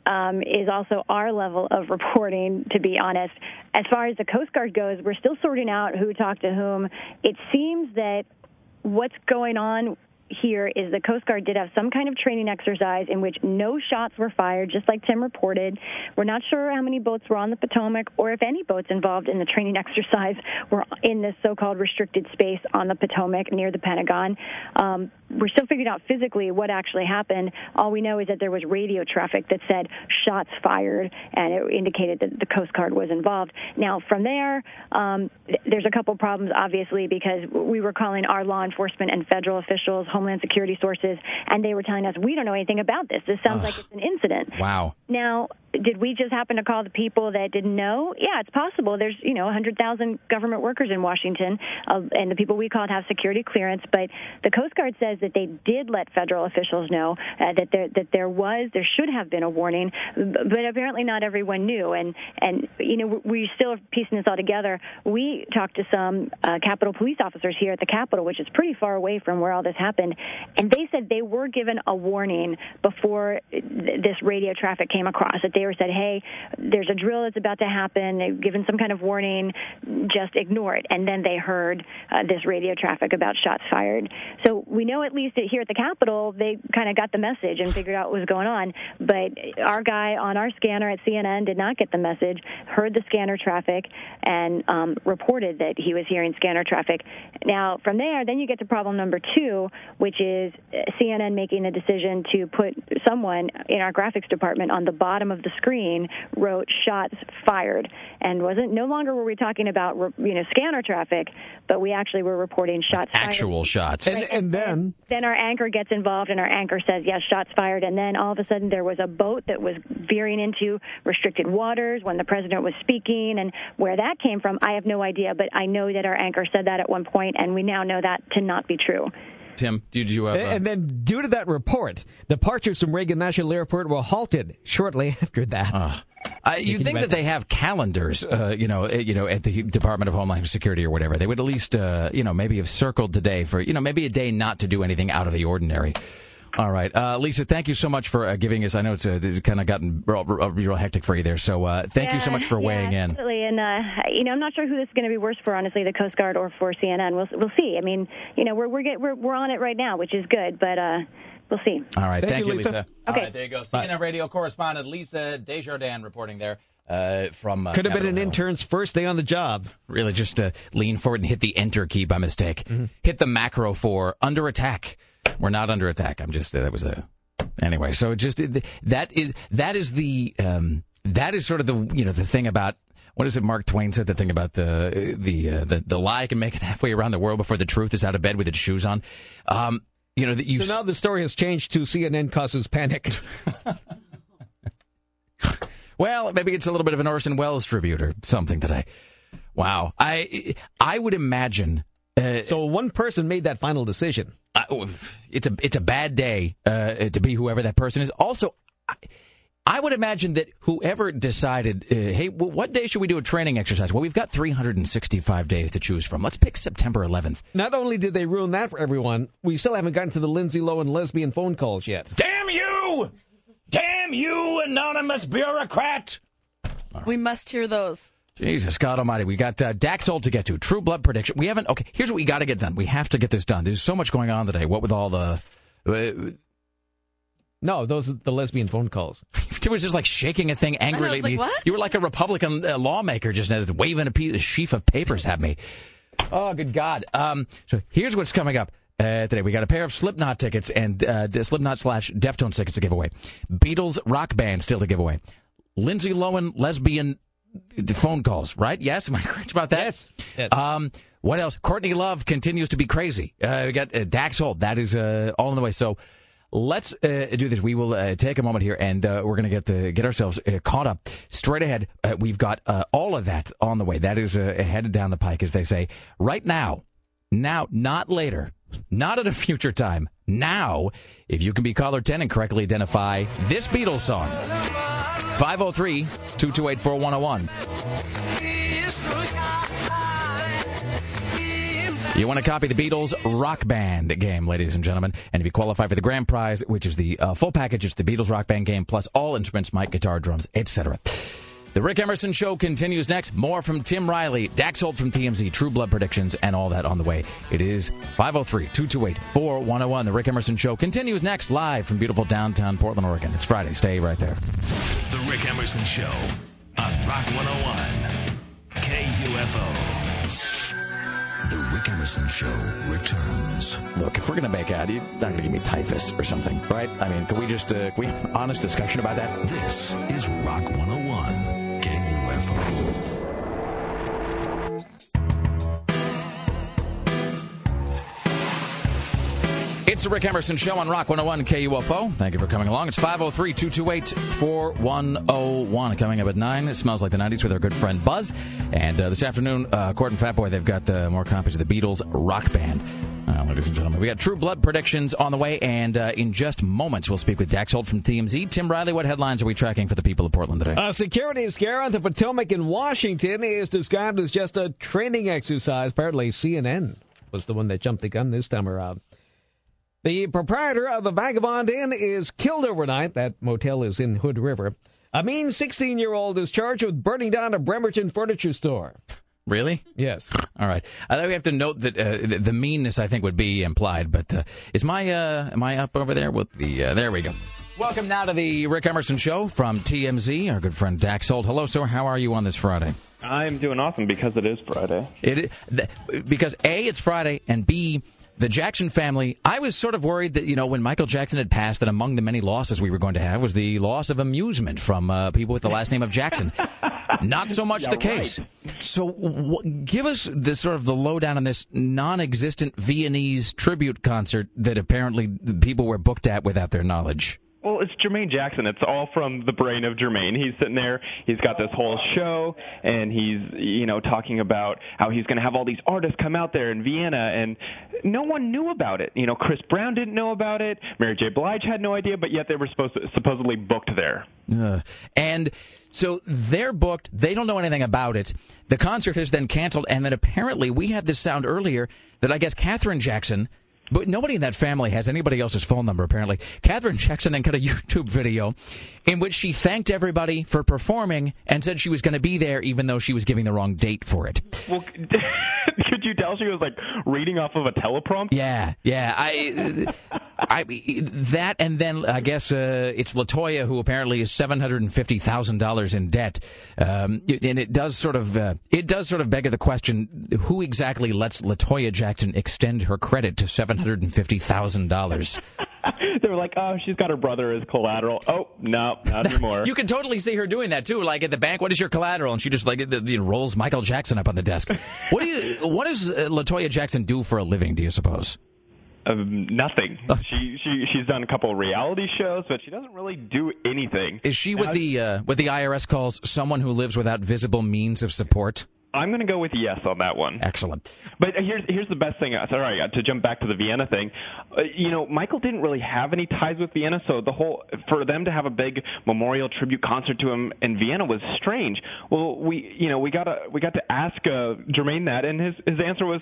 um, is also our level of reporting, to be honest. As far as the Coast Guard goes, we're still sorting out who talked to whom. It seems that what's going on here is the Coast Guard did have some kind of training exercise in which no shots were fired, just like Tim reported. We're not sure how many boats were on the Potomac or if any boats involved in the training exercise were in this so-called restricted space on the Potomac near the Pentagon. Um, we're still figuring out physically what actually happened. All we know is that there was radio traffic that said shots fired, and it indicated that the Coast Guard was involved. Now, from there, um, th- there's a couple problems, obviously, because we were calling our law enforcement and federal officials, Homeland Security sources, and they were telling us, we don't know anything about this. This sounds like it's an incident. Wow. Now, did we just happen to call the people that didn't know? Yeah, it's possible. There's, you know, 100,000 government workers in Washington, uh, and the people we called have security clearance. But the Coast Guard says that they did let federal officials know uh, that there that there was, there should have been a warning, but apparently not everyone knew. And and you know, we still are piecing this all together. We talked to some uh, Capitol police officers here at the Capitol, which is pretty far away from where all this happened, and they said they were given a warning before th- this radio traffic came across. That they said, hey, there's a drill that's about to happen. Given some kind of warning. Just ignore it. And then they heard uh, this radio traffic about shots fired. So we know at least here at the Capitol, they kind of got the message and figured out what was going on. But our guy on our scanner at CNN did not get the message, heard the scanner traffic, and um, reported that he was hearing scanner traffic. Now, from there, then you get to problem number two, which is uh, CNN making the decision to put someone in our graphics department on the bottom of the screen wrote shots fired and wasn't no longer were we talking about you know scanner traffic but we actually were reporting shots fired. Actual shots. And, and then then our anchor gets involved and our anchor says yes shots fired. And then all of a sudden there was a boat that was veering into restricted waters when the president was speaking. And where that came from i have no idea but i know that our anchor said that at one point and we now know that to not be true Tim, did you have? Uh, And then, due to that report, departures from Reagan National Airport were halted shortly after that. Uh, you can think that imagine. they have calendars, uh, you know, uh, you know, at the Department of Homeland Security or whatever? They would at least, uh, you know, maybe have circled today for, you know, maybe a day not to do anything out of the ordinary. All right, uh, Lisa, thank you so much for uh, giving us. I know it's uh, kind of gotten real, real, real hectic for you there, so uh, thank you so much for yeah, weighing in. Absolutely, and uh, you know, I'm not sure who this is going to be worse for, honestly, the Coast Guard or for CNN. We'll we'll see. I mean, you know, we're we're get, we're, we're on it right now, which is good, but uh, we'll see. All right, thank, you, Lisa. All Okay. right, there you go. CNN radio correspondent Lisa Desjardins reporting there. Uh, from uh, Could have been an intern's first day on the job. Really, just uh, lean forward and hit the enter key by mistake. Hit the macro for under attack. We're not under attack. I'm just uh, that was a anyway. So just that is that is the um, that is sort of the you know the thing about. What is it? Mark Twain said the thing about the the uh, the, the lie can make it halfway around the world before the truth is out of bed with its shoes on. Um, you know that you so now the story has changed to CNN causes panic. Well, maybe it's a little bit of an Orson Welles tribute or something today. Wow, I I would imagine. Uh, so one person made that final decision. Uh, it's a it's a bad day uh, to be whoever that person is. Also, I, I would imagine that whoever decided, uh, hey, well, what day should we do a training exercise? Well, we've got 365 days to choose from. Let's pick September 11th. Not only did they ruin that for everyone, we still haven't gotten to the Lindsay Lohan lesbian phone calls yet. Damn you! Damn you, anonymous bureaucrat! We must hear those. Jesus God Almighty, we got uh, Dax Holt to get to. True Blood prediction. We haven't. Okay, here's what we got to get done. We have to get this done. There's so much going on today. What with all the. Uh, No, those are the lesbian phone calls. It was just like shaking a thing angrily. like, what? You were like a Republican uh, lawmaker just now, waving a, piece, a sheaf of papers at me. Oh, good God. Um, so here's what's coming up. Uh, today we got a pair of Slipknot tickets and uh, Slipknot slash Deftones tickets to give away. Beatles rock band still to give away. Lindsay Lohan lesbian phone calls. Right? Yes, am I correct about that? Yes. Yes. Um, what else? Courtney Love continues to be crazy. Uh, we got uh, Dax Holt. That is uh, all on the way. So let's uh, do this. We will uh, take a moment here, and uh, we're going to get get ourselves uh, caught up. Straight ahead, uh, we've got uh, all of that on the way. That is uh, headed down the pike, as they say. Right now, now, not later, not at a future time. Now, if you can be caller 10 and correctly identify this Beatles song, 503 228 4101. You want to copy the Beatles Rock Band game, ladies and gentlemen. And if you qualify for the grand prize, which is the uh, full package, it's the Beatles Rock Band game plus all instruments, mic, guitar, drums, etc. The Rick Emerson Show continues next. More from Tim Riley, Dax Holt from TMZ, True Blood Predictions, and all that on the way. It is 503 228 4101. The Rick Emerson Show continues next, live from beautiful downtown Portland, Oregon. It's Friday. Stay right there. The Rick Emerson Show on Rock 101. KUFO. The Rick Emerson Show returns. Look, if we're going to make out, you're not going to give me typhus or something, right? I mean, can we just, uh, can we have an honest discussion about that? This is Rock 101. KUFO. It's the Rick Emerson Show on Rock 101 KUFO. Thank you for coming along. It's 503 228 4101. Coming up at 9. It smells like the 90s with our good friend Buzz. And uh, this afternoon, uh, Court and Fatboy, they've got uh, more copies of the Beatles Rock Band. Uh, ladies and gentlemen, we got True Blood predictions on the way, and uh, in just moments, we'll speak with Dax Holt from TMZ. Tim Riley, what headlines are we tracking for the people of Portland today? A security scare on the Potomac in Washington is described as just a training exercise. Apparently, CNN was the one that jumped the gun this time around. The proprietor of the Vagabond Inn is killed overnight. That motel is in Hood River. A mean 16 year old is charged with burning down a Bremerton furniture store. Really? Yes. All right. I think we have to note that uh, the meanness, I think, would be implied. But uh, is my uh, am I up over there with the? Uh, there we go. Welcome now to the Rick Emerson Show from TMZ. Our good friend Dax Holt. Hello, sir. How are you on this Friday? I'm doing awesome because it is Friday. It is, th- because a it's Friday and b the Jackson family. I was sort of worried that you know when Michael Jackson had passed, that among the many losses we were going to have was the loss of amusement from uh, people with the last name of Jackson. Not so much Yeah, the case. So, w- give us the sort of the lowdown on this non-existent Viennese tribute concert that apparently people were booked at without their knowledge. Well, it's Jermaine Jackson. It's all from the brain of Jermaine. He's sitting there. He's got this whole show, and he's you know talking about how he's going to have all these artists come out there in Vienna, and no one knew about it. You know, Chris Brown didn't know about it. Mary J. Blige had no idea, but yet they were supposed to, supposedly booked there. Uh, and so they're booked. They don't know anything about it. The concert is then canceled, and then apparently we had this sound earlier that I guess Katherine Jackson. But nobody in that family has anybody else's phone number, apparently. Katherine Jackson then cut a YouTube video in which she thanked everybody for performing and said she was going to be there even though she was giving the wrong date for it. Well, you tell she was like reading off of a teleprompter? Yeah, yeah. I, I that, and then I guess uh, it's Latoya who apparently is seven hundred and fifty thousand dollars in debt, um, and it does sort of uh, it does sort of beg the question: Who exactly lets Latoya Jackson extend her credit to seven hundred and fifty thousand dollars? they were like, "Oh, she's got her brother as collateral." Oh, no, not anymore. You can totally see her doing that too. Like at the bank, what is your collateral? And she just like rolls Michael Jackson up on the desk. What do you? What does uh, Latoya Jackson do for a living? Do you suppose? Um, nothing. she she she's done a couple of reality shows, but she doesn't really do anything. Is she what Now, the uh, what the IRS calls someone who lives without visible means of support? I'm going to go with yes on that one. Excellent. But here's here's the best thing. uh, Sorry to jump back to the Vienna thing. Uh, you know, Michael didn't really have any ties with Vienna, so the whole for them to have a big memorial tribute concert to him in Vienna was strange. Well, we you know we got to we got to ask uh, Jermaine that, and his his answer was.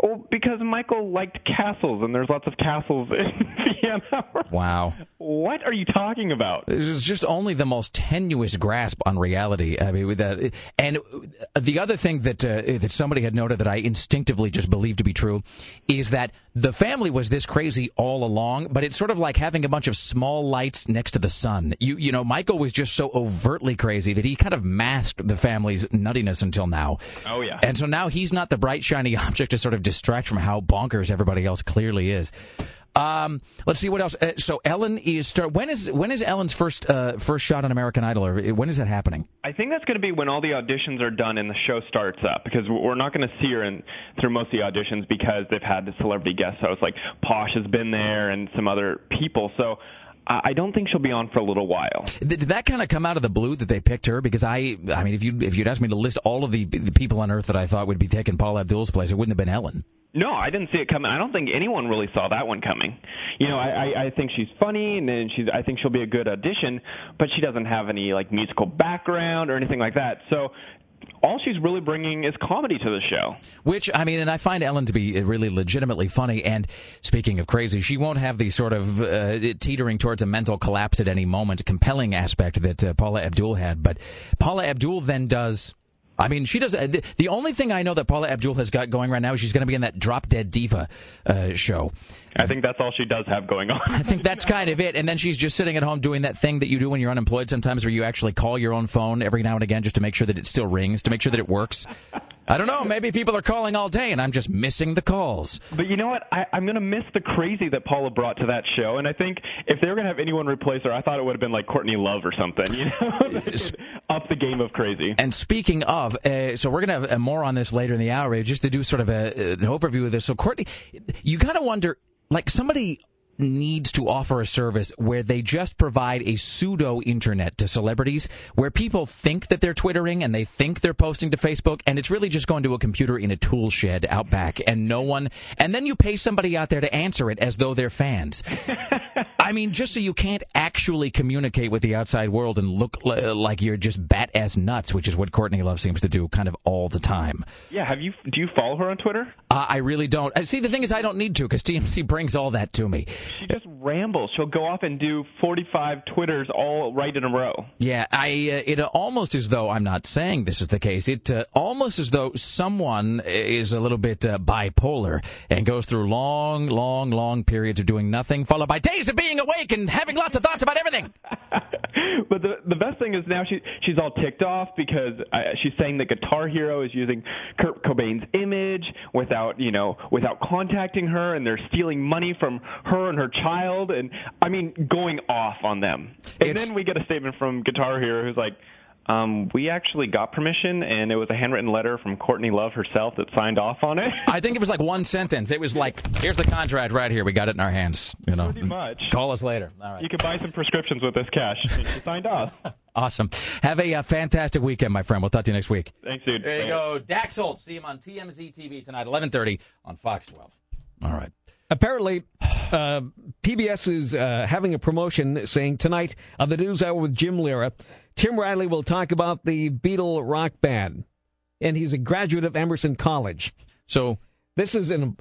Well, because Michael liked castles, and there's lots of castles in Vienna. Wow. what are you talking about? It's just only the most tenuous grasp on reality. I mean, that, and the other thing that uh, that somebody had noted that I instinctively just believed to be true is that the family was this crazy all along, but it's sort of like having a bunch of small lights next to the sun. You you know, Michael was just so overtly crazy that he kind of masked the family's nuttiness until now. Oh yeah. And so now he's not the bright shiny object to sort of distract from how bonkers everybody else clearly is. Um, let's see what else. Uh, so Ellen is start. When is when is Ellen's first uh, first shot on American Idol, or when is that happening? I think that's going to be when all the auditions are done and the show starts up because we're not going to see her in through most of the auditions because they've had the celebrity guest hosts like Posh has been there and some other people. So I don't think she'll be on for a little while. Did that kind of come out of the blue that they picked her? Because I, I mean, if you if you'd asked me to list all of the, the people on Earth that I thought would be taking Paula Abdul's place, it wouldn't have been Ellen. No, I didn't see it coming. I don't think anyone really saw that one coming. You know, I, I, I think she's funny, and then she's. I think she'll be a good addition, but she doesn't have any like musical background or anything like that. So all she's really bringing is comedy to the show. Which, I mean, and I find Ellen to be really legitimately funny. And speaking of crazy, she won't have the sort of uh, teetering towards a mental collapse at any moment, compelling aspect that uh, Paula Abdul had. But Paula Abdul then does. I mean, she does. Uh, the only thing I know that Paula Abdul has got going right now is she's going to be in that Drop Dead Diva uh, show. I think that's all she does have going on. I think that's kind of it. And then she's just sitting at home doing that thing that you do when you're unemployed sometimes, where you actually call your own phone every now and again just to make sure that it still rings, to make sure that it works. I don't know. Maybe people are calling all day, and I'm just missing the calls. But you know what? I, I'm going to miss the crazy that Paula brought to that show. And I think if they were going to have anyone replace her, I thought it would have been like Courtney Love or something. You know, up the game of crazy. And speaking of, uh, so we're going to have more on this later in the hour, just to do sort of a, an overview of this. So Courtney, you kind of wonder, like somebody needs to offer a service where they just provide a pseudo internet to celebrities where people think that they're twittering and they think they're posting to Facebook and it's really just going to a computer in a tool shed out back and no one and then you pay somebody out there to answer it as though they're fans. I mean, just so you can't actually communicate with the outside world and look like you're just bat ass nuts, which is what Courtney Love seems to do kind of all the time. Yeah, have you? Do you follow her on Twitter? Uh, I really don't. See, the thing is, I don't need to because TMZ brings all that to me. She just rambles. She'll go off and do 45 Twitters all right in a row. Yeah, I. Uh, it almost as though I'm not saying this is the case. It uh, almost as though someone is a little bit uh, bipolar and goes through long, long, long periods of doing nothing, followed by days of being awake and having lots of thoughts about everything. but the the best thing is now she she's all ticked off because uh, she's saying that Guitar Hero is using Kurt Cobain's image without you know without contacting her, and they're stealing money from her and her child, and I mean going off on them. And It's- then we get a statement from Guitar Hero who's like. Um, we actually got permission, and it was a handwritten letter from Courtney Love herself that signed off on it. I think it was like one sentence. It was like, "Here's the contract right here. We got it in our hands." You know, Pretty much. Call us later. All right. You can buy some prescriptions with this cash. She signed off. Awesome. Have a uh, fantastic weekend, my friend. We'll talk to you next week. Thanks, dude. There you go. Dax Holt. See him on TMZ TV tonight, 11:30 on Fox 12. All right. Apparently, uh, PBS is uh, having a promotion saying tonight on the News Hour with Jim Lehrer, Tim Riley will talk about the Beatle rock band, and he's a graduate of Emerson College. So this is an.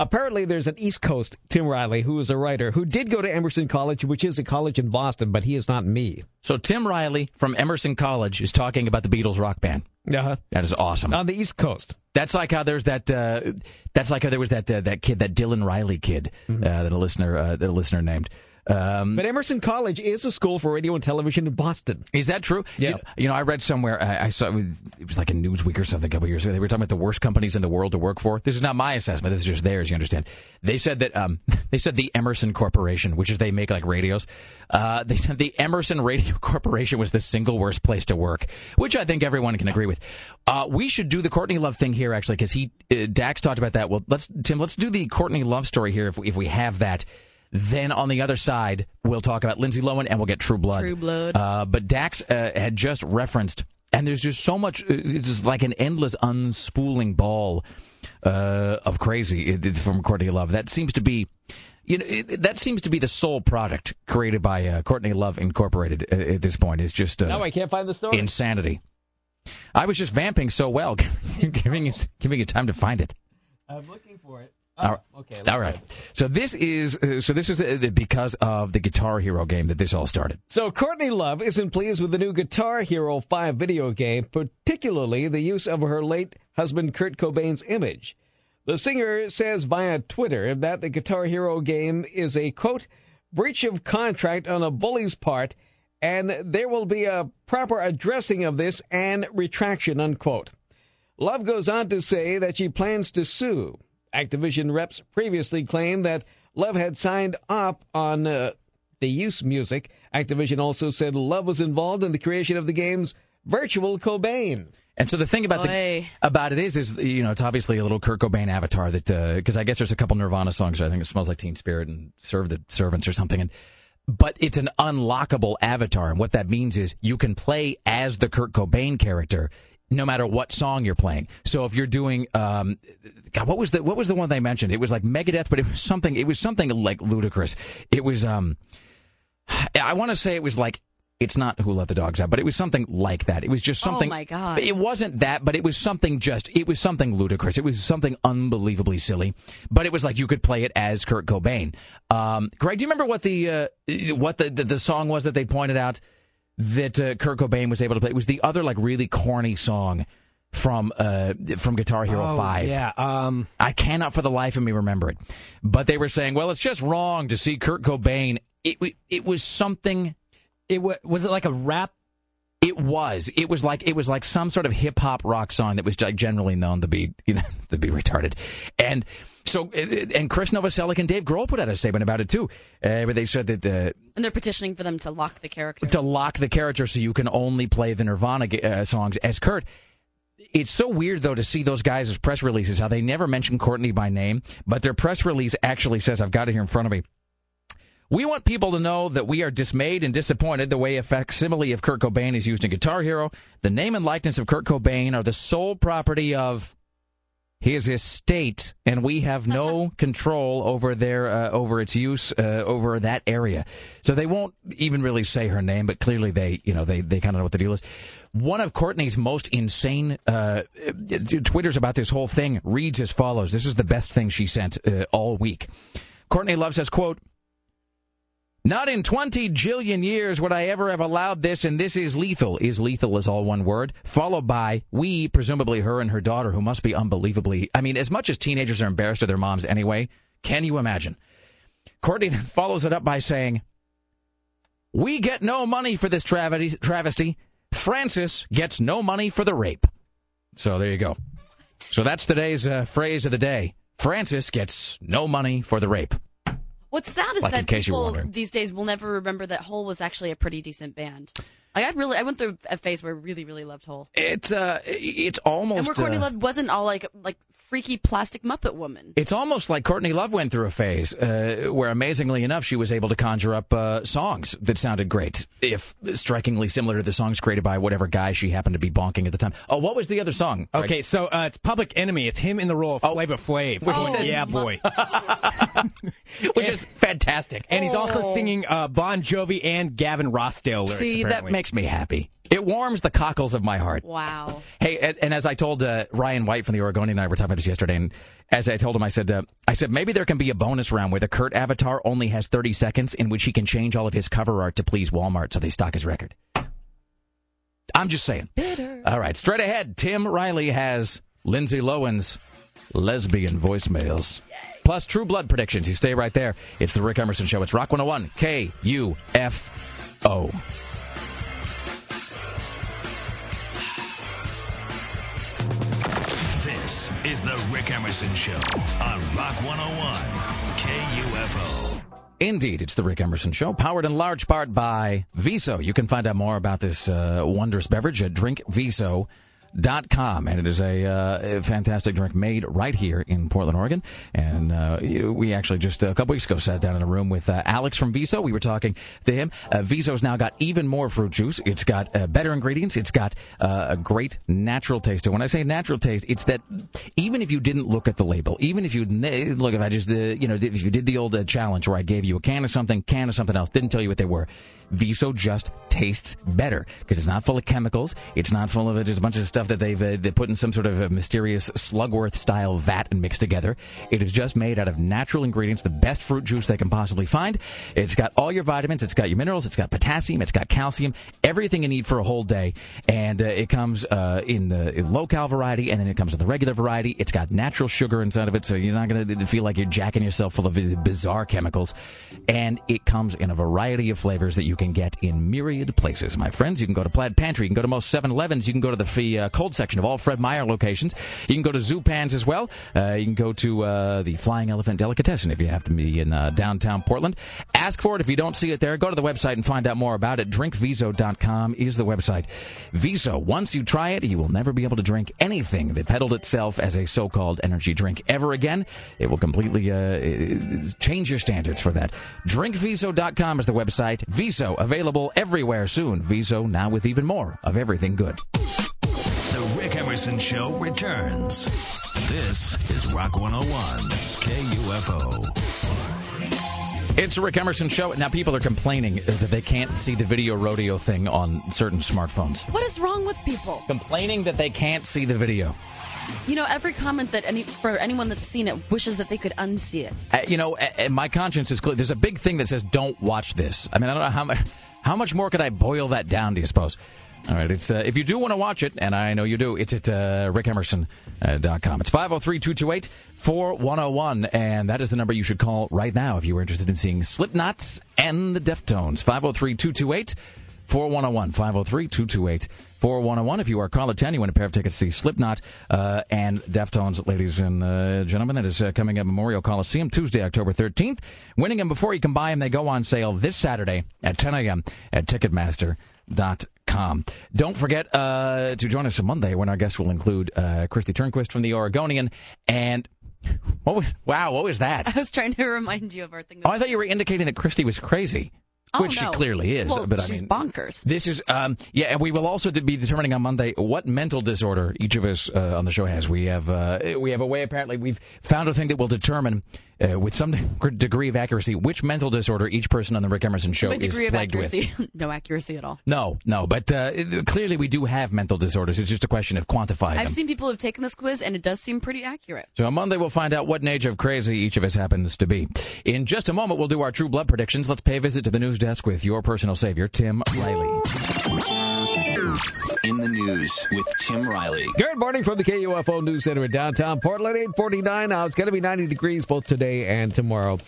Apparently, there's an East Coast Tim Riley who is a writer who did go to Emerson College, which is a college in Boston, but he is not me. So Tim Riley from Emerson College is talking about the Beatles rock band. Uh-huh. That is awesome. On the East Coast. That's like how there's that. Uh, that's like how there was that uh, that kid, that Dylan Riley kid, uh, that a listener uh, that a listener named. Um, But Emerson College is a school for radio and television in Boston. Is that true? Yeah. You, you know, I read somewhere, I, I saw it was like a Newsweek or something a couple years ago. They were talking about the worst companies in the world to work for. This is not my assessment. This is just theirs. You understand? They said that um, they said the Emerson Corporation, which is they make like radios. Uh, they said the Emerson Radio Corporation was the single worst place to work, which I think everyone can agree with. Uh, we should do the Courtney Love thing here actually because he uh, Dax talked about that. Well, let's Tim, let's do the Courtney Love story here if we, if we have that. Then on the other side, we'll talk about Lindsay Lohan and we'll get True Blood. True Blood. Uh, but Dax uh, had just referenced, and there's just so much. uh, It's just like an endless unspooling ball uh, of crazy it- it- from Courtney Love. That seems to be. You know, it, that seems to be the sole product created by uh, Courtney Love Incorporated uh, at this point. Is just uh, Now I can't find the story. insanity. I was just vamping so well, giving you giving you time to find it. I'm looking for it. All right. Oh, okay. All right. So this is uh, so this is uh, because of the Guitar Hero game that this all started. So Courtney Love isn't pleased with the new Guitar Hero 5 video game, particularly the use of her late husband Kurt Cobain's image. The singer says via Twitter that the Guitar Hero game is a quote breach of contract on a bully's part and there will be a proper addressing of this and retraction unquote. Love goes on to say that she plans to sue. Activision reps previously claimed that Love had signed up on uh, the use music. Activision also said Love was involved in the creation of the game's Virtual Cobain. And so the thing about the about it is, is you know, it's obviously a little Kurt Cobain avatar that because I guess there's a couple Nirvana songs. I think it smells like Teen Spirit and Serve the Servants or something. And but it's an unlockable avatar, and what that means is you can play as the Kurt Cobain character no matter what song you're playing. So if you're doing, um, God, what was the what was the one they mentioned? It was like Megadeth, but it was something. It was something like ludicrous. It was, um, I want to say it was like. It's not who let the dogs out, but it was something like that. It was just something. Oh my god! It wasn't that, but it was something just. It was something ludicrous. It was something unbelievably silly. But it was like you could play it as Kurt Cobain. Um, Greg, do you remember what the uh, what the, the the song was that they pointed out? That uh, Kurt Cobain was able to play. It was the other like really corny song from uh from Guitar Hero Oh, 5. yeah, um I cannot for the life of me remember it. But they were saying, "Well, it's just wrong to see Kurt Cobain." It it was something it was was it like a rap it was. It was like it was like some sort of hip hop rock song that was like, generally known to be you know to be retarded, and so and Chris Novoselic and Dave Grohl put out a statement about it too, uh, where they said that the And they're petitioning for them to lock the character. to lock the character so you can only play the Nirvana uh, songs as Kurt. It's so weird though to see those guys' as press releases how they never mention Courtney by name, but their press release actually says, "I've got it here in front of me." We want people to know that we are dismayed and disappointed the way a facsimile of Kurt Cobain is used in Guitar Hero. The name and likeness of Kurt Cobain are the sole property of his estate, and we have no control over their uh, over its use uh, over that area. So they won't even really say her name, but clearly they you know they they kind of know what the deal is. One of Courtney's most insane uh, twitters about this whole thing reads as follows. This is the best thing she sent uh, all week. Courtney Love says, "quote." Not in 20 jillion years would I ever have allowed this, and this is lethal. Is lethal is all one word, followed by we, presumably her and her daughter, who must be unbelievably. I mean, as much as teenagers are embarrassed of their moms anyway, can you imagine? Courtney then follows it up by saying, We get no money for this travesty. travesty. Frances gets no money for the rape. So there you go. So that's today's uh, phrase of the day. Frances gets no money for the rape. What's sad is Like, that case you were people these days will never remember that Hole was actually a pretty decent band. Like I really, I went through a phase where I really, really loved Hole. It's uh, it's almost and where Courtney uh, Love wasn't all like like freaky plastic Muppet woman. It's almost like Courtney Love went through a phase uh, where, amazingly enough, she was able to conjure up uh, songs that sounded great, if strikingly similar to the songs created by whatever guy she happened to be bonking at the time. Oh, what was the other song? Greg? Okay, so uh, it's Public Enemy. It's him in the role of Flava Flav. Where he says, "Yeah, boy," which is fantastic. and he's also Oh. singing uh, Bon Jovi and Gavin Rossdale lyrics. See, that apparently. Makes me happy. It warms the cockles of my heart. Wow. Hey, and- and as I told uh, Ryan White from the Oregonian and I were talking about this yesterday, and as I told him, I said, uh, I said maybe there can be a bonus round where the Kurt avatar only has 30 seconds in which he can change all of his cover art to please Walmart so they stock his record. I'm just saying. All right, straight ahead, Tim Riley has Lindsay Lohan's lesbian voicemails. Plus True Blood predictions. You stay right there. It's the Rick Emerson Show. It's Rock 101 K U F O. is the Rick Emerson Show on Rock 101 KUFO. Indeed, it's the Rick Emerson Show, powered in large part by Viso. You can find out more about this uh, wondrous beverage at drinkviso.com. And it is a, uh, fantastic drink made right here in Portland, Oregon. And uh, we actually just a couple weeks ago sat down in a room with uh, Alex from Viso. We were talking to him. Uh, Viso's now got even more fruit juice. It's got uh, better ingredients. It's got uh, a great natural taste. And when I say natural taste, it's that even if you didn't look at the label, even if you look, if I just, uh, you know, if you did the old challenge where I gave you a can of something, can of something else, didn't tell you what they were, Viso just tastes better because it's not full of chemicals. It's not full of just a bunch of stuff that they've uh, they put in some sort of mysterious Slugworth style vat and mixed together. It is just made out of natural ingredients, the best fruit juice they can possibly find. It's got all your vitamins, it's got your minerals, it's got potassium, it's got calcium, everything you need for a whole day. And uh, it comes uh, in the low cal variety, and then it comes in the regular variety. It's got natural sugar inside of it, so you're not going to feel like you're jacking yourself full of bizarre chemicals. And it comes in a variety of flavors that you can get in myriad places, my friends. You can go to Plaid Pantry, you can go to most 7 Elevens, you can go to the free, uh, cold section of all Fred Meyer locations. You can go to Zupans as well. Uh, you can go to uh, the Flying Elephant Delicatessen if you have to be in uh, downtown Portland. Ask for it if you don't see it there. Go to the website and find out more about it. DrinkViso.com is the website. Viso, once you try it, you will never be able to drink anything that peddled itself as a so called energy drink ever again. It will completely uh, change your standards for that. DrinkViso.com is the website. Viso available everywhere soon. Viso now with even more of everything good. The Rick Emerson Show returns. This is Rock 101, KUFO. It's the Rick Emerson Show. Now, people are complaining that they can't see the video rodeo thing on certain smartphones. What is wrong with people? Complaining that they can't see the video. You know, every comment that any for anyone that's seen it wishes that they could unsee it. Uh, you know, uh, my conscience is clear. There's a big thing that says "Don't watch this." I mean, I don't know how much how much more could I boil that down? Do you suppose? All right, it's uh, if you do want to watch it, and I know you do, it's at uh, rickemerson.com. It's 503-228-4101, and that is the number you should call right now if you were interested in seeing Slipknots and the Deftones. 503-228 4101 503 228 4101. If you are caller 10, you want a pair of tickets to see Slipknot uh, and Deftones, ladies and uh, gentlemen. That is uh, coming at Memorial Coliseum Tuesday, October 13th. Winning them before you can buy them, they go on sale this Saturday at 10 a.m. at Ticketmaster.com. Don't forget uh, to join us on Monday when our guests will include uh, Kristi Turnquist from the Oregonian and. What was, wow, what was that? I was trying to remind you of our thing. Oh, I thought you were indicating that Kristi was crazy. Oh, which no. she clearly is. Well, but I she's mean, bonkers. This is, um, yeah, and we will also be determining on Monday what mental disorder each of us uh, on the show has. We have, uh, we have a way. Apparently, we've found a thing that will determine, uh, with some degree of accuracy, which mental disorder each person on the Rick Emerson show is degree of plagued accuracy, with. no accuracy at all. No, no, but uh, clearly we do have mental disorders. It's just a question of quantifying. I've seen people who've taken this quiz, and it does seem pretty accurate. So on Monday, we'll find out what age of crazy each of us happens to be. In just a moment, we'll do our true blood predictions. Let's pay a visit to the news desk with your personal savior, Tim Riley. In the news with Tim Riley. Good morning from the KUFO News Center in downtown Portland, 849. Now it's going to be 90 degrees both today and tomorrow.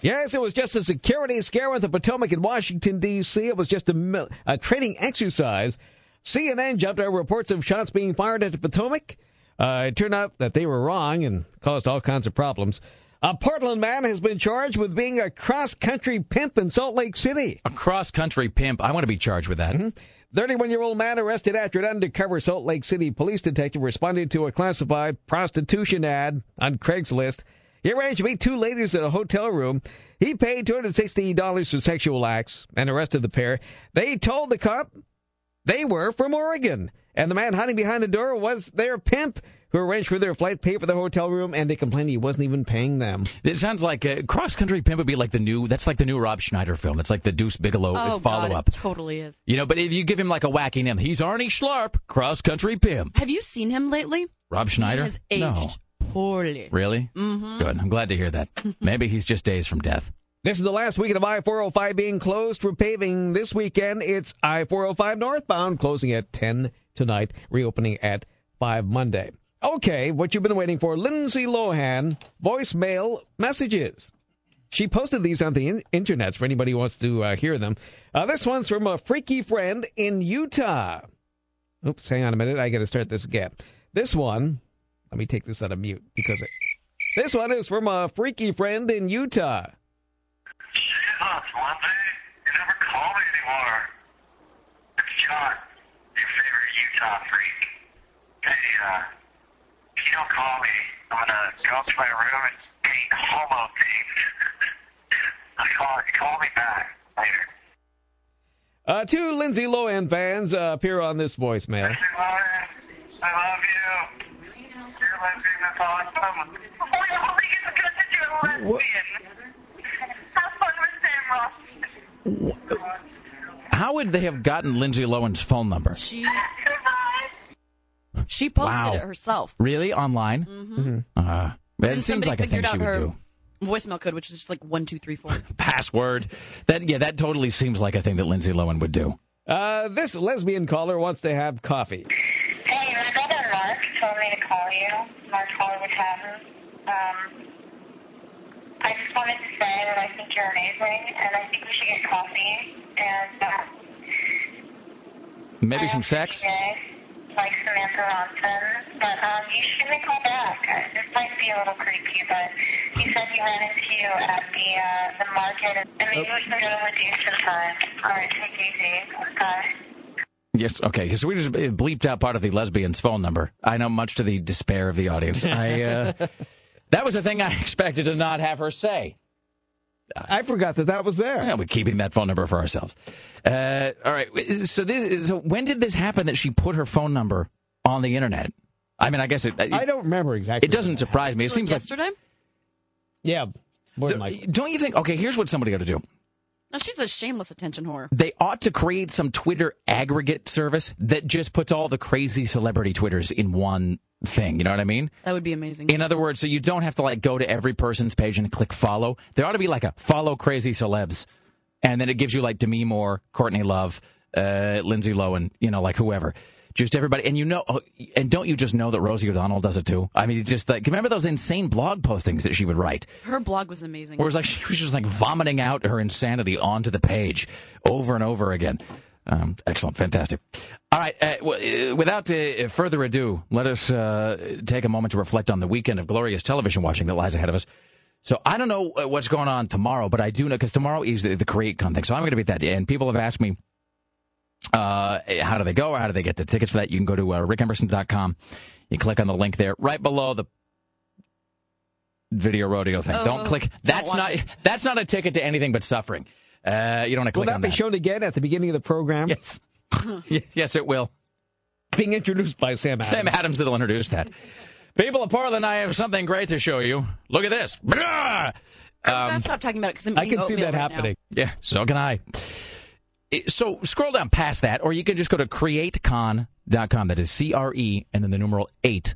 Yes, it was just a security scare with the Potomac in Washington, D.C. It was just a, a training exercise. CNN jumped over reports of shots being fired at the Potomac. Uh, it turned out that they were wrong and caused all kinds of problems. A Portland man has been charged with being a cross country pimp in Salt Lake City. A cross country pimp? I want to be charged with that. Mm-hmm. 31-year-old man arrested after an undercover Salt Lake City police detective responded to a classified prostitution ad on Craigslist. He arranged to meet two ladies in a hotel room. He paid $260 for sexual acts and arrested the pair. They told the cop they were from Oregon, and the man hiding behind the door was their pimp who arranged for their flight, paid for the hotel room, and they complained he wasn't even paying them. It sounds like uh, Cross Country Pimp would be like the new. That's like the new Rob Schneider film. It's like the Deuce Bigalow oh, follow God, up. it totally is. You know, but if you give him like a wacky name, he's Arnie Schlarp, Cross Country Pimp. Have you seen him lately? Rob Schneider? He has aged no. poorly. Really? Mm-hmm. Good. I'm glad to hear that. Maybe he's just days from death. This is the last weekend of I 405 being closed for paving. This weekend, it's I 405 northbound, closing at 10 tonight, reopening at 5 Monday. Okay, what you've been waiting for Lindsay Lohan, voicemail messages. She posted these on the in- internet for anybody who wants to uh, hear them. Uh, this one's from a freaky friend in Utah. Oops, hang on a minute. I got to start this again. This one, let me take this out of mute because it. This one is from a freaky friend in Utah. Jesus, Lindsay, you never call me anymore. It's John, your favorite Utah freak. Hey, uh, if you don't call me, I'm gonna go up to my room and paint homo things. I call, call me back later. Uh, two Lindsay Lohan fans uh, appear on this voicemail. Lindsay Lohan, I love you. You're lesbian, that's awesome. I don't think it's good that you're a lesbian. Have fun with Sam Ross. How would they have gotten Lindsay Lohan's phone number? She she posted Wow. it herself. Really online? Mhm. Uh, it seems somebody like a thing figured she out would her do. voicemail code, which is just like one two three four. Password. That yeah, that totally seems like a thing that Lindsay Lohan would do. Uh, this lesbian caller wants to have coffee. Hey, my brother Mark told me to call you. Mark Hollywood Hatton. Um, I just wanted to say that I think you're amazing, and I think we should get coffee. And uh, Maybe some sex. you guys, like Samantha Ronson, but um, you should a call back. Uh, This might be a little creepy, but he said he ran into you at the uh, the market, and maybe we can go the date sometime. All right, take it easy. Bye. Yes. Okay. So we just bleeped out part of the lesbian's phone number. I know, much to the despair of the audience. I uh, that was a thing I expected to not have her say. I forgot that that was there. Yeah, we're keeping that phone number for ourselves. Uh, all right. So this. So when did this happen? That she put her phone number on the internet? I mean, I guess it. it I don't remember exactly. It doesn't surprise me. It seems like yesterday. Yeah, more than likely. Don't you think? Okay, here's what somebody got to do. Now she's a shameless attention whore. They ought to create some Twitter aggregate service that just puts all the crazy celebrity Twitters in one thing. You know what I mean? That would be amazing. In other words, so you don't have to like go to every person's page and click follow. There ought to be like a follow crazy celebs, and then it gives you like Demi Moore, Courtney Love, uh, Lindsay Lohan, you know, like whoever. Just everybody, and you know, oh, and don't you just know that Rosie O'Donnell does it too? I mean, just like remember those insane blog postings that she would write, Her blog was amazing. where it was like she was just like vomiting out her insanity onto the page over and over again. Um, excellent, fantastic. All right, uh, w- uh, without uh, further ado, let us uh, take a moment to reflect on the weekend of glorious television watching that lies ahead of us. So I don't know uh, what's going on tomorrow, but I do know because tomorrow is the, the Cre8Con thing. So I'm going to be at that, and people have asked me uh, how do they go or how do they get the tickets for that? You can go to uh, rickemerson.com. You click on the link there right below the video rodeo thing. Oh, don't click. don't That's not it. that's not a ticket to anything but suffering. Uh, you don't want to Will click that on be that. shown again at the beginning of the program? Yes. Yes, it will. Being introduced by Sam Adams. Sam Adams will introduce that. People of Portland, I have something great to show you. Look at this. Blah! I'm Um, gonna stop talking about it because I'm I can see that right happening. Yeah, so can I. So scroll down past that, or you can just go to cre8con.com. That is C R E and then the numeral 8,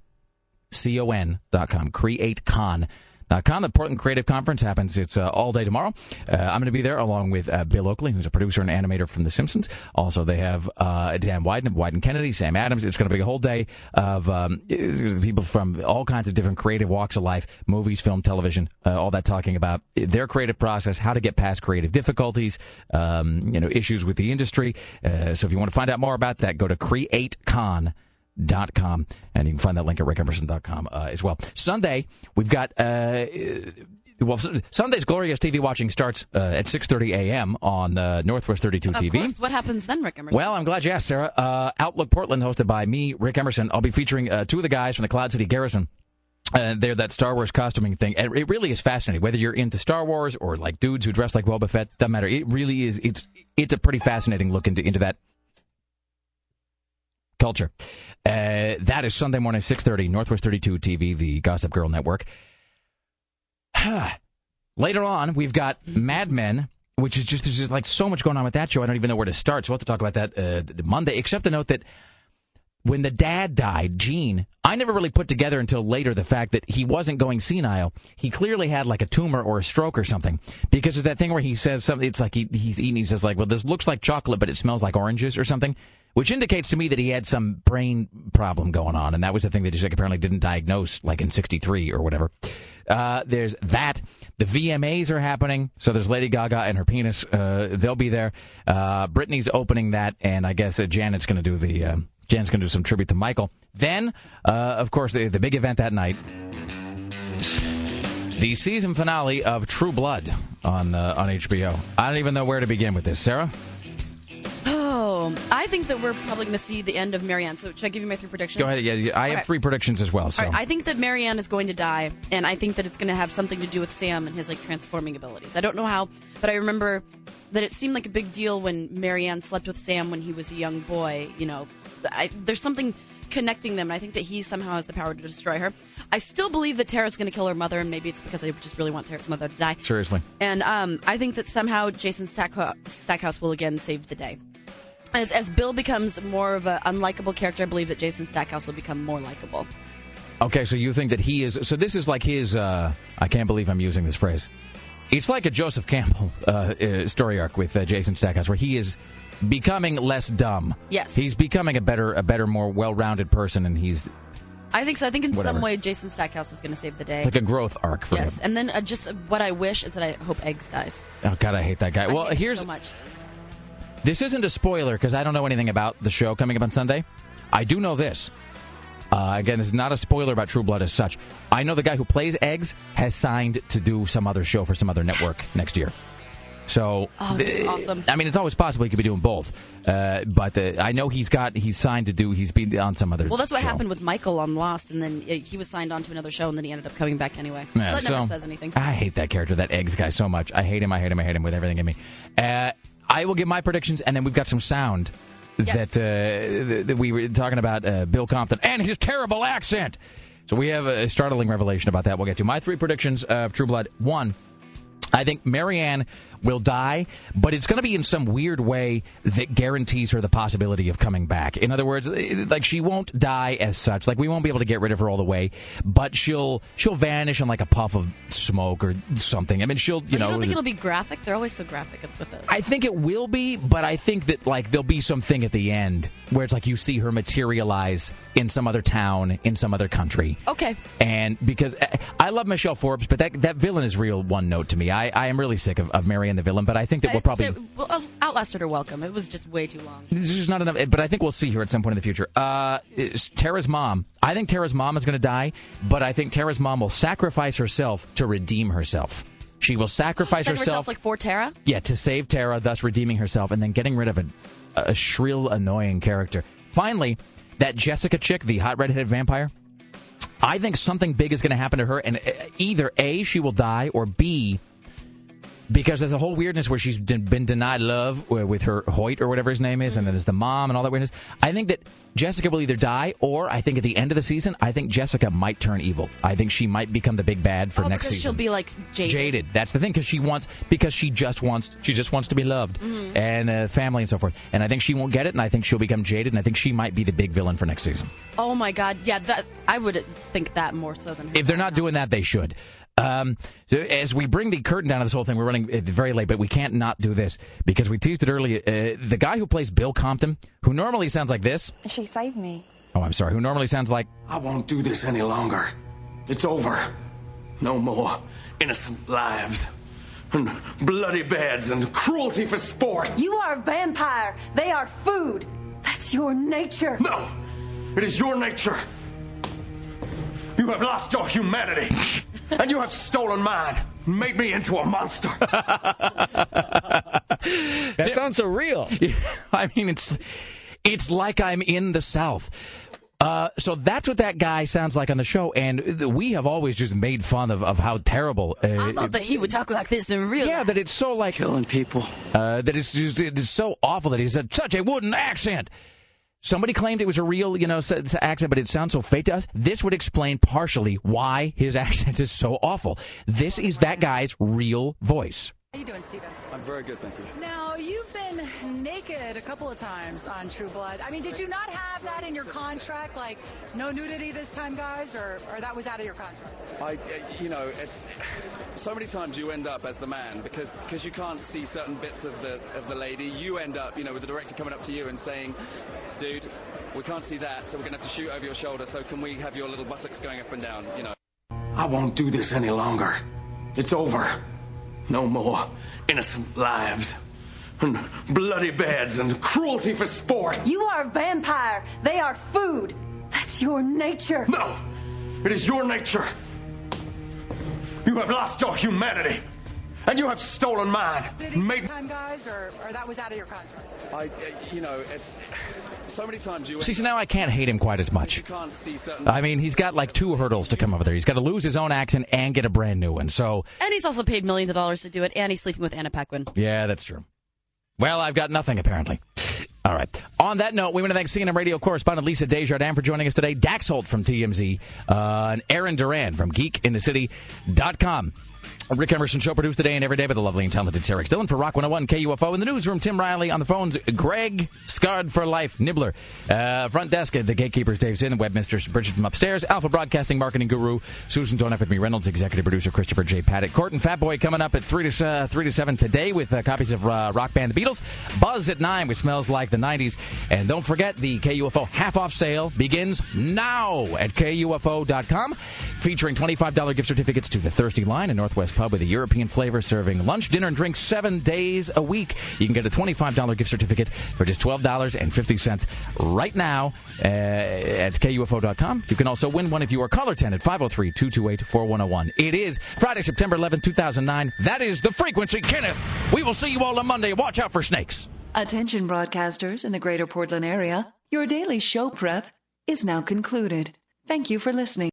C O N.com. Cre8con.com. The Portland Creative Conference happens. It's uh, all day tomorrow. Uh, I'm going to be there along with uh, Bill Oakley, who's a producer and animator from The Simpsons. Also, they have uh, Dan Wieden, Wieden Kennedy, Sam Adams. It's going to be a whole day of um, people from all kinds of different creative walks of life, movies, film, television, uh, all that talking about their creative process, how to get past creative difficulties, um, you know, issues with the industry. Uh, so if you want to find out more about that, go to Cre8Con dot com and you can find that link at rickemerson.com uh, as well sunday we've got uh well sunday's glorious tv watching starts uh, at 6.30 a.m on uh, northwest 32 Of tv course. What happens then, Rick Emerson? well, I'm glad you asked, Sarah. Uh, Outlook Portland, hosted by me, Rick Emerson. I'll be featuring uh, two of the guys from the Cloud City Garrison. Uh, they're that Star Wars costuming thing, and it really is fascinating. Whether you're into Star Wars or like dudes who dress like Boba Fett, doesn't matter. It really is. It's it's a pretty fascinating look into into that culture. Uh, that is Sunday morning, six thirty, Northwest Thirty Two TV, the Gossip Girl Network. Later on, we've got Mad Men, which is just there's just like so much going on with that show. I don't even know where to start. So we'll have to talk about that uh, Monday. Except to note that when the dad died, Gene, I never really put together until later the fact that he wasn't going senile. He clearly had like a tumor or a stroke or something because of that thing where he says something. It's like he, he's eating. He says like, "Well, this looks like chocolate, but it smells like oranges" or something, which indicates to me that he had some brain problem going on, and that was the thing that like, apparently didn't diagnose like in '63 or whatever. Uh, there's that. The VMAs are happening, so there's Lady Gaga and her penis. Uh, they'll be there. Uh, Britney's opening that, and I guess uh, Janet's going to do the. Uh, Janet's going to do some tribute to Michael. Then, uh, of course, the, the big event that night. The season finale of True Blood on on HBO. I don't even know where to begin with this. Sarah? Oh, I think that we're probably going to see the end of Maryann. So, should I give you my three predictions? Go ahead. Yeah, I have Okay. three predictions as well. So right, I think that Maryann is going to die, and I think that it's going to have something to do with Sam and his like transforming abilities. I don't know how, but I remember that it seemed like a big deal when Maryann slept with Sam when he was a young boy. You know, I, there's something connecting them, and I think that he somehow has the power to destroy her. I still believe that Tara's going to kill her mother, and maybe it's because I just really want Tara's mother to die. seriously, And um, I think that somehow Jason Stackhouse, Stackhouse will again save the day. As, as Bill becomes more of an unlikable character, I believe that Jason Stackhouse will become more likable. Okay, so you think that he is. So this is like his. Uh, I can't believe I'm using this phrase. It's like a Joseph Campbell uh, uh, story arc with uh, Jason Stackhouse, where he is becoming less dumb. Yes. he's becoming a better, a better, more well-rounded person, and he's I think so. I think in Whatever. some way Jason Stackhouse is going to save the day. it's like a growth arc for yes, him. and then uh, just what I wish is that I hope Eggs dies. Oh God, I hate that guy. I well, here's so much. This isn't a spoiler because I don't know anything about the show coming up on Sunday. I do know this. Uh, again, this is not a spoiler about True Blood as such. I know the guy who plays Eggs has signed to do some other show for some other network next year. So, Oh, th- awesome. I mean, it's always possible he could be doing both. Uh, but uh, I know he's got he's signed to do. He's been on some other. Well, that's what show. happened with Michael on Lost, and then uh, he was signed on to another show, and then he ended up coming back anyway. Yeah, so that never says anything. I hate that character, that eggs guy, so much. I hate him. I hate him. I hate him with everything in me. Uh, I will give my predictions, and then we've got some sound that uh, that we were talking about. Uh, Bill Compton and his terrible accent. So we have a startling revelation about that. We'll get to my three predictions of True Blood. One. I think Maryann will die, but it's going to be in some weird way that guarantees her the possibility of coming back. In other words, eh, like she won't die as such. Like we won't be able to get rid of her all the way, but she'll she'll vanish in like a puff of smoke or something. I mean, she'll you But you don't think it'll be graphic? They're always so graphic with those. I think it will be, but I think that like there'll be something at the end where it's like you see her materialize in some other town, in some other country. Okay. And because uh, I love Michelle Forbes, but that that villain is real one note to me. I, I am really sick of, of Maryann the villain, but I think that we'll probably it well, uh, outlasted her welcome. It was just way too long. there's just not enough. But I think we'll see her at some point in the future. Uh, Tara's mom. I think Tara's mom is going to die, but I think Tara's mom will sacrifice herself to redeem herself. She will sacrifice Sacrifice herself, like for Tara. yeah, to save Tara, thus redeeming herself, and then getting rid of a, a shrill, annoying character. Finally, that Jessica chick, the hot redheaded vampire. I think something big is going to happen to her, and uh, either A, she will die, or B, because there's a whole weirdness where she's been denied love uh, with her Hoyt or whatever his name is, and then there's the mom and all that weirdness. I think that Jessica will either die, or I think at the end of the season, I think Jessica might turn evil. I think she might become the big bad for oh, next season she'll be like jaded. jaded. That's the thing because she wants because she just wants she just wants to be loved Mhm. and uh, family and so forth. And I think she won't get it, and I think she'll become jaded, and I think she might be the big villain for next season. Oh my god, yeah, that I would think that more so than her. If they're not doing that, they should. Um, so as we bring the curtain down on this whole thing, we're running very late, but we can't not do this because we teased it earlier. Uh, the guy who plays Bill Compton, who normally sounds like this. She saved me. Oh, I'm sorry. Who normally sounds like I won't do this any longer. It's over. No more innocent lives. And bloody beds and cruelty for sport. You are a vampire. They are food. That's your nature. No! It is your nature. You have lost your humanity. And you have stolen mine. Made me into a monster. that sounds so real. I mean, it's it's like I'm in the South. Uh, so that's what that guy sounds like on the show, and we have always just made fun of, of how terrible. Uh, I thought that he would talk like this in real. Yeah, that it's so like killing people. Uh, that it's just it's so awful that he's had such a wooden accent. Somebody claimed it was a real, you know, accent, but it sounds so fake to us. This would explain partially why his accent is so awful. This is that guy's real voice. How you doing, Steven? I'm very good, thank you. Now, you've been naked a couple of times on True Blood. I mean, did you not have that in your contract? Like, no nudity this time, guys? Or, or that was out of your contract? I, uh, you know, it's so many times you end up as the man because because you can't see certain bits of the of the lady. You end up, you know, with the director coming up to you and saying, "Dude, we can't see that, so we're gonna have to shoot over your shoulder. So can we have your little buttocks going up and down?" You know. I won't do this any longer. It's over. No more innocent lives. And bloody beds and cruelty for sport. You are a vampire. They are food. That's your nature. No! It is your nature. You have lost your humanity. And you have stolen mine. Made time, guys? Or, or that was out of your contract? I, uh, you know, it's so many times you. See, so now I can't hate him quite as much. You can't see certain. I mean, he's got like two hurdles to come over there. He's got to lose his own accent and get a brand new one. So, And he's also paid millions of dollars to do it, and he's sleeping with Anna Paquin. yeah, that's true. Well, I've got nothing apparently. All right. On that note, we want to thank CNN radio correspondent Lisa Desjardins for joining us today, Dax Holt from TMZ, uh, and Aaron Duran from GeekInTheCity.com. Rick Emerson Show produced today and every day by the lovely and talented Sarah Dillon for Rock 101 KUFO. In the newsroom, Tim Riley. On the phones, Greg, scarred for life, Nibler. Uh, front desk, at the gatekeepers, Dave Zinn, webmistress Bridget from upstairs, Alpha Broadcasting Marketing Guru, Susan Don't with me, Reynolds, executive producer Christopher J. Paddock, Court and Fat Boy coming up at 3 to, uh, 3 to 7 today with uh, copies of uh, rock band The Beatles. Buzz at 9 with Smells Like the 90s. And don't forget, the KUFO half off sale begins now at KUFO.com, featuring $25 gift certificates to the Thirsty Lion in Northwest Pub with a European flavor serving lunch, dinner, and drinks seven days a week. You can get a $25 gift certificate for just $12.50 right now uh, at KUFO.com. You can also win one if you are caller 10 at 503 228 4101. It is Friday, September 11, 2009. That is the frequency, Kenneth. We will see you all on Monday. Watch out for snakes. Attention broadcasters in the greater Portland area. Your daily show prep is now concluded. Thank you for listening.